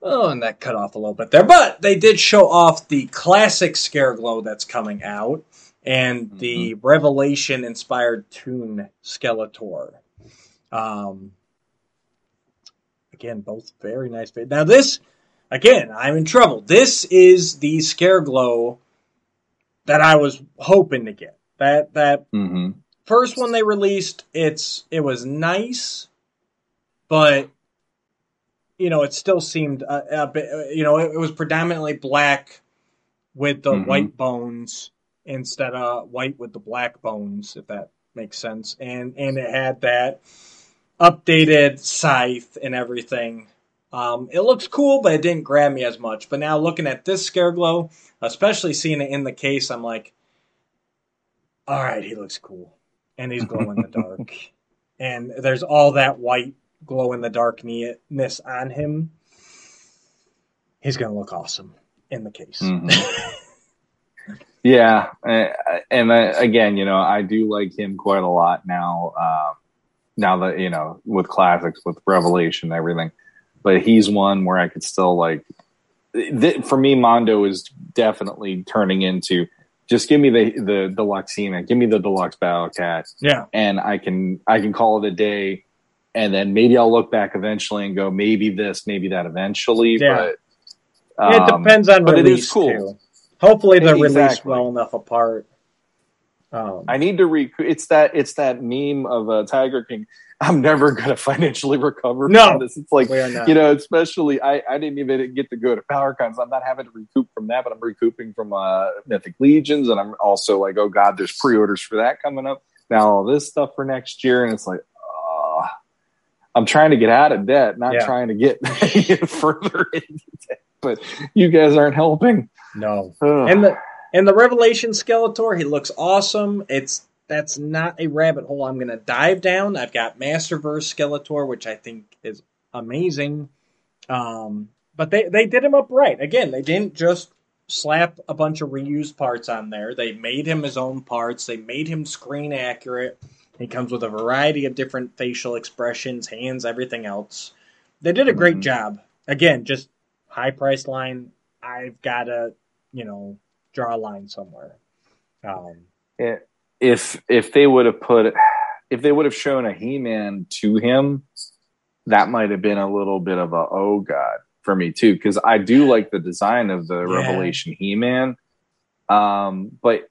Oh, and that cut off a little bit there. But they did show off the classic Scareglow that's coming out and the Revelation inspired tune Skeletor. Um, again, both very nice. Now, this, again, I'm in trouble. This is the scare glow that I was hoping to get. That, that hmm first one they released, it's it was nice, but you know it still seemed a, a bit. You know, it, it was predominantly black with the Mhm. white bones instead of white with the black bones, if that makes sense. And and it had that updated scythe and everything. Um, it looks cool, but it didn't grab me as much. But now looking at this Scareglow, especially seeing it in the case, I'm like, all right, he looks cool, and he's glow in the dark, and there's all that white glow in the darkness on him. He's gonna look awesome in the case. Mhm. Yeah, and again, you know, I do like him quite a lot now. Um, now that you know, with classics, with Revelation, everything, but he's one where I could still like. Th- for me, Mondo is definitely turning into just give me the the deluxe He-Man, give me the deluxe Battle Cat, Yeah, and I can I can call it a day, and then maybe I'll look back eventually and go maybe this, maybe that eventually. Yeah. But it um, depends on but it release is cool. too. Hopefully, they're released well enough apart. Um, I need to re. It's that. It's that meme of a Tiger King. I'm never going to financially recover No. from this. It's like we are not. you know, especially I. I didn't even get to go to PowerCon, so I'm not having to recoup from that, but I'm recouping from uh, Mythic Legions, and I'm also like, oh god, there's pre-orders for that coming up. Now all this stuff for next year, and it's like, oh, I'm trying to get out of debt, not Yeah. trying to get further into debt. But you guys aren't helping. no, Ugh. and the and the Revelation Skeletor, he looks awesome. It's that's not a rabbit hole I'm going to dive down. I've got Masterverse Skeletor, which I think is amazing. Um, but they they did him up right. Again, they didn't just slap a bunch of reused parts on there. They made him his own parts. They made him screen accurate. He comes with a variety of different facial expressions, hands, everything else. They did a great Mhm. job. Again, just high price line. I've got to, you know, draw a line somewhere. Um, if if they would have put if they would have shown a He-Man to him, that might have been a little bit of a oh god for me too because I do like the design of the Yeah. Revelation He-Man, um, but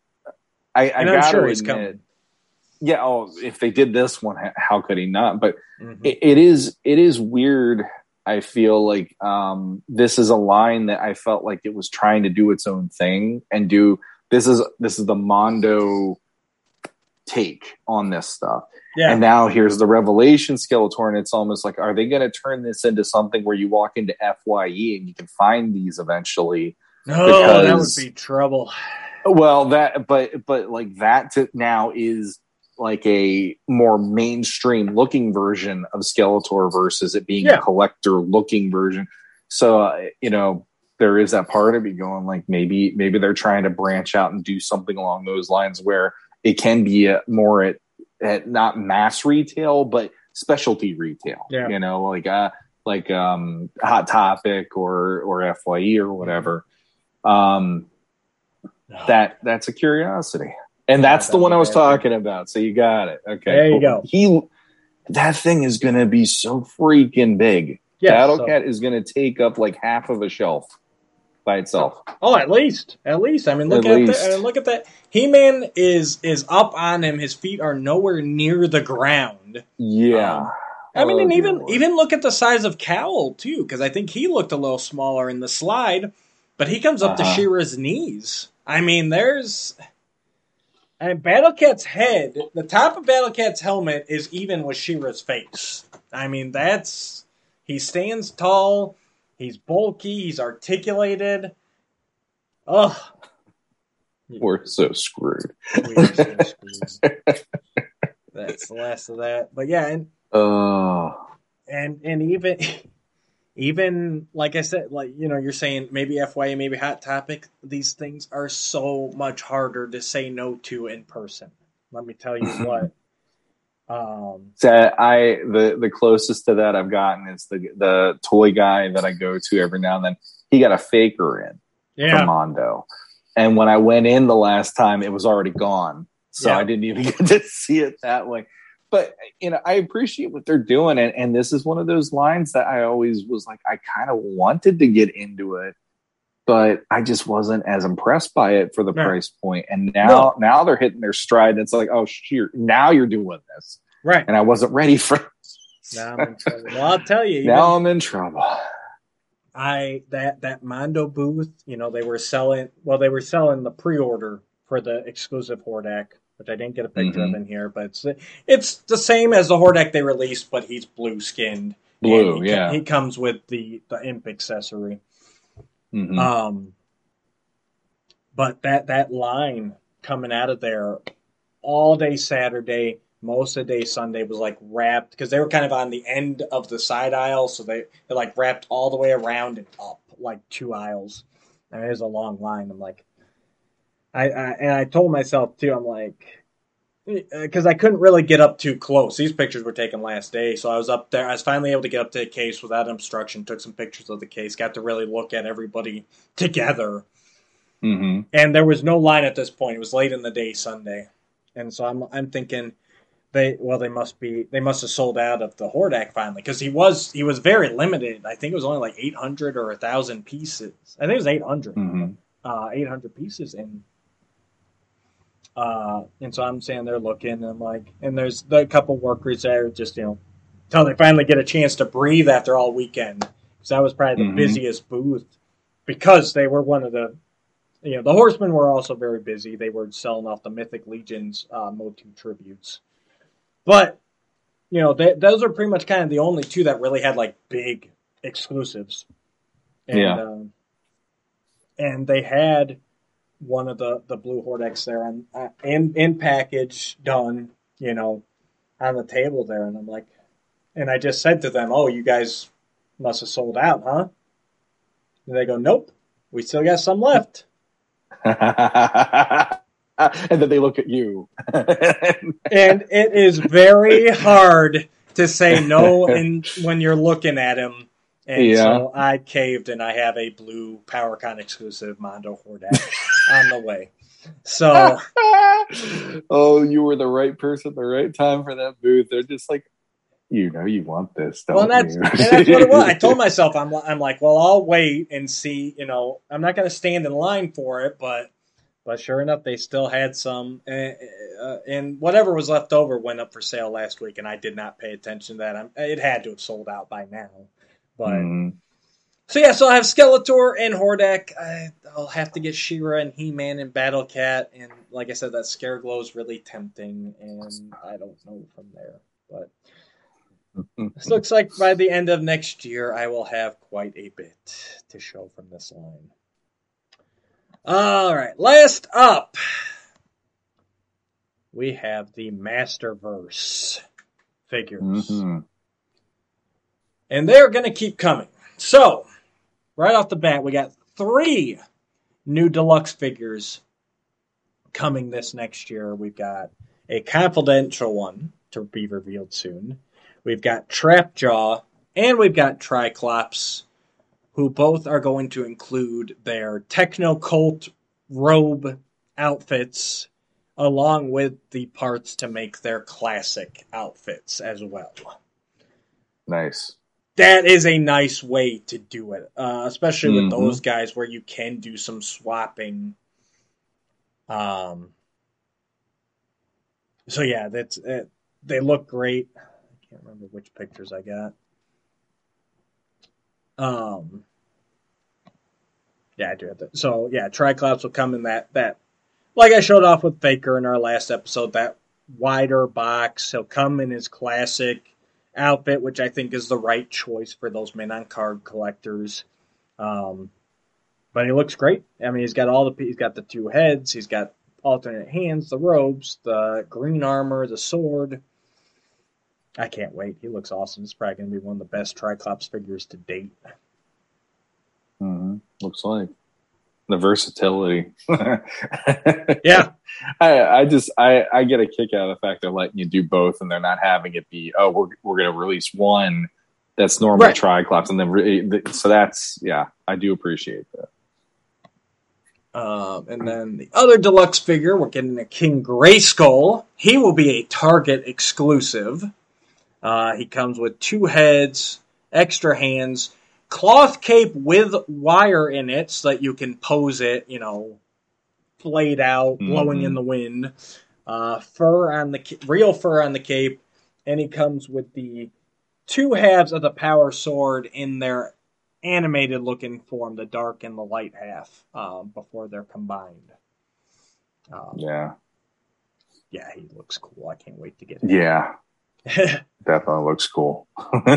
I, I gotta sure admit, yeah. Oh, if they did this one, how could he not? But Mhm. it, it is it is weird. I feel like um, this is a line that I felt like it was trying to do its own thing and do this is this is the Mondo take on this stuff. Yeah. And now here's the Revelation Skeletor, and it's almost like, are they going to turn this into something where you walk into Fye and you can find these eventually? no, that would be trouble. Well, that, but but like that to now is like a more mainstream looking version of Skeletor versus it being Yeah. a collector looking version. So uh, you know there is that part of me going like maybe maybe they're trying to branch out and do something along those lines where it can be a, more at, at not mass retail but specialty retail. Yeah. You know like uh like um Hot Topic or or Fye or whatever. Um that that's a curiosity and that's the one i was talking about so you got it okay There you go. he that thing is gonna be so freaking big Yeah, battle so- cat is gonna take up like half of a shelf by itself. Oh, at least, at least. I mean, look At at, that. uh, Look at that. He Man is is up on him. His feet are nowhere near the ground. Yeah. Um, I mean, Oh, and even Lord. even look at the size of Kowl too, because I think he looked a little smaller in the slide, but he comes up to Uh-huh. She-Ra's knees. I mean, there's. And Battle Cat's head, the top of Battle Cat's helmet is even with She-Ra's face. I mean, that's he stands tall, he's bulky, he's articulated. Ugh, We're so screwed. we are so screwed. That's the last of that. But yeah, and Oh. and and even even like I said, like you know, you're saying maybe Fye, maybe Hot Topic. These things are so much harder to say no to in person. Let me tell you what. Um, So I the the closest to that I've gotten is the the toy guy that I go to every now and then. He got a faker in yeah, from Mondo, and when I went in the last time, it was already gone. So Yeah. I didn't even get to see it that way. But you know, I appreciate what they're doing, and, and this is one of those lines that I always was like, I kind of wanted to get into it, but I just wasn't as impressed by it for the No. price point. And now, now they're hitting their stride. And it's like, oh, sure, now you're doing this, right. and I wasn't ready for. Now I'm in trouble. Well, I'll tell you. now I'm in trouble. I that that Mondo booth, you know, they were selling. Well, they were selling the pre-order for the exclusive Hordak, which I didn't get a picture Mhm. of in here, but it's it's the same as the Hordak they released, but he's blue skinned. Blue, he, yeah. He comes with the the imp accessory. Mhm. Um, but that that line coming out of there all day Saturday, most of the day Sunday was like wrapped because they were kind of on the end of the side aisle, so they they like wrapped all the way around and up like two aisles. And it was a long line. I'm like, I, I and I told myself too. I'm like. Because I couldn't really get up too close. These pictures were taken last day, so I was up there. I was finally able to get up to the case without obstruction. Took some pictures of the case. Got to really look at everybody together Mhm. and there was no line at this point. It was late in the day Sunday, and so I'm I'm thinking they well they must be they must have sold out of the Hordak finally because he was he was very limited. I think it was only like 800 or a thousand pieces. I think it was 800, Mhm. uh, 800 pieces in. Uh, and so I'm standing they're looking, and I'm like, and there's a couple workers there, just you know, until they finally get a chance to breathe after all weekend. Because that was probably the Mhm. busiest booth, because they were one of the you know, the Horsemen were also very busy. They were selling off the Mythic Legion's uh, Motu tributes. But, you know, they, those are pretty much kind of the only two that really had like big exclusives. And, Yeah. Um, and they had one of the, the blue Hordaks there on, uh, in, in package done, you know, on the table there. And I'm like, and I just said to them, oh, you guys must have sold out, huh? And they go, nope, we still got some left. and then they look at you. and it is very hard to say no in, when you're looking at him. And Yeah. so I caved, and I have a blue PowerCon exclusive Mondo Hordak on the way. So oh, you were the right person, at the right time for that booth. They're just like, you know, you want this, don't well, that's that's what it was. I told myself I'm I'm like, well, I'll wait and see. You know, I'm not going to stand in line for it, but but sure enough, they still had some, uh, uh, and whatever was left over went up for sale last week, and I did not pay attention to that. I'm, it had to have sold out by now, but. Mm. So yeah, so I have Skeletor and Hordak. I, I'll have to get She-Ra and He-Man and Battle Cat, and like I said, that Scareglow is really tempting, and I don't know from there. But this looks like by the end of next year, I will have quite a bit to show from this line. All right, last up, we have the Masterverse figures Mhm. And they're going to keep coming. So, right off the bat, we got three new deluxe figures coming this next year. We've got a confidential one to be revealed soon. We've got Trapjaw and we've got Triclops, who both are going to include their Techno Cult robe outfits along with the parts to make their classic outfits as well. Nice. That is a nice way to do it, uh, especially with Mhm. those guys where you can do some swapping. Um. So yeah, that's it. They look great. I can't remember which pictures I got. Um. Yeah, I do have that. So yeah, Triclops will come in that that, like I showed off with Faker in our last episode, that wider box. He'll come in his classic outfit, which I think is the right choice for those men on card collectors. Um, but he looks great. I mean, he's got all the he's got the two heads, he's got alternate hands, the robes, the green armor, the sword. I can't wait. He looks awesome. It's probably going to be one of the best Triclops figures to date. Mhm. Looks like the versatility. Yeah, I, I just I, I get a kick out of the fact they're letting you do both and they're not having it be oh we're we're going to release one that's normal Right. triclops and then re- so that's yeah I do appreciate that. Um, and then the other deluxe figure, we're getting a King Grayskull. He will be a Target exclusive. Uh, he comes with two heads, extra hands, cloth cape with wire in it so that you can pose it, you know, played out, blowing Mhm. in the wind. Uh, fur on the real fur on the cape, and he comes with the two halves of the power sword in their animated looking form, the dark and the light half, um, before they're combined. Um, Yeah, yeah, he looks cool. I can't wait to get him. yeah, definitely looks cool.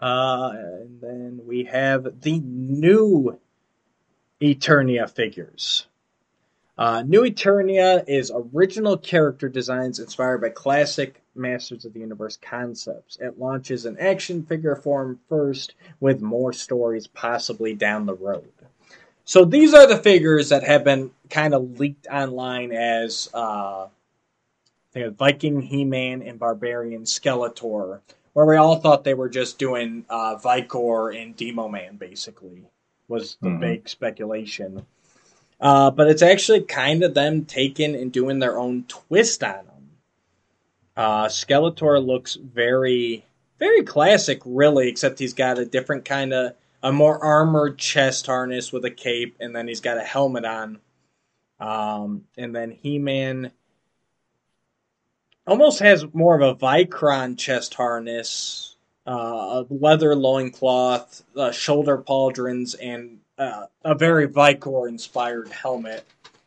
Uh, and then we have the new Eternia figures. Uh, new Eternia is original character designs inspired by classic Masters of the Universe concepts. It launches in action figure form first, with more stories possibly down the road. So these are the figures that have been kind of leaked online as uh, Viking, He-Man, and Barbarian Skeletor where we all thought they were just doing uh, Vikor and Demo Man, basically, was the Mhm. big speculation. Uh, but it's actually kind of them taking and doing their own twist on them. Uh, Skeletor looks very, very classic, really, except he's got a different kind of, a more armored chest harness with a cape, and then he's got a helmet on. Um, and then He Man almost has more of a Vicron chest harness, uh, a leather loincloth, uh, shoulder pauldrons, and uh, a very Vikor inspired helmet.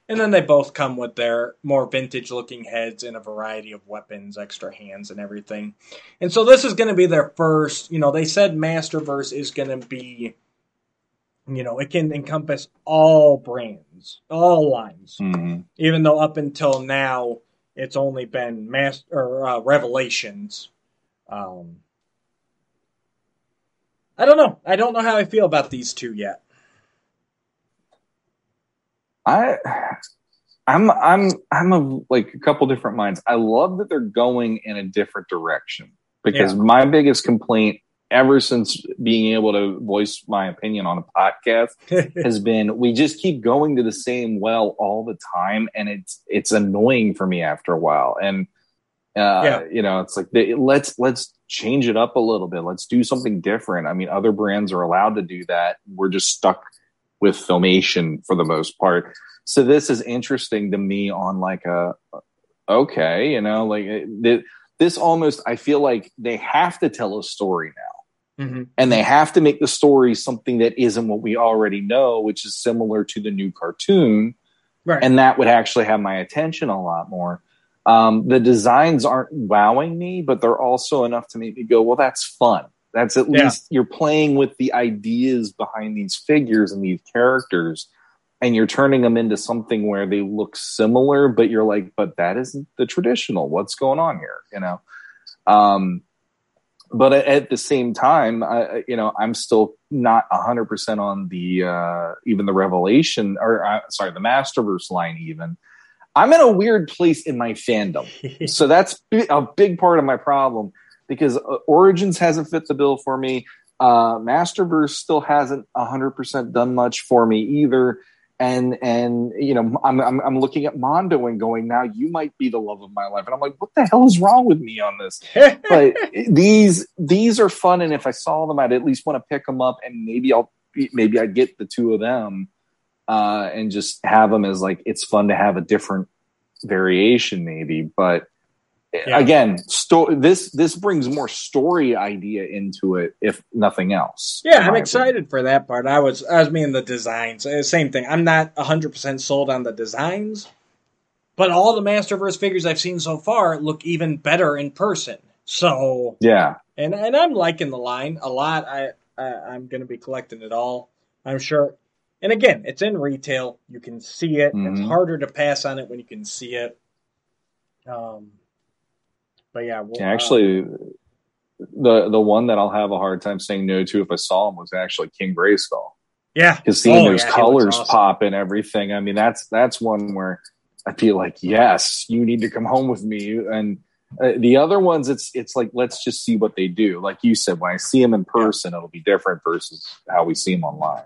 And then they both come with their more vintage looking heads and a variety of weapons, extra hands, and everything. And so this is going to be their first, you know, they said Masterverse is going to be, you know, it can encompass all brands, all lines Mhm. even though up until now it's only been mass or uh, revelations. Um, I don't know. I don't know how I feel about these two yet. I I'm I'm I'm of like a couple different minds. I love that they're going in a different direction because Yeah. my biggest complaint ever since being able to voice my opinion on a podcast has been we just keep going to the same well all the time and it's it's annoying for me after a while. And uh Yeah. you know it's like they, let's let's change it up a little bit. Let's do something different. I mean other brands are allowed to do that. We're just stuck with filmation for the most part. So this is interesting to me on like a okay you know like it, this almost i feel like they have to tell a story now Mhm. and they have to make the story something that isn't what we already know, which is similar to the new cartoon, Right. and that would actually have my attention a lot more. Um, the designs aren't wowing me, but they're also enough to make me go, "Well, that's fun. That's at Yeah. least you're playing with the ideas behind these figures and these characters." And you're turning them into something where they look similar, but you're like, but that isn't the traditional. What's going on here? You know? Um, but at- the same time, I, you know, I'm still not hundred percent on the uh, even the Revelation or uh, sorry, the Masterverse line. Even I'm in a weird place in my fandom, so that's a big part of my problem because uh, Origins hasn't fit the bill for me. Uh, Masterverse still hasn't hundred percent done much for me either. And and you know I'm, I'm I'm looking at Mondo and going now you might be the love of my life. And I'm like what the hell is wrong with me on this? But these these are fun and if I saw them I'd at least want to pick them up and maybe I'll maybe I'd get the two of them uh, and just have them as like it's fun to have a different variation maybe but yeah. again sto- this this brings more story idea into it if nothing else yeah i'm excited opinion. for that part. I was i was meaning the designs. Uh, same thing. I'm not 100% sold on the designs but all the masterverse figures i've seen so far look even better in person. So yeah. and and i'm liking the line a lot. I, I i'm gonna be collecting it all i'm sure. And again it's in retail. You can see it. Mm-hmm. it's harder to pass on it when you can see it. Um but yeah, we'll, actually, uh, the the one that I'll have a hard time saying no to if I saw him was actually King Grayskull. Yeah, because seeing oh, those yeah, colors awesome. pop and everything. I mean, that's that's one where I feel like yes, you need to come home with me. And uh, the other ones, it's it's like let's just see what they do. Like you said, when I see them in person, yeah. it'll be different versus how we see them online.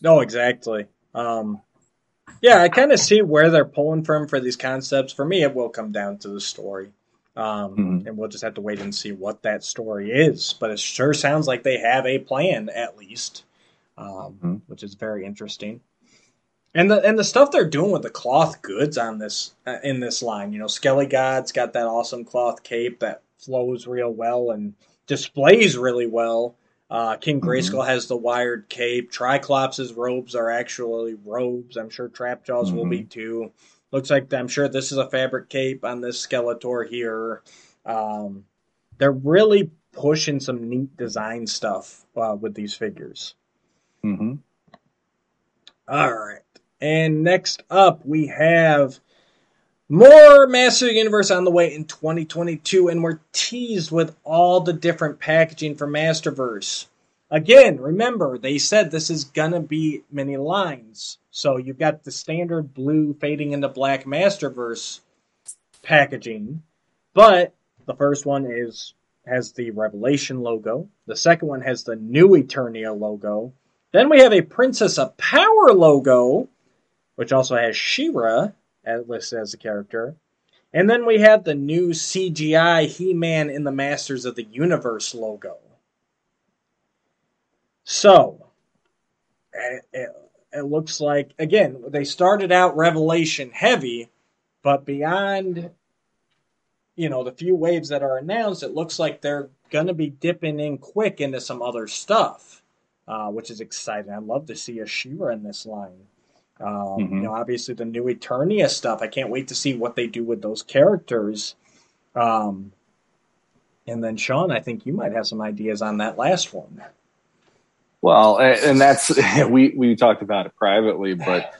No, exactly. Um, yeah, I kind of see where they're pulling from for these concepts. For me, it will come down to the story. Um, mm-hmm. And we'll just have to wait and see what that story is. But it sure sounds like they have a plan, at least, um, mm-hmm. which is very interesting. And the and the stuff they're doing with the cloth goods on this uh, in this line, you know, Skelegod's got that awesome cloth cape that flows real well and displays really well. Uh, King mm-hmm. Grayskull mm-hmm. has the wired cape. Triclops' robes are actually robes. I'm sure Trapjaw's mm-hmm. will be too. Looks like I'm sure this is a fabric cape on this Skeletor here. Um, they're really pushing some neat design stuff uh, with these figures. Mm-hmm. All right. And next up, we have more Master Universe on the way in 2022, and we're teased with all the different packaging for Masterverse. Again, remember, they said this is going to be many lines. So you've got the standard blue fading into black Masterverse packaging, but the first one is has the Revelation logo. The second one has the New Eternia logo. Then we have a Princess of Power logo, which also has She-Ra listed as a character. And then we have the new CGI He-Man in the Masters of the Universe logo. So, eh, eh, it, looks like again they started out Revelation heavy, but beyond you know the few waves that are announced, it looks like they're gonna be dipping in quick into some other stuff, uh, which is exciting. I'd love to see a She-Ra in this line. Um, mm-hmm. You know, obviously the new Eternia stuff. I can't wait to see what they do with those characters. Um, and then Sean, I think you might have some ideas on that last one. Well, and that's we we talked about it privately, but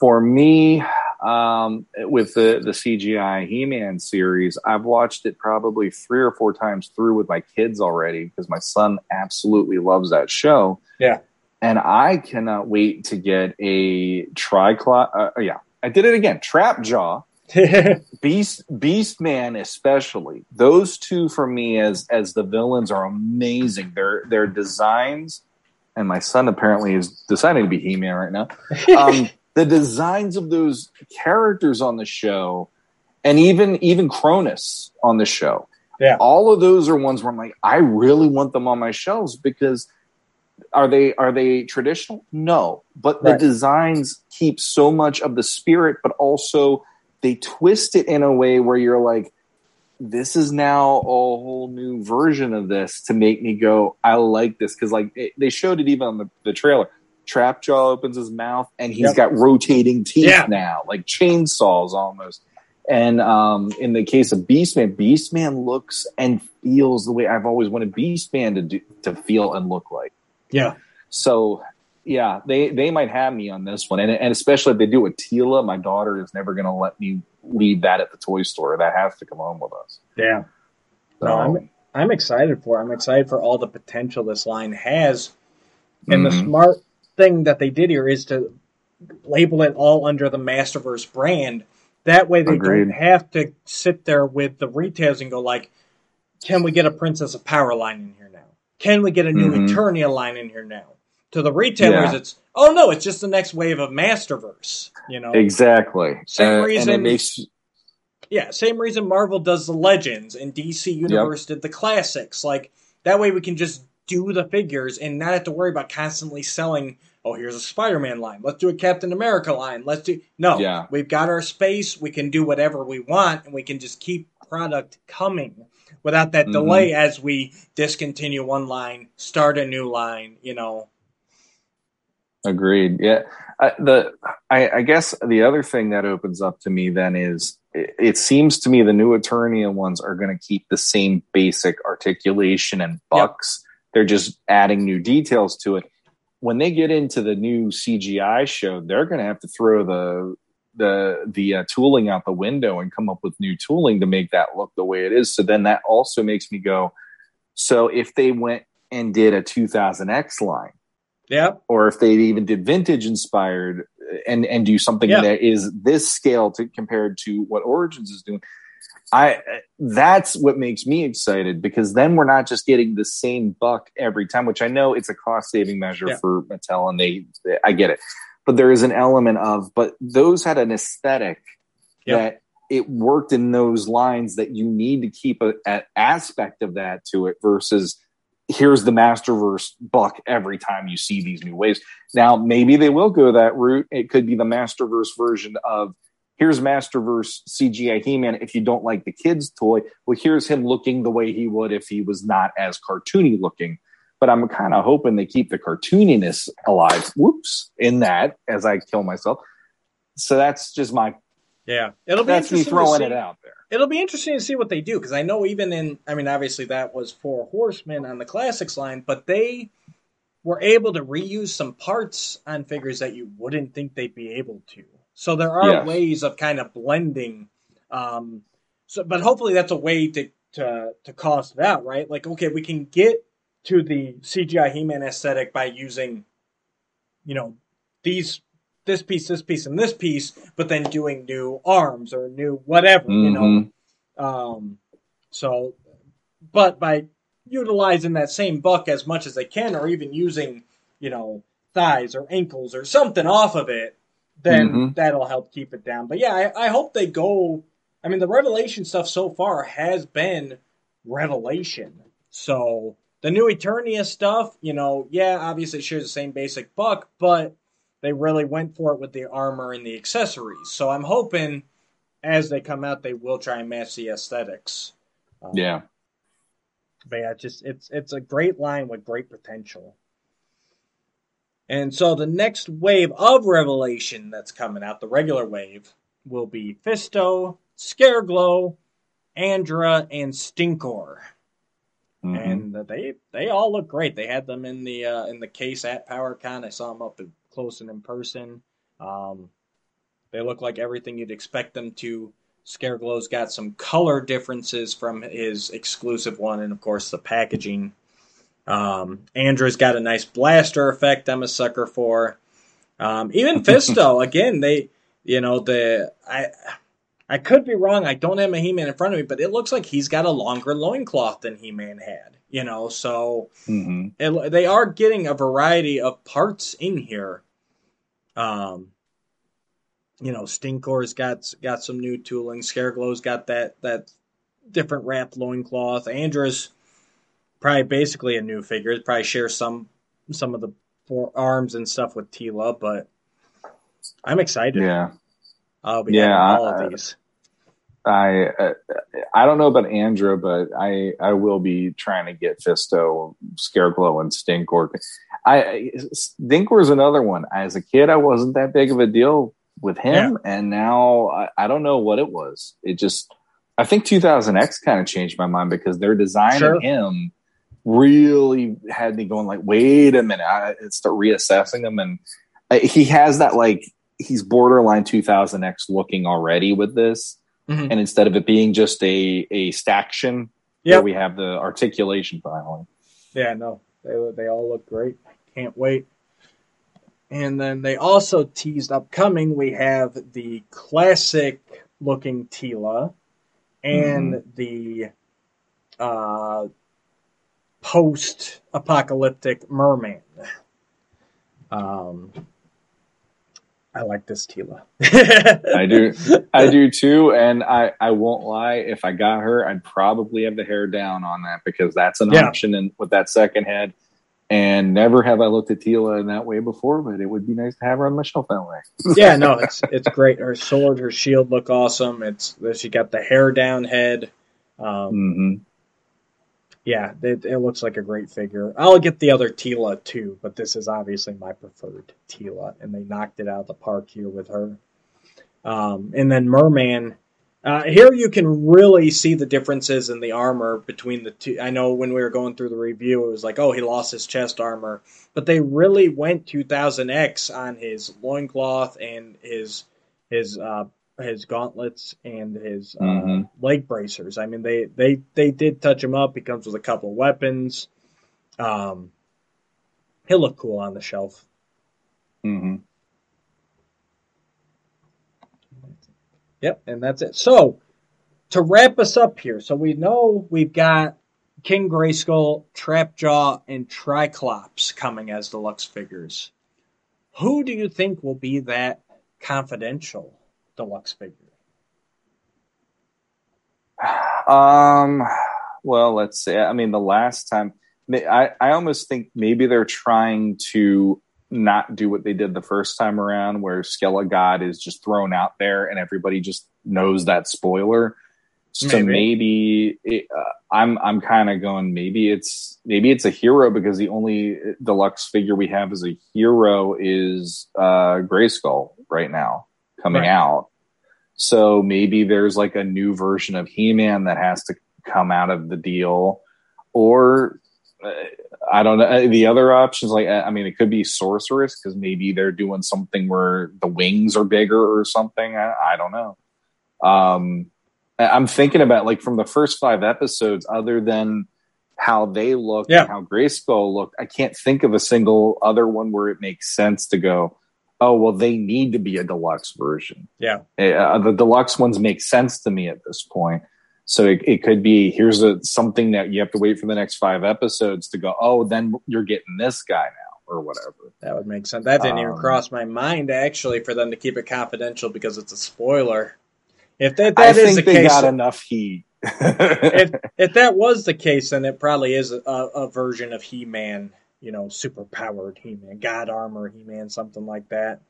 for me, um, with the the CGI He Man series, I've watched it probably three or four times through with my kids already because my son absolutely loves that show. Yeah, and I cannot wait to get a triclot. Uh, yeah, I did it again. Trap Jaw. Beast Beast Man especially. Those two for me as as the villains are amazing. Their their designs and my son apparently is deciding to be He-Man right now. Um, the designs of those characters on the show and even even Cronus on the show. Yeah. All of those are ones where I'm like I really want them on my shelves because are they are they traditional? No. But right. the designs keep so much of the spirit but also they twist it in a way where you're like, this is now a whole new version of this to make me go, I like this. Cause like it, they showed it even on the, the trailer. Trapjaw opens his mouth and he's yep. got rotating teeth yeah. now, like chainsaws almost. And um, in the case of Beastman, Beastman looks and feels the way I've always wanted Beastman to do, to feel and look like. Yeah. So yeah, they they might have me on this one, and and especially if they do with Teela, my daughter is never going to let me leave that at the toy store. That has to come home with us. Yeah, so, no, I'm I'm excited for. It. I'm excited for all the potential this line has, and mm-hmm. the smart thing that they did here is to label it all under the Masterverse brand. That way, they Agreed. don't have to sit there with the retailers and go like, "Can we get a Princess of Power line in here now? Can we get a new mm-hmm. Eternia line in here now?" To the retailers, Yeah. it's oh no, it's just the next wave of Masterverse. You know, Exactly. Same Uh, reason- makes yeah, same reason Marvel does the Legends and DC Universe did the classics. Like that way, we can just do the figures and not have to worry about constantly selling. Oh, here's a Spider-Man line. Let's do a Captain America line. Let's do no. Yeah. we've got our space. We can do whatever we want, and we can just keep product coming without that Mhm. delay as we discontinue one line, start a new line. You know, Agreed. Yeah. I, the I, I guess the other thing that opens up to me then is it, it seems to me the new Eternia ones are going to keep the same basic articulation and bucks. They're just adding new details to it. When they get into the new CGI show, they're going to have to throw the the the uh, tooling out the window and come up with new tooling to make that look the way it is. So then that also makes me go. So if they went and did a 2000X line yeah, or if they even did vintage inspired uh, and and do something Yeah. that is this scale to compared to what origins is doing i uh, that's what makes me excited because then we're not just getting the same buck every time which i know it's a cost saving measure Yeah. for mattel and they i get it but there is an element of but those had an aesthetic Yeah. that it worked in those lines that you need to keep an aspect of that to it versus here's the masterverse buck every time you see these new waves. Now maybe they will go that route. It could be the masterverse version of here's masterverse cgi he-man if you don't like the kids toy. Well here's him looking the way he would if he was not as cartoony looking. But i'm kind of hoping they keep the cartooniness alive. Whoops in that as i kill myself. So that's just my yeah. It'll be that's me interesting to throwing see- it out there It'll be interesting to see what they do because I know even in, I mean, obviously that was Four Horsemen on the classics line, but they were able to reuse some parts on figures that you wouldn't think they'd be able to. So there are ways of kind of blending. Um, so, but hopefully that's a way to to to cost it out, right? Like, okay, we can get to the CGI He-Man aesthetic by using, you know, these this piece, this piece, and this piece, but then doing new arms or new whatever, you know. Mhm. Um, so, but by utilizing that same buck as much as they can, or even using, you know, thighs or ankles or something off of it, then Mhm. that'll help keep it down. But yeah, I, I hope they go. I mean, the revelation stuff so far has been revelation. So the new Eternia stuff, you know, yeah, obviously it shares the same basic buck, but they really went for it with the armor and the accessories. So I'm hoping as they come out, they will try and match the aesthetics. Um, yeah but yeah, just it's it's a great line with great potential. And so the next wave of Revelation that's coming out, the regular wave, will be Fisto, Scareglow, Andra, and Stinkor. Mhm. And they they all look great. They had them in the uh, in the case at PowerCon. I saw them up close and in person. Um, they look like everything you'd expect them to. Scareglow's got some color differences from his exclusive one, and of course the packaging. Um, Andra's got a nice blaster effect. I'm a sucker for. Um, even Fisto, again, they, you know, the I, I could be wrong. I don't have a He-Man in front of me, but it looks like he's got a longer loincloth than He-Man had. You know, so Mhm. it, they are getting a variety of parts in here. Um, you know, Stinkor's got got some new tooling. Scareglow's got that that different wrap loincloth. Andra's probably basically a new figure. Probably shares some some of the forearms and stuff with Teela, but I'm excited. yeah I'll be Yeah, all I- of these. I uh, I don't know about Andra, but I I will be trying to get Fisto, Scareglow, and Stinkor. I Stinkor is another one. As a kid, I wasn't that big of a deal with him, and now I, I don't know what it was. It just I think 2000X kind of changed my mind because their design Sure. of him really had me going like, wait a minute, I start reassessing him, and uh, he has that like he's borderline 2000X looking already with this Mhm. and instead of it being just a a staction yeah, we have the articulation finally. Yeah, no, they they all look great. Can't wait. And then they also teased upcoming. We have the classic looking Teela and the uh, post apocalyptic merman. Um, I like this Teela. I do, I do too, and I I won't lie. If I got her, I'd probably have the hair down on that because that's an Yeah. option and with that second head. And never have I looked at Teela in that way before, but it would be nice to have her on my shelf that way. yeah, no, it's it's great. Her sword, her shield look awesome. It's she got the hair down head. Um, hmm yeah, it, it looks like a great figure. I'll get the other Teela too, but this is obviously my preferred Teela, and they knocked it out of the park here with her. Um, and then Merman, uh, here you can really see the differences in the armor between the two. I know when we were going through the review, it was like, oh, he lost his chest armor, but they really went 2000X on his loincloth and his his uh, his gauntlets and his uh, Mhm. leg bracers. I mean, they they they did touch him up. He comes with a couple of weapons. Um, he'll look cool on the shelf. Mm-hmm. Yep, and that's it. So to wrap us up here, so we know we've got King Grayskull, Trapjaw, and Triclops coming as deluxe figures. Who do you think will be that confidential deluxe figure? Um, well, let's say. I mean, the last time, I I almost think maybe they're trying to not do what they did the first time around, where Skelegod is just thrown out there and everybody just knows that spoiler. So Maybe. maybe, it, uh, I'm I'm kind of going. Maybe it's maybe it's a hero because the only deluxe figure we have as a hero is uh, Grayskull right now coming Right. out. So maybe there's like a new version of He-Man that has to come out of the deal, or uh, I don't know. Uh, The other options, like uh, I mean, it could be Sorceress because maybe they're doing something where the wings are bigger or something. I, I don't know. Um, I'm thinking about like from the first five episodes, other than how they look Yeah. and how Grayskull looked, I can't think of a single other one where it makes sense to go. Oh well, they need to be a deluxe version Yeah. uh, the deluxe ones make sense to me at this point. So it, it could be here's a something that you have to wait for the next five episodes to go. Oh, then you're getting this guy now or whatever. That would make sense. That didn't even Um, cross my mind actually for them to keep it confidential because it's a spoiler. If that, I that is think the they case, got enough heat. if if that was the case, then it probably is a, a version of He-Man, you know, super powered He-Man, God armor He-Man, something like that.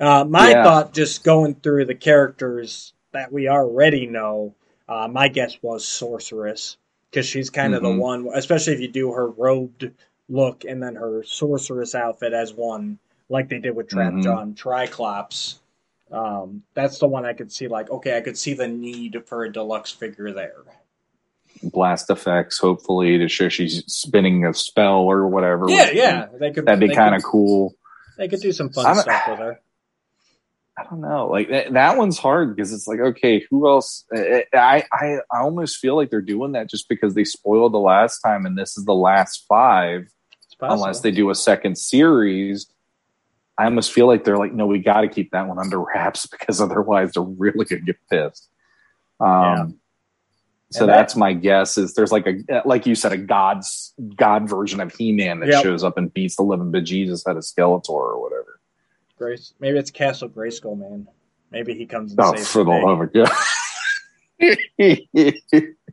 Uh, my Yeah. thought, just going through the characters that we already know, uh, my guess was Sorceress because she's kind of the Mhm. one, especially if you do her robed look and then her Sorceress outfit as one, like they did with Trapjaw Mhm. and Triclops. Um, that's the one I could see. Like, okay, I could see the need for a deluxe figure there. Blast effects, hopefully, to show she's spinning a spell or whatever. Yeah, yeah, they could. That'd be kind of cool. They could do some fun I'm- stuff with her. I don't know. Like that, that one's hard because it's like, okay, who else? I, I I almost feel like they're doing that just because they spoiled the last time, and this is the last five. Unless they do a second series. I almost feel like they're like, no, we got to keep that one under wraps because otherwise they're really to get pissed. Um. So that- that's my guess. Is there's like a like you said a god's god version of He Man that Yep. shows up and beats the living bejesus out of Skeletor or whatever. Grace, maybe it's Castle Grayskull, man. Maybe he comes and Oh, saves for the day. love of God.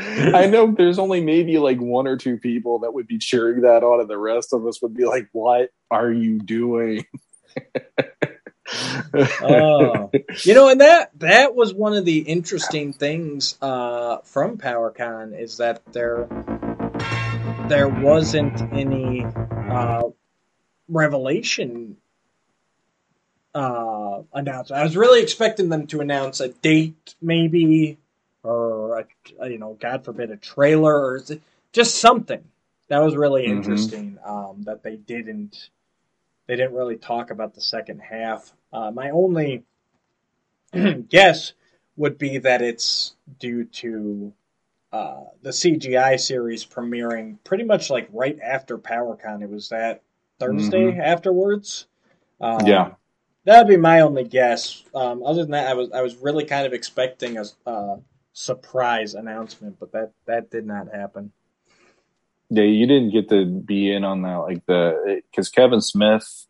I know there's only maybe like one or two people that would be cheering that on, and the rest of us would be like, "What are you doing?" oh, you know, and that that was one of the interesting things uh, from PowerCon is that there there wasn't any uh, revelation uh, announcement. I was really expecting them to announce a date, maybe, or a, you know, God forbid, a trailer or just something. That was really Mhm. interesting. Um, that they didn't. They didn't really talk about the second half. Uh, my only guess would be that it's due to uh, the CGI series premiering pretty much like right after PowerCon. It was that Thursday afterwards. Um, Yeah. that'd be my only guess. Um, other than that, I was I was really kind of expecting a uh, surprise announcement, but that that did not happen. Yeah, you didn't get to be in on that, like the because Kevin Smith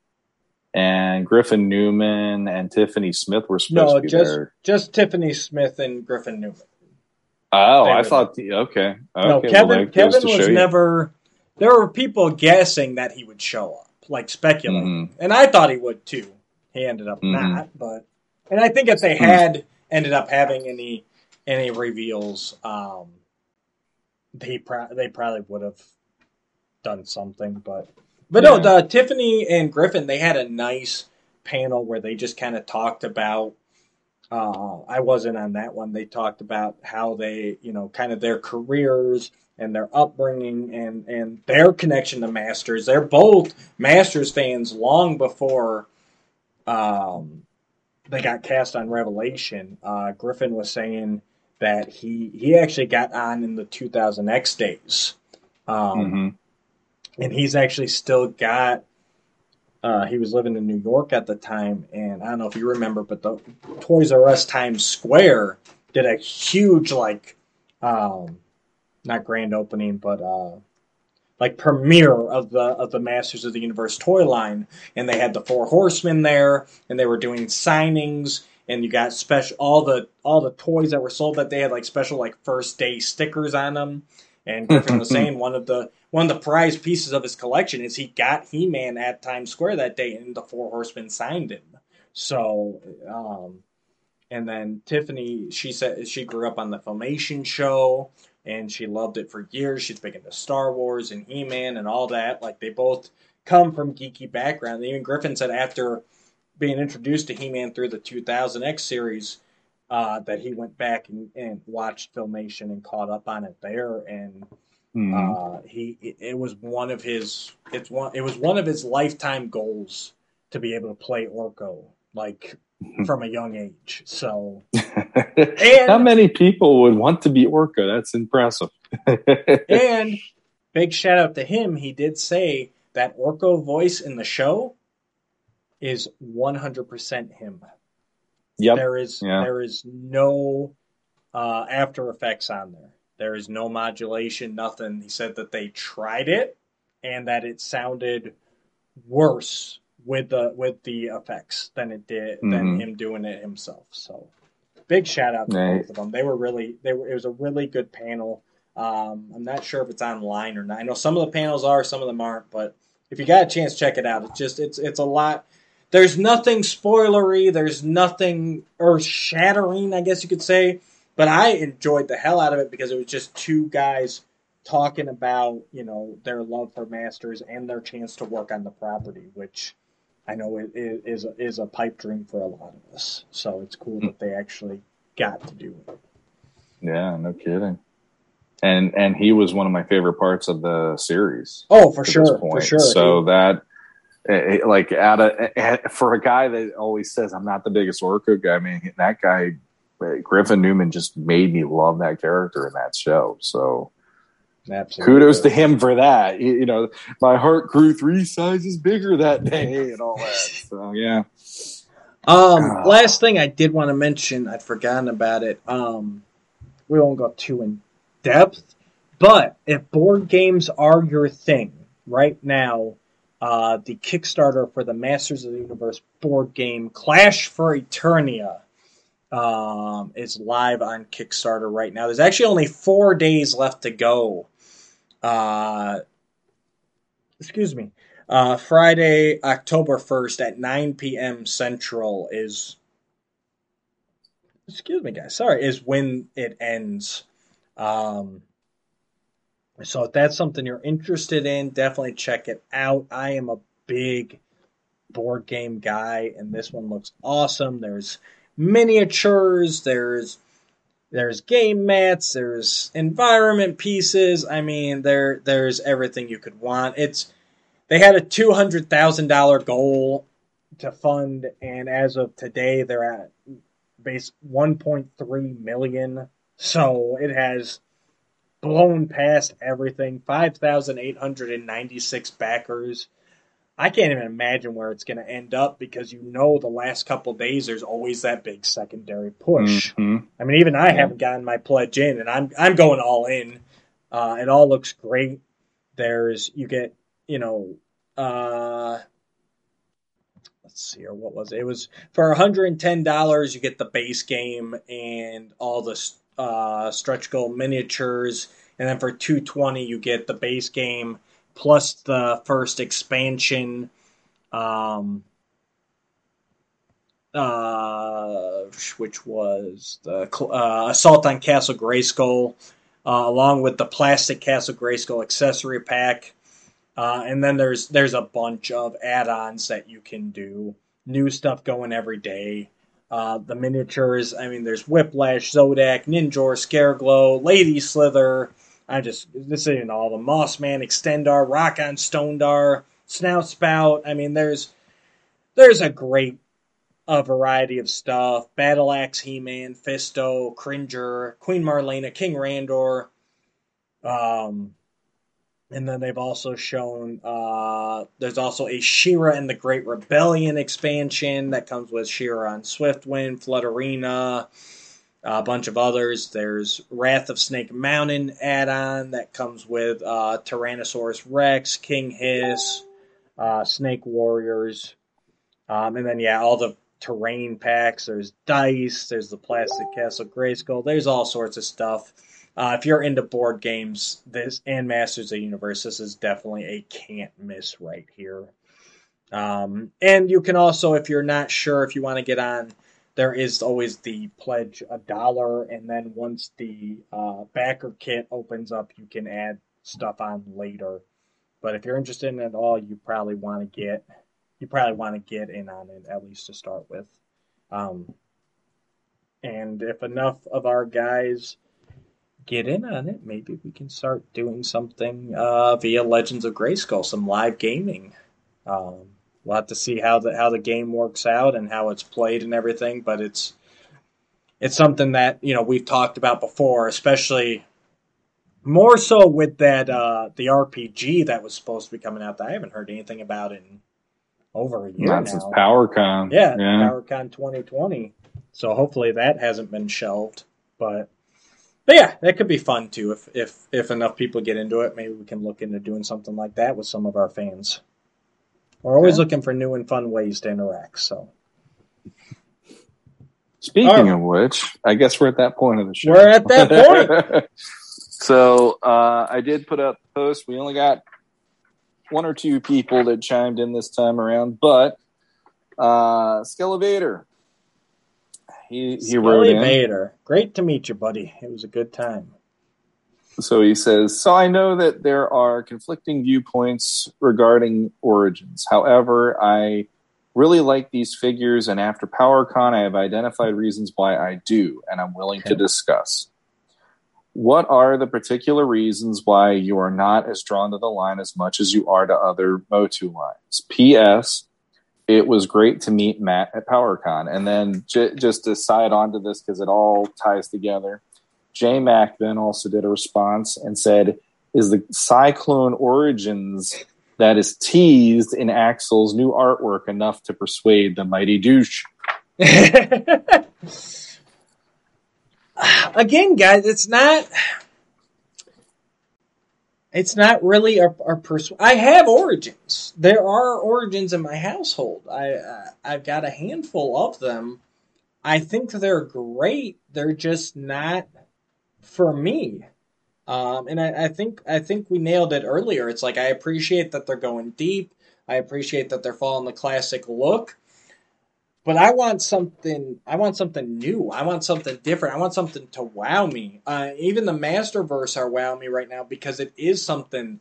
and Griffin Newman and Tiffany Smith were supposed No, to be just there. just Tiffany Smith and Griffin Newman. Oh, I thought the okay. okay no, Kevin goes Kevin was never. There were people guessing that he would show up, like speculating, Mhm. and I thought he would too. He ended up Mhm. not, but and I think if they Hmm. had ended up having any any reveals, um, they pro- they probably would have done something, but but no, the Tiffany and Griffin they had a nice panel where they just kind of talked about. Uh, I wasn't on that one. They talked about how they, you know, kind of their careers and their upbringing and and their connection to Masters. They're both Masters fans long before um, they got cast on Revelation. Uh, Griffin was saying that he he actually got on in the 2000X days. Um, Mhm. and he's actually still got. Uh, he was living in New York at the time, and I don't know if you remember, but the Toys R Us Times Square did a huge like, um, not grand opening, but uh, like premiere of the of the Masters of the Universe toy line, and they had the Four Horsemen there, and they were doing signings, and you got special all the all the toys that were sold that they had like special like first day stickers on them. And Griffin was saying one of the one of the prized pieces of his collection is he got He Man at Times Square that day, and the Four Horsemen signed him. So, um, and then Tiffany, she said she grew up on the Filmation show, and she loved it for years. She's big into Star Wars and He Man and all that. Like they both come from geeky background. Even Griffin said after being introduced to He Man through the 2000X series, uh, that he went back and, and watched Filmation and caught up on it there, and Mhm. uh, he it, it was one of his it's one it was one of his lifetime goals to be able to play Orko like from a young age. So and- How many people would want to be Orko? That's impressive. and big shout out to him. He did say that Orko voice in the show is 100% him. yep. There is Yeah. there is no uh, After Effects on there. There is no modulation, nothing. He said that they tried it and that it sounded worse with the with the effects than it did than Mhm. him doing it himself. So big shout out to Right. both of them. They were really they were it was a really good panel. Um, I'm not sure if it's online or not. I know some of the panels are, some of them aren't, but if you got a chance, check it out. It's just it's it's a lot there's nothing spoilery. There's nothing earth shattering, I guess you could say. But I enjoyed the hell out of it because it was just two guys talking about you know their love for Masters and their chance to work on the property, which I know it is a, is a pipe dream for a lot of us. So it's cool that they actually got to do it. Yeah, no kidding. And and he was one of my favorite parts of the series. Oh, for sure, for sure. So that, like, at a eh, for a guy that always says I'm not the biggest Orko guy, I mean that guy, eh, Griffin Newman, just made me love that character in that show. So Absolutely. kudos to him for that. You, you know, my heart grew three sizes bigger that day, and all that. So yeah, Um, Ah. last thing I did want to mention, I'd forgotten about it. Um, we won't go too in depth, but if board games are your thing right now, uh, the Kickstarter for the Masters of the Universe board game Clash for Eternia um, is live on Kickstarter right now. There's actually only four days left to go. Uh, excuse me. Uh, Friday, October 1st at 9 p.m. Central is. Excuse me, guys. Sorry, is when it ends. Um, so if that's something you're interested in, definitely check it out. I am a big board game guy, and this one looks awesome. There's miniatures. There's there's game mats. There's environment pieces. I mean, there there's everything you could want. It's they had a two hundred thousand dollar goal to fund, and as of today, they're at base one point three million. So it has blown past everything. Five thousand eight hundred and ninety six backers. I can't even imagine where it's going to end up because you know the last couple days there's always that big secondary push. Mhm. I mean, even I Yeah. haven't gotten my pledge in, and I'm I'm going all in. Uh, it all looks great. There's you get you know uh let's see or what was it? It was for $110 you get the base game and all the uh, stretch goal miniatures and then for 220 you get the base game plus the first expansion um uh which was the uh, assault on castle grayskull uh, along with the plastic castle grayskull accessory pack uh, and then there's there's a bunch of add-ons that you can do. New stuff going every day. Uh, the miniatures, I mean, there's Whiplash, Zodak, Ninjor, Scareglow, Lady Slither. I just this isn't all the Mossman, Extendar, Rokkon Stonedar, Snout Spout. I mean, there's there's a great a variety of stuff. Battle Axe, He-Man, Fisto, Cringer, Queen Marlena, King Randor. Um, and then they've also shown uh, there's also a She-Ra and the Great Rebellion expansion that comes with She-Ra on Swiftwind, Flutterina, a bunch of others. There's Wrath of Snake Mountain add-on that comes with uh, Tyrannosaurus Rex, King Hiss, uh, Snake Warriors, um, and then yeah, all the terrain packs. There's dice. There's the plastic Castle Grayskull. There's all sorts of stuff. Uh, if you're into board games, this and Masters of the Universe, this is definitely a can't miss right here. Um, and you can also, if you're not sure if you want to get on, there is always the pledge a dollar, and then once the uh, backer kit opens up, you can add stuff on later. But if you're interested in it all, you probably want to get you probably want to get in on it at least to start with. Um, and if enough of our guys get in on it, maybe we can start doing something uh, via Legends of Grayskull, some live gaming. Um, we'll have to see how the how the game works out and how it's played and everything, but it's it's something that you know we've talked about before, especially more so with that uh, the RPG that was supposed to be coming out. That I haven't heard anything about in over a year Not now. since PowerCon. Yeah, yeah. PowerCon 2020. So hopefully that hasn't been shelved, but but yeah, that could be fun too. If if if enough people get into it, maybe we can look into doing something like that with some of our fans. We're always Okay. looking for new and fun ways to interact. So Speaking All right. of which, I guess we're at that point of the show. We're at that point. so uh, I did put up the post. We only got one or two people that chimed in this time around, but uh, Skelevator. He he wrote Skelly in. Vader, great to meet you, buddy. It was a good time. So he says, So I know that there are conflicting viewpoints regarding origins. However, I really like these figures, and after PowerCon, I have identified reasons why I do, and I'm willing to discuss. What are the particular reasons why you are not as drawn to the line as much as you are to other Motu lines? P.S. It was great to meet Matt at PowerCon. And then j- just to side on to this, because it all ties together, J Mac then also did a response and said, Is the Cyclone Origins that is teased in Axel's new artwork enough to persuade the mighty douche? Again, guys, it's not. It's not really a, a I have origins. There are origins in my household. I uh, I've got a handful of them. I think they're great. They're just not for me. Um, and I, I think I think we nailed it earlier. It's like I appreciate that they're going deep. I appreciate that they're following the classic look. But I want something. I want something new. I want something different. I want something to wow me. Uh, even the Masterverse are wow me right now because it is something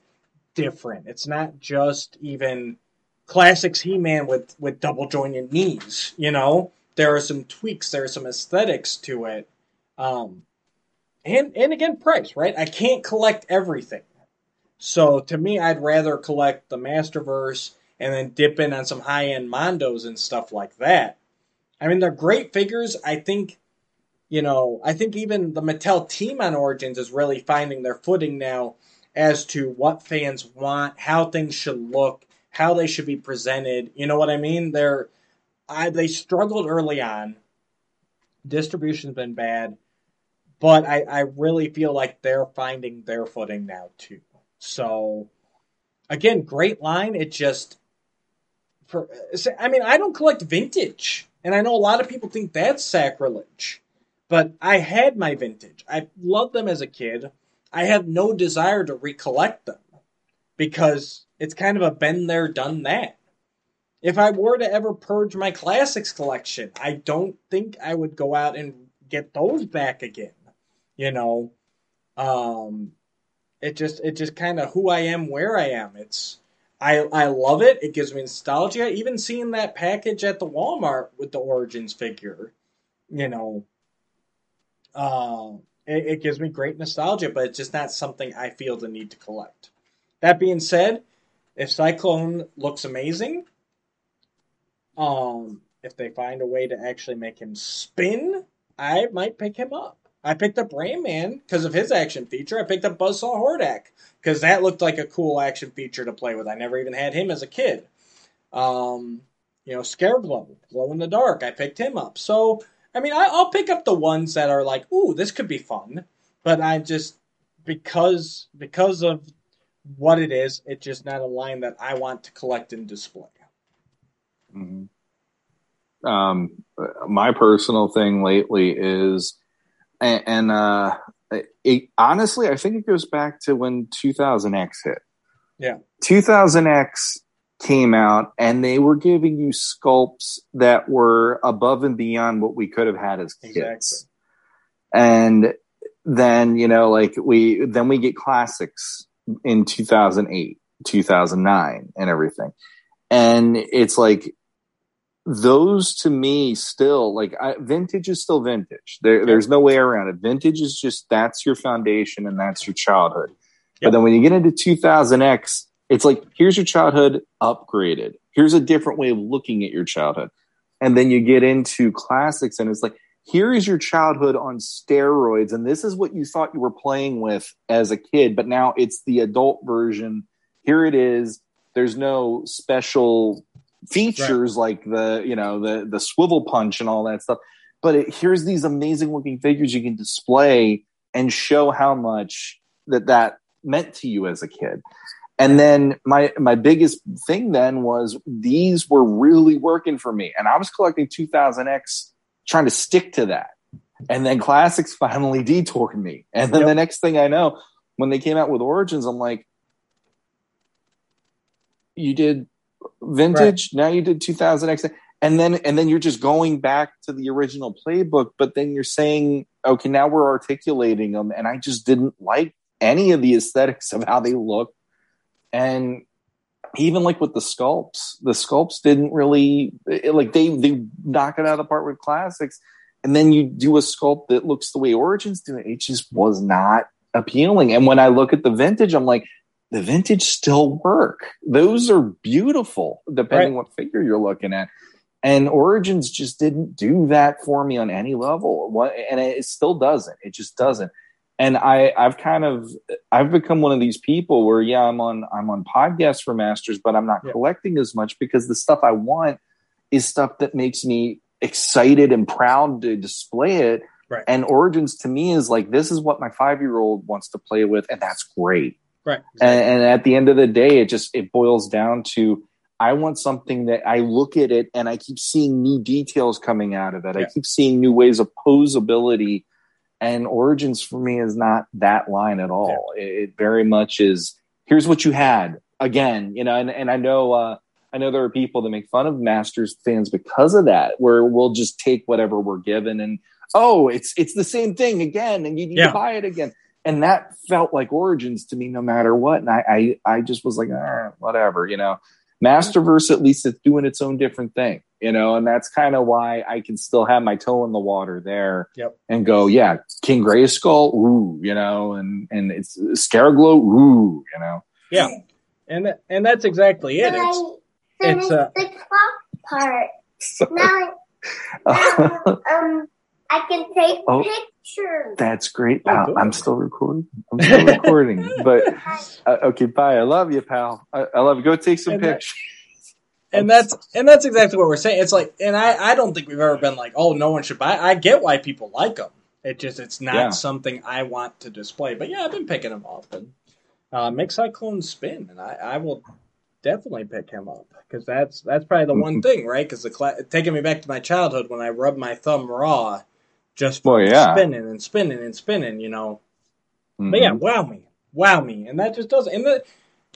different. It's not just even classics He-Man with with double jointed knees. You know, there are some tweaks. There are some aesthetics to it. Um, and and again, price right. I can't collect everything. So to me, I'd rather collect the Masterverse and then dip in on some high end Mondos and stuff like that. I mean, they're great figures. I think, you know, I think even the Mattel team on Origins is really finding their footing now as to what fans want, how things should look, how they should be presented. You know what I mean? They're, I, they struggled early on. Distribution's been bad, but I, I really feel like they're finding their footing now too. So again, great line. It just for I mean, I don't collect vintage, and I know a lot of people think that's sacrilege. But I had my vintage. I loved them as a kid. I have no desire to recollect them because it's kind of a been there, done that. If I were to ever purge my classics collection, I don't think I would go out and get those back again. You know, um, it just it just kind of who I am, where I am. It's I I love it. It gives me nostalgia. Even seeing that package at the Walmart with the Origins figure, you know, uh, it, it gives me great nostalgia. But it's just not something I feel the need to collect. That being said, if Cyclone looks amazing, um, if they find a way to actually make him spin, I might pick him up. I picked up Ram Man because of his action feature. I picked up Buzzsaw Hordak because that looked like a cool action feature to play with. I never even had him as a kid. Um, you know, Scareglow, Glow in the Dark. I picked him up. So, I mean, I, will pick up the ones that are like, ooh, this could be fun. But I just because because of what it is, it's just not a line that I want to collect and display. Mm-hmm. Um, my personal thing lately is, and, and uh, it, honestly, I think it goes back to when 2000X hit. Yeah. 2000X came out and they were giving you sculpts that were above and beyond what we could have had as kids. Exactly. And then, you know, like we, then we get classics in 2008, 2009 and everything. And it's like, those to me still like I, vintage is still vintage. There, there's no way around it. Vintage is just that's your foundation and that's your childhood. Yep. But then when you get into 2000X, it's like here's your childhood upgraded. Here's a different way of looking at your childhood. And then you get into classics and it's like here is your childhood on steroids and this is what you thought you were playing with as a kid, but now it's the adult version. Here it is. There's no special features right. like the you know the the swivel punch and all that stuff but it, here's these amazing looking figures you can display and show how much that that meant to you as a kid and then my my biggest thing then was these were really working for me and i was collecting 2000x trying to stick to that and then classics finally detoured me and then yep. the next thing i know when they came out with origins i'm like you did vintage. Right. Now you did 2000X. And then and then you're just going back to the original playbook, but then you're saying, okay, now we're articulating them. And I just didn't like any of the aesthetics of how they look. And even like with the sculpts, the sculpts didn't really like they they knock it out of the park with classics. And then you do a sculpt that looks the way Origins do it. It just was not appealing. And when I look at the vintage, I'm like, the vintage still work. Those are beautiful, depending right. what figure you're looking at. And Origins just didn't do that for me on any level. And it still doesn't. It just doesn't. And I, I've kind of, I've become one of these people where, yeah, I'm on, I'm on podcasts for Masters, but I'm not yeah. collecting as much because the stuff I want is stuff that makes me excited and proud to display it. Right. And Origins to me is like, this is what my five year old wants to play with, and that's great. Right. Exactly. And, and at the end of the day, it just it boils down to I want something that I look at it and I keep seeing new details coming out of it. Yeah. I keep seeing new ways of posability. And Origins for me is not that line at all. Yeah. It, very much is here's what you had again, you know, and, and I know uh, I know there are people that make fun of Masters fans because of that, where we'll just take whatever we're given and oh, it's it's the same thing again, and you need yeah. to buy it again and that felt like origins to me no matter what. And i i, I just was like ah, whatever you know. Masterverse at least it's doing its own different thing you know and that's kind of why i can still have my toe in the water there yep. and go yeah king Grayskull ooh you know and and it's Scareglow ooh you know. Yeah. And and that's exactly it. It's it's uh, the clock part. Now, now um I can take oh, pictures. That's great, pal. Oh, I'm still recording. I'm still recording. But uh, okay, bye. I love you, pal. I, I love you. Go take some and pictures. That, and that's and that's exactly what we're saying. It's like, and I I don't think we've ever been like, oh, no one should buy. I get why people like them. It just it's not yeah. something I want to display. But yeah, I've been picking them up, and uh, make Cyclone spin, and I, I will definitely pick him up because that's that's probably the one thing, right? Because the cla- taking me back to my childhood when I rubbed my thumb raw, just Well, yeah. spinning and spinning and spinning, you know. Mhm. But yeah, wow me, wow me, and that just doesn't. And the,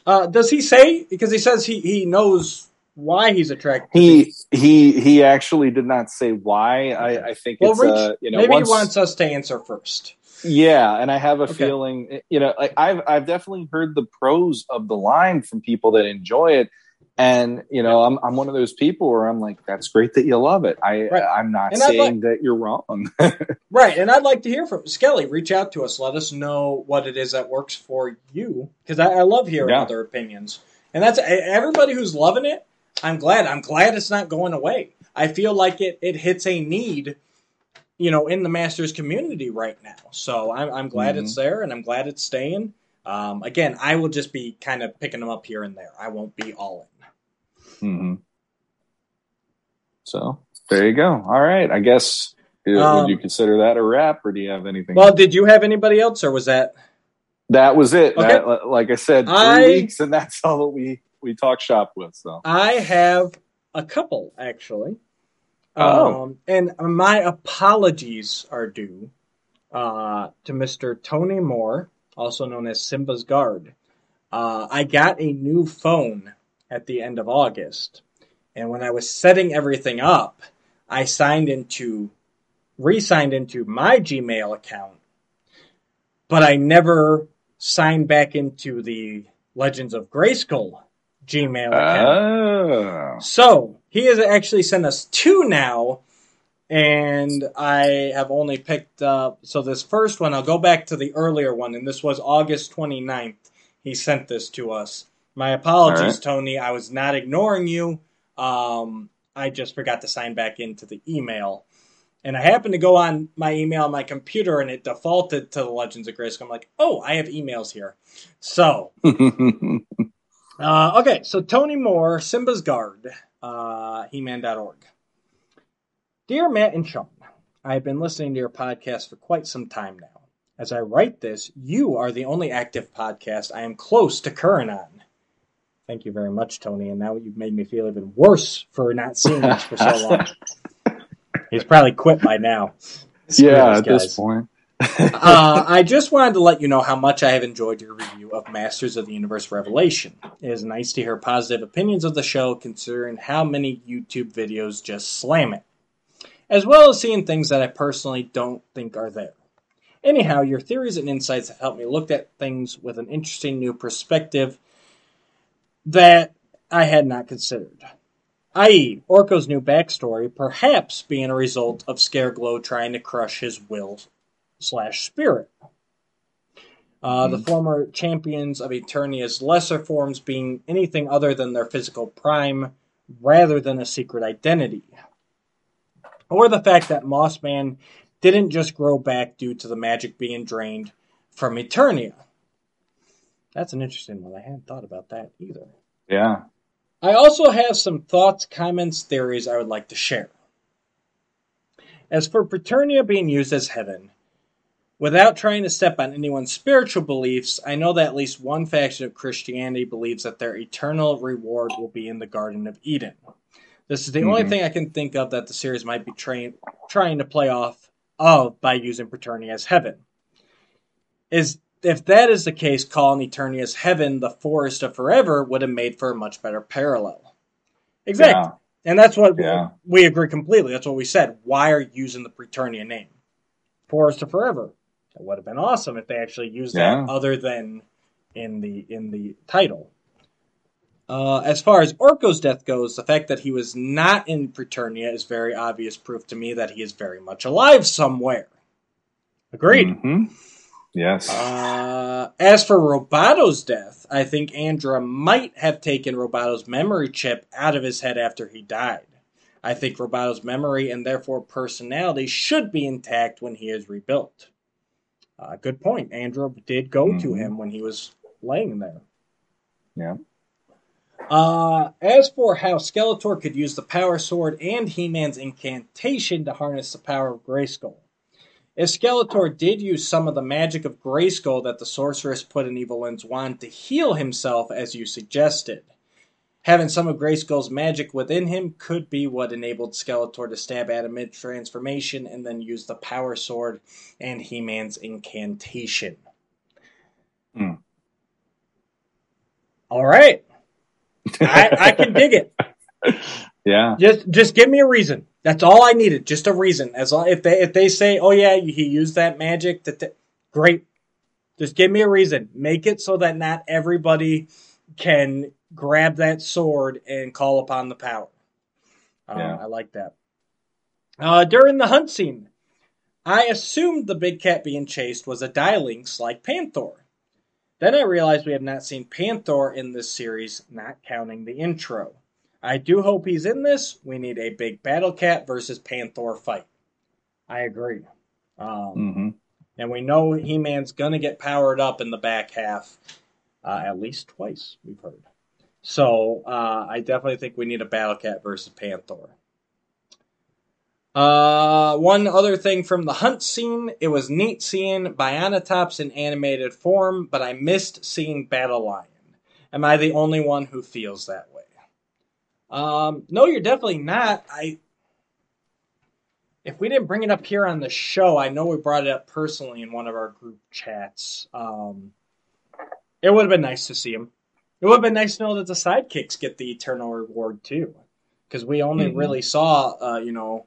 uh, does he say because he says he he knows why he's attracted? he he he actually did not say why. I, I think Well, it's Rich, uh, you know maybe once, he wants us to answer first. yeah, and I have a Okay. feeling you know like I've I've definitely heard the pros of the line from people that enjoy it, and you know I'm I'm one of those people where I'm like that's great that you love it. I Right. I'm not And saying that you're wrong. Right, and I'd like to hear from Skelly. Reach out to us. Let us know what it is that works for you, because I, I love hearing Yeah. other opinions. And that's everybody who's loving it. I'm glad. I'm glad it's not going away. I feel like it it hits a need, you know, in the Masters community right now. So I'm I'm glad Mhm. it's there, and I'm glad it's staying. Um, again, I will just be kind of picking them up here and there. I won't be all in. Hmm So there you go. All right, I guess. Um, would you consider that a wrap, or do you have anything? Well, did you have anybody else, or was that? that was it. Okay. That, like I said, three I- weeks, and that's all that we we talk shop with. So I have a couple actually. Oh. Um, and my apologies are due uh, to Mr. Tony Moore, also known as Simba's Guard. Uh, I got a new phone at the end of August, and when I was setting everything up, I signed into, re-signed into my Gmail account, but I never signed back into the Legends of Grayskull Gmail account. oh, So he has actually sent us two now, and I have only picked up. So this first one, I'll go back to the earlier one, and this was August 29th. He sent this to us. My apologies, right. Tony. I was not ignoring you. Um, I just forgot to sign back into the email. And I happened to go on my email on my computer, and it defaulted to the Legends of Grayskull. I'm like, oh, I have emails here. So uh, okay, so Tony Moore, Simba's Guard, uh, He-Man.org. Dear Matt and Sean, I have been listening to your podcast for quite some time now. As I write this, you are the only active podcast I am close to current on. Thank you very much, Tony. And now you've made me feel even worse for not seeing this for so long. He's probably quit by now. Screw yeah, those at this point. uh, I just wanted to let you know how much I have enjoyed your review of Masters of the Universe Revelation. It is nice to hear positive opinions of the show, considering how many YouTube videos just slam it, as well as seeing things that I personally don't think are there. Anyhow, your theories and insights have helped me look at things with an interesting new perspective that I had not considered. I.e., Orko's new backstory perhaps being a result of Scareglow trying to crush his will slash spirit. Uh, The former champions of Eternia's lesser forms being anything other than their physical prime rather than a secret identity. Or the fact that Moss Man didn't just grow back due to the magic being drained from Eternia. That's an interesting one. I hadn't thought about that either. Yeah. I also have some thoughts, comments, theories I would like to share. As for Preternia being used as heaven, without trying to step on anyone's spiritual beliefs, I know that at least one faction of Christianity believes that their eternal reward will be in the Garden of Eden. This is the only Mhm. thing I can think of that the series might be train- trying to play off of by using Preternia as heaven. Is if that is the case, calling Eternia as heaven the forest of forever would have made for a much better parallel. Exactly. Yeah. And that's what Yeah. we agree completely. That's what we said. Why are you using the Preternia name? Forest of Forever. It would have been awesome if they actually used Yeah. that other than in the in the title. Uh, as far as Orko's death goes, the fact that he was not in Preternia is very obvious proof to me that he is very much alive somewhere. Agreed. Mhm. Yes. Uh, as for Roboto's death, I think Andra might have taken Roboto's memory chip out of his head after he died. I think Roboto's memory and therefore personality should be intact when he is rebuilt. Uh, good point. Andra did go to Mhm. him when he was laying there. yeah. Uh, as for how Skeletor could use the Power Sword and He Man's incantation to harness the power of Grayskull, If Skeletor did use some of the magic of Grayskull that the sorceress put in Evil-Lyn's wand to heal himself, as you suggested, having some of Grayskull's magic within him could be what enabled Skeletor to stab Adam mid transformation and then use the Power Sword and He Man's incantation. Hmm. All right. I, I can dig it. Yeah. Just just give me a reason. That's all I needed. Just a reason. As long if they if they say, "Oh yeah, he used that magic," to t-, great. Just give me a reason. Make it so that not everybody can grab that sword and call upon the power. Um, Yeah. I like that. Uh, during the hunt scene, I assumed the big cat being chased was a Dialinx like Panthor. Then I realized we have not seen Panthor in this series, not counting the intro. I do hope he's in this. We need a big Battle Cat versus Panthor fight. I agree. Um, hmm and we know He Man's going to get powered up in the back half uh, at least twice, we've heard. So uh, I definitely think we need a Battle Cat versus Panthor. Uh, one other thing from the hunt scene, it was neat seeing Bionatops in animated form, but I missed seeing Battle Lion. Am I the only one who feels that way? Um, no, you're definitely not. I if we didn't bring it up here on the show, I know we brought it up personally in one of our group chats. Um, it would have been nice to see him. It would have been nice to know that the sidekicks get the eternal reward too, because we only Mhm. really saw, uh, you know,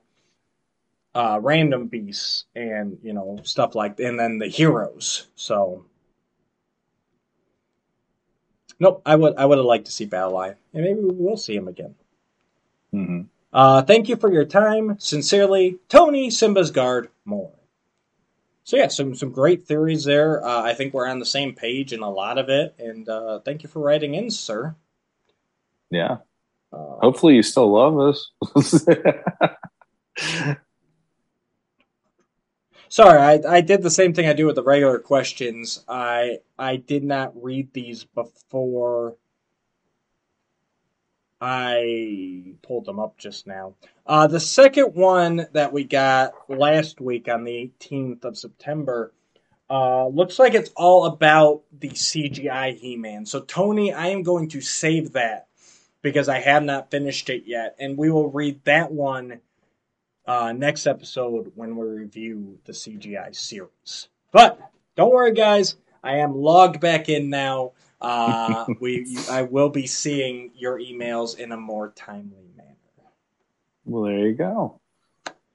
uh, random beasts and you know stuff like, and then the heroes. So, nope, I would I would have liked to see Battle Lion, and maybe we will see him again. hmm Uh, thank you for your time. Sincerely, Tony Simba's guard Moore. So yeah, some some great theories there. Uh, I think we're on the same page in a lot of it, and uh, thank you for writing in, sir. Yeah. Uh, Hopefully you still love us. sorry, I, I did the same thing I do with the regular questions. I I did not read these before. I pulled them up just now. Uh, the second one that we got last week on the 18th of September uh, looks like it's all about the CGI He Man. So, Tony, I am going to save that because I have not finished it yet. And we will read that one uh, next episode when we review the CGI series. But don't worry, guys. I am logged back in now. Uh, we, you, I will be seeing your emails in a more timely manner. well, there you go.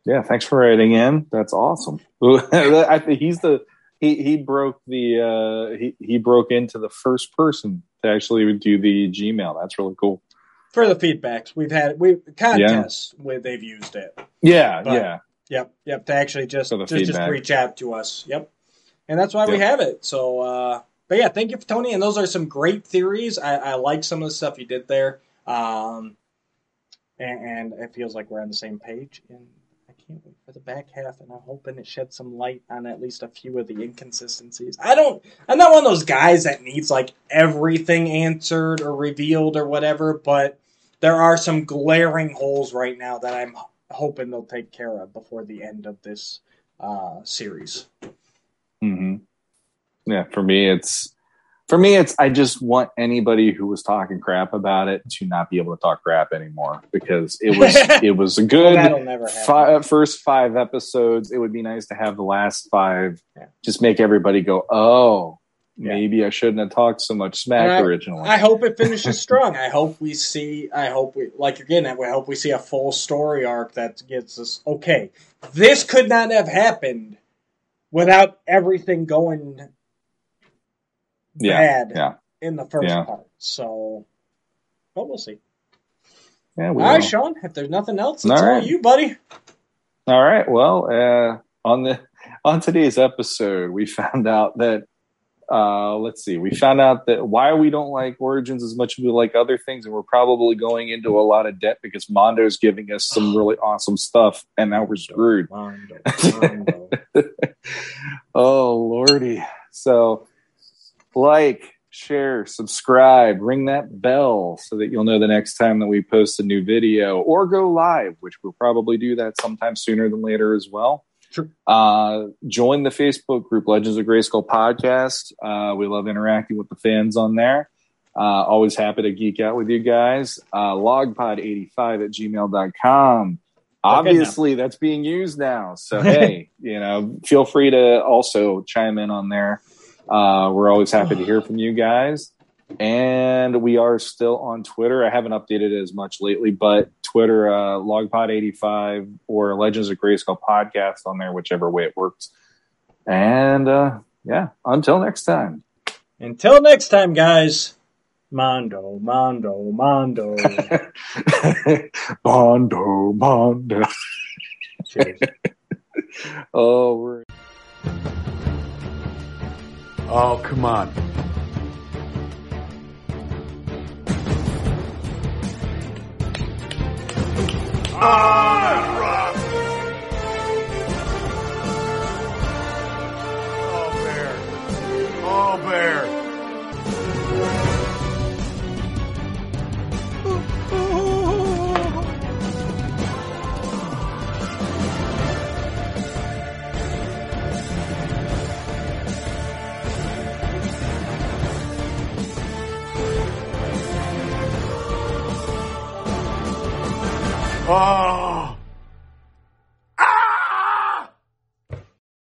Yeah, thanks for writing in. That's awesome. I think he's the he he broke the uh he he broke into the first person to actually do the Gmail. That's really cool. For the feedbacks, we've had we contests where they've used it. Yeah, But- yeah. Yep, yep. To actually just just, just reach out to us. Yep, and that's why we have it. So, uh, but yeah, thank you for Tony. And those are some great theories. I, I like some of the stuff you did there. Um, and, and it feels like we're on the same page. And I can't wait for the back half. And I'm hoping it sheds some light on at least a few of the inconsistencies. I don't. I'm not one of those guys that needs like everything answered or revealed or whatever. But there are some glaring holes right now that I'm hoping they'll take care of before the end of this uh, series. Mm-hmm. Yeah, for me, it's for me, it's I just want anybody who was talking crap about it to not be able to talk crap anymore because it was it was a good fi- uh, first five episodes. It would be nice to have the last five Yeah. just make everybody go, oh, Yeah. maybe I shouldn't have talked so much smack And originally. I hope it finishes strong. I hope we see. I hope we like at. We hope we see a full story arc that gets us. Okay, this could not have happened without everything going yeah, yeah, in the first Yeah. part. So, but we'll see. yeah. All We right. Sean. If there's nothing else, it's All all right. you, buddy. All right. Well, uh, on the on today's episode, we found out that uh, let's see, we found out that why we don't like Origins as much as we like other things, and we're probably going into a lot of debt because Mondo's giving us some really awesome stuff, and now we're screwed. Mondo, Mondo. oh lordy! So, like, share, subscribe, ring that bell so that you'll know the next time that we post a new video or go live, which we'll probably do that sometime sooner than later as well. True. Uh, join the Facebook group Legends of Grayskull podcast. Uh, we love interacting with the fans on there. Uh, always happy to geek out with you guys. Uh, logpod85 at gmail.com. Obviously, that's being used now. So, hey, you know, feel free to also chime in on there. Uh, we're always happy to hear from you guys. And we are still on Twitter. I haven't updated it as much lately, but Twitter, uh, Logpod85 or Legends of Grayskull podcast on there, whichever way it works. And uh, yeah, until next time. Until next time, guys. Mondo, Mondo, Mondo. Mondo, Mondo. Cheers. Oh, we're. Oh, come on. Oh, oh, bear. Oh, bear. Oh.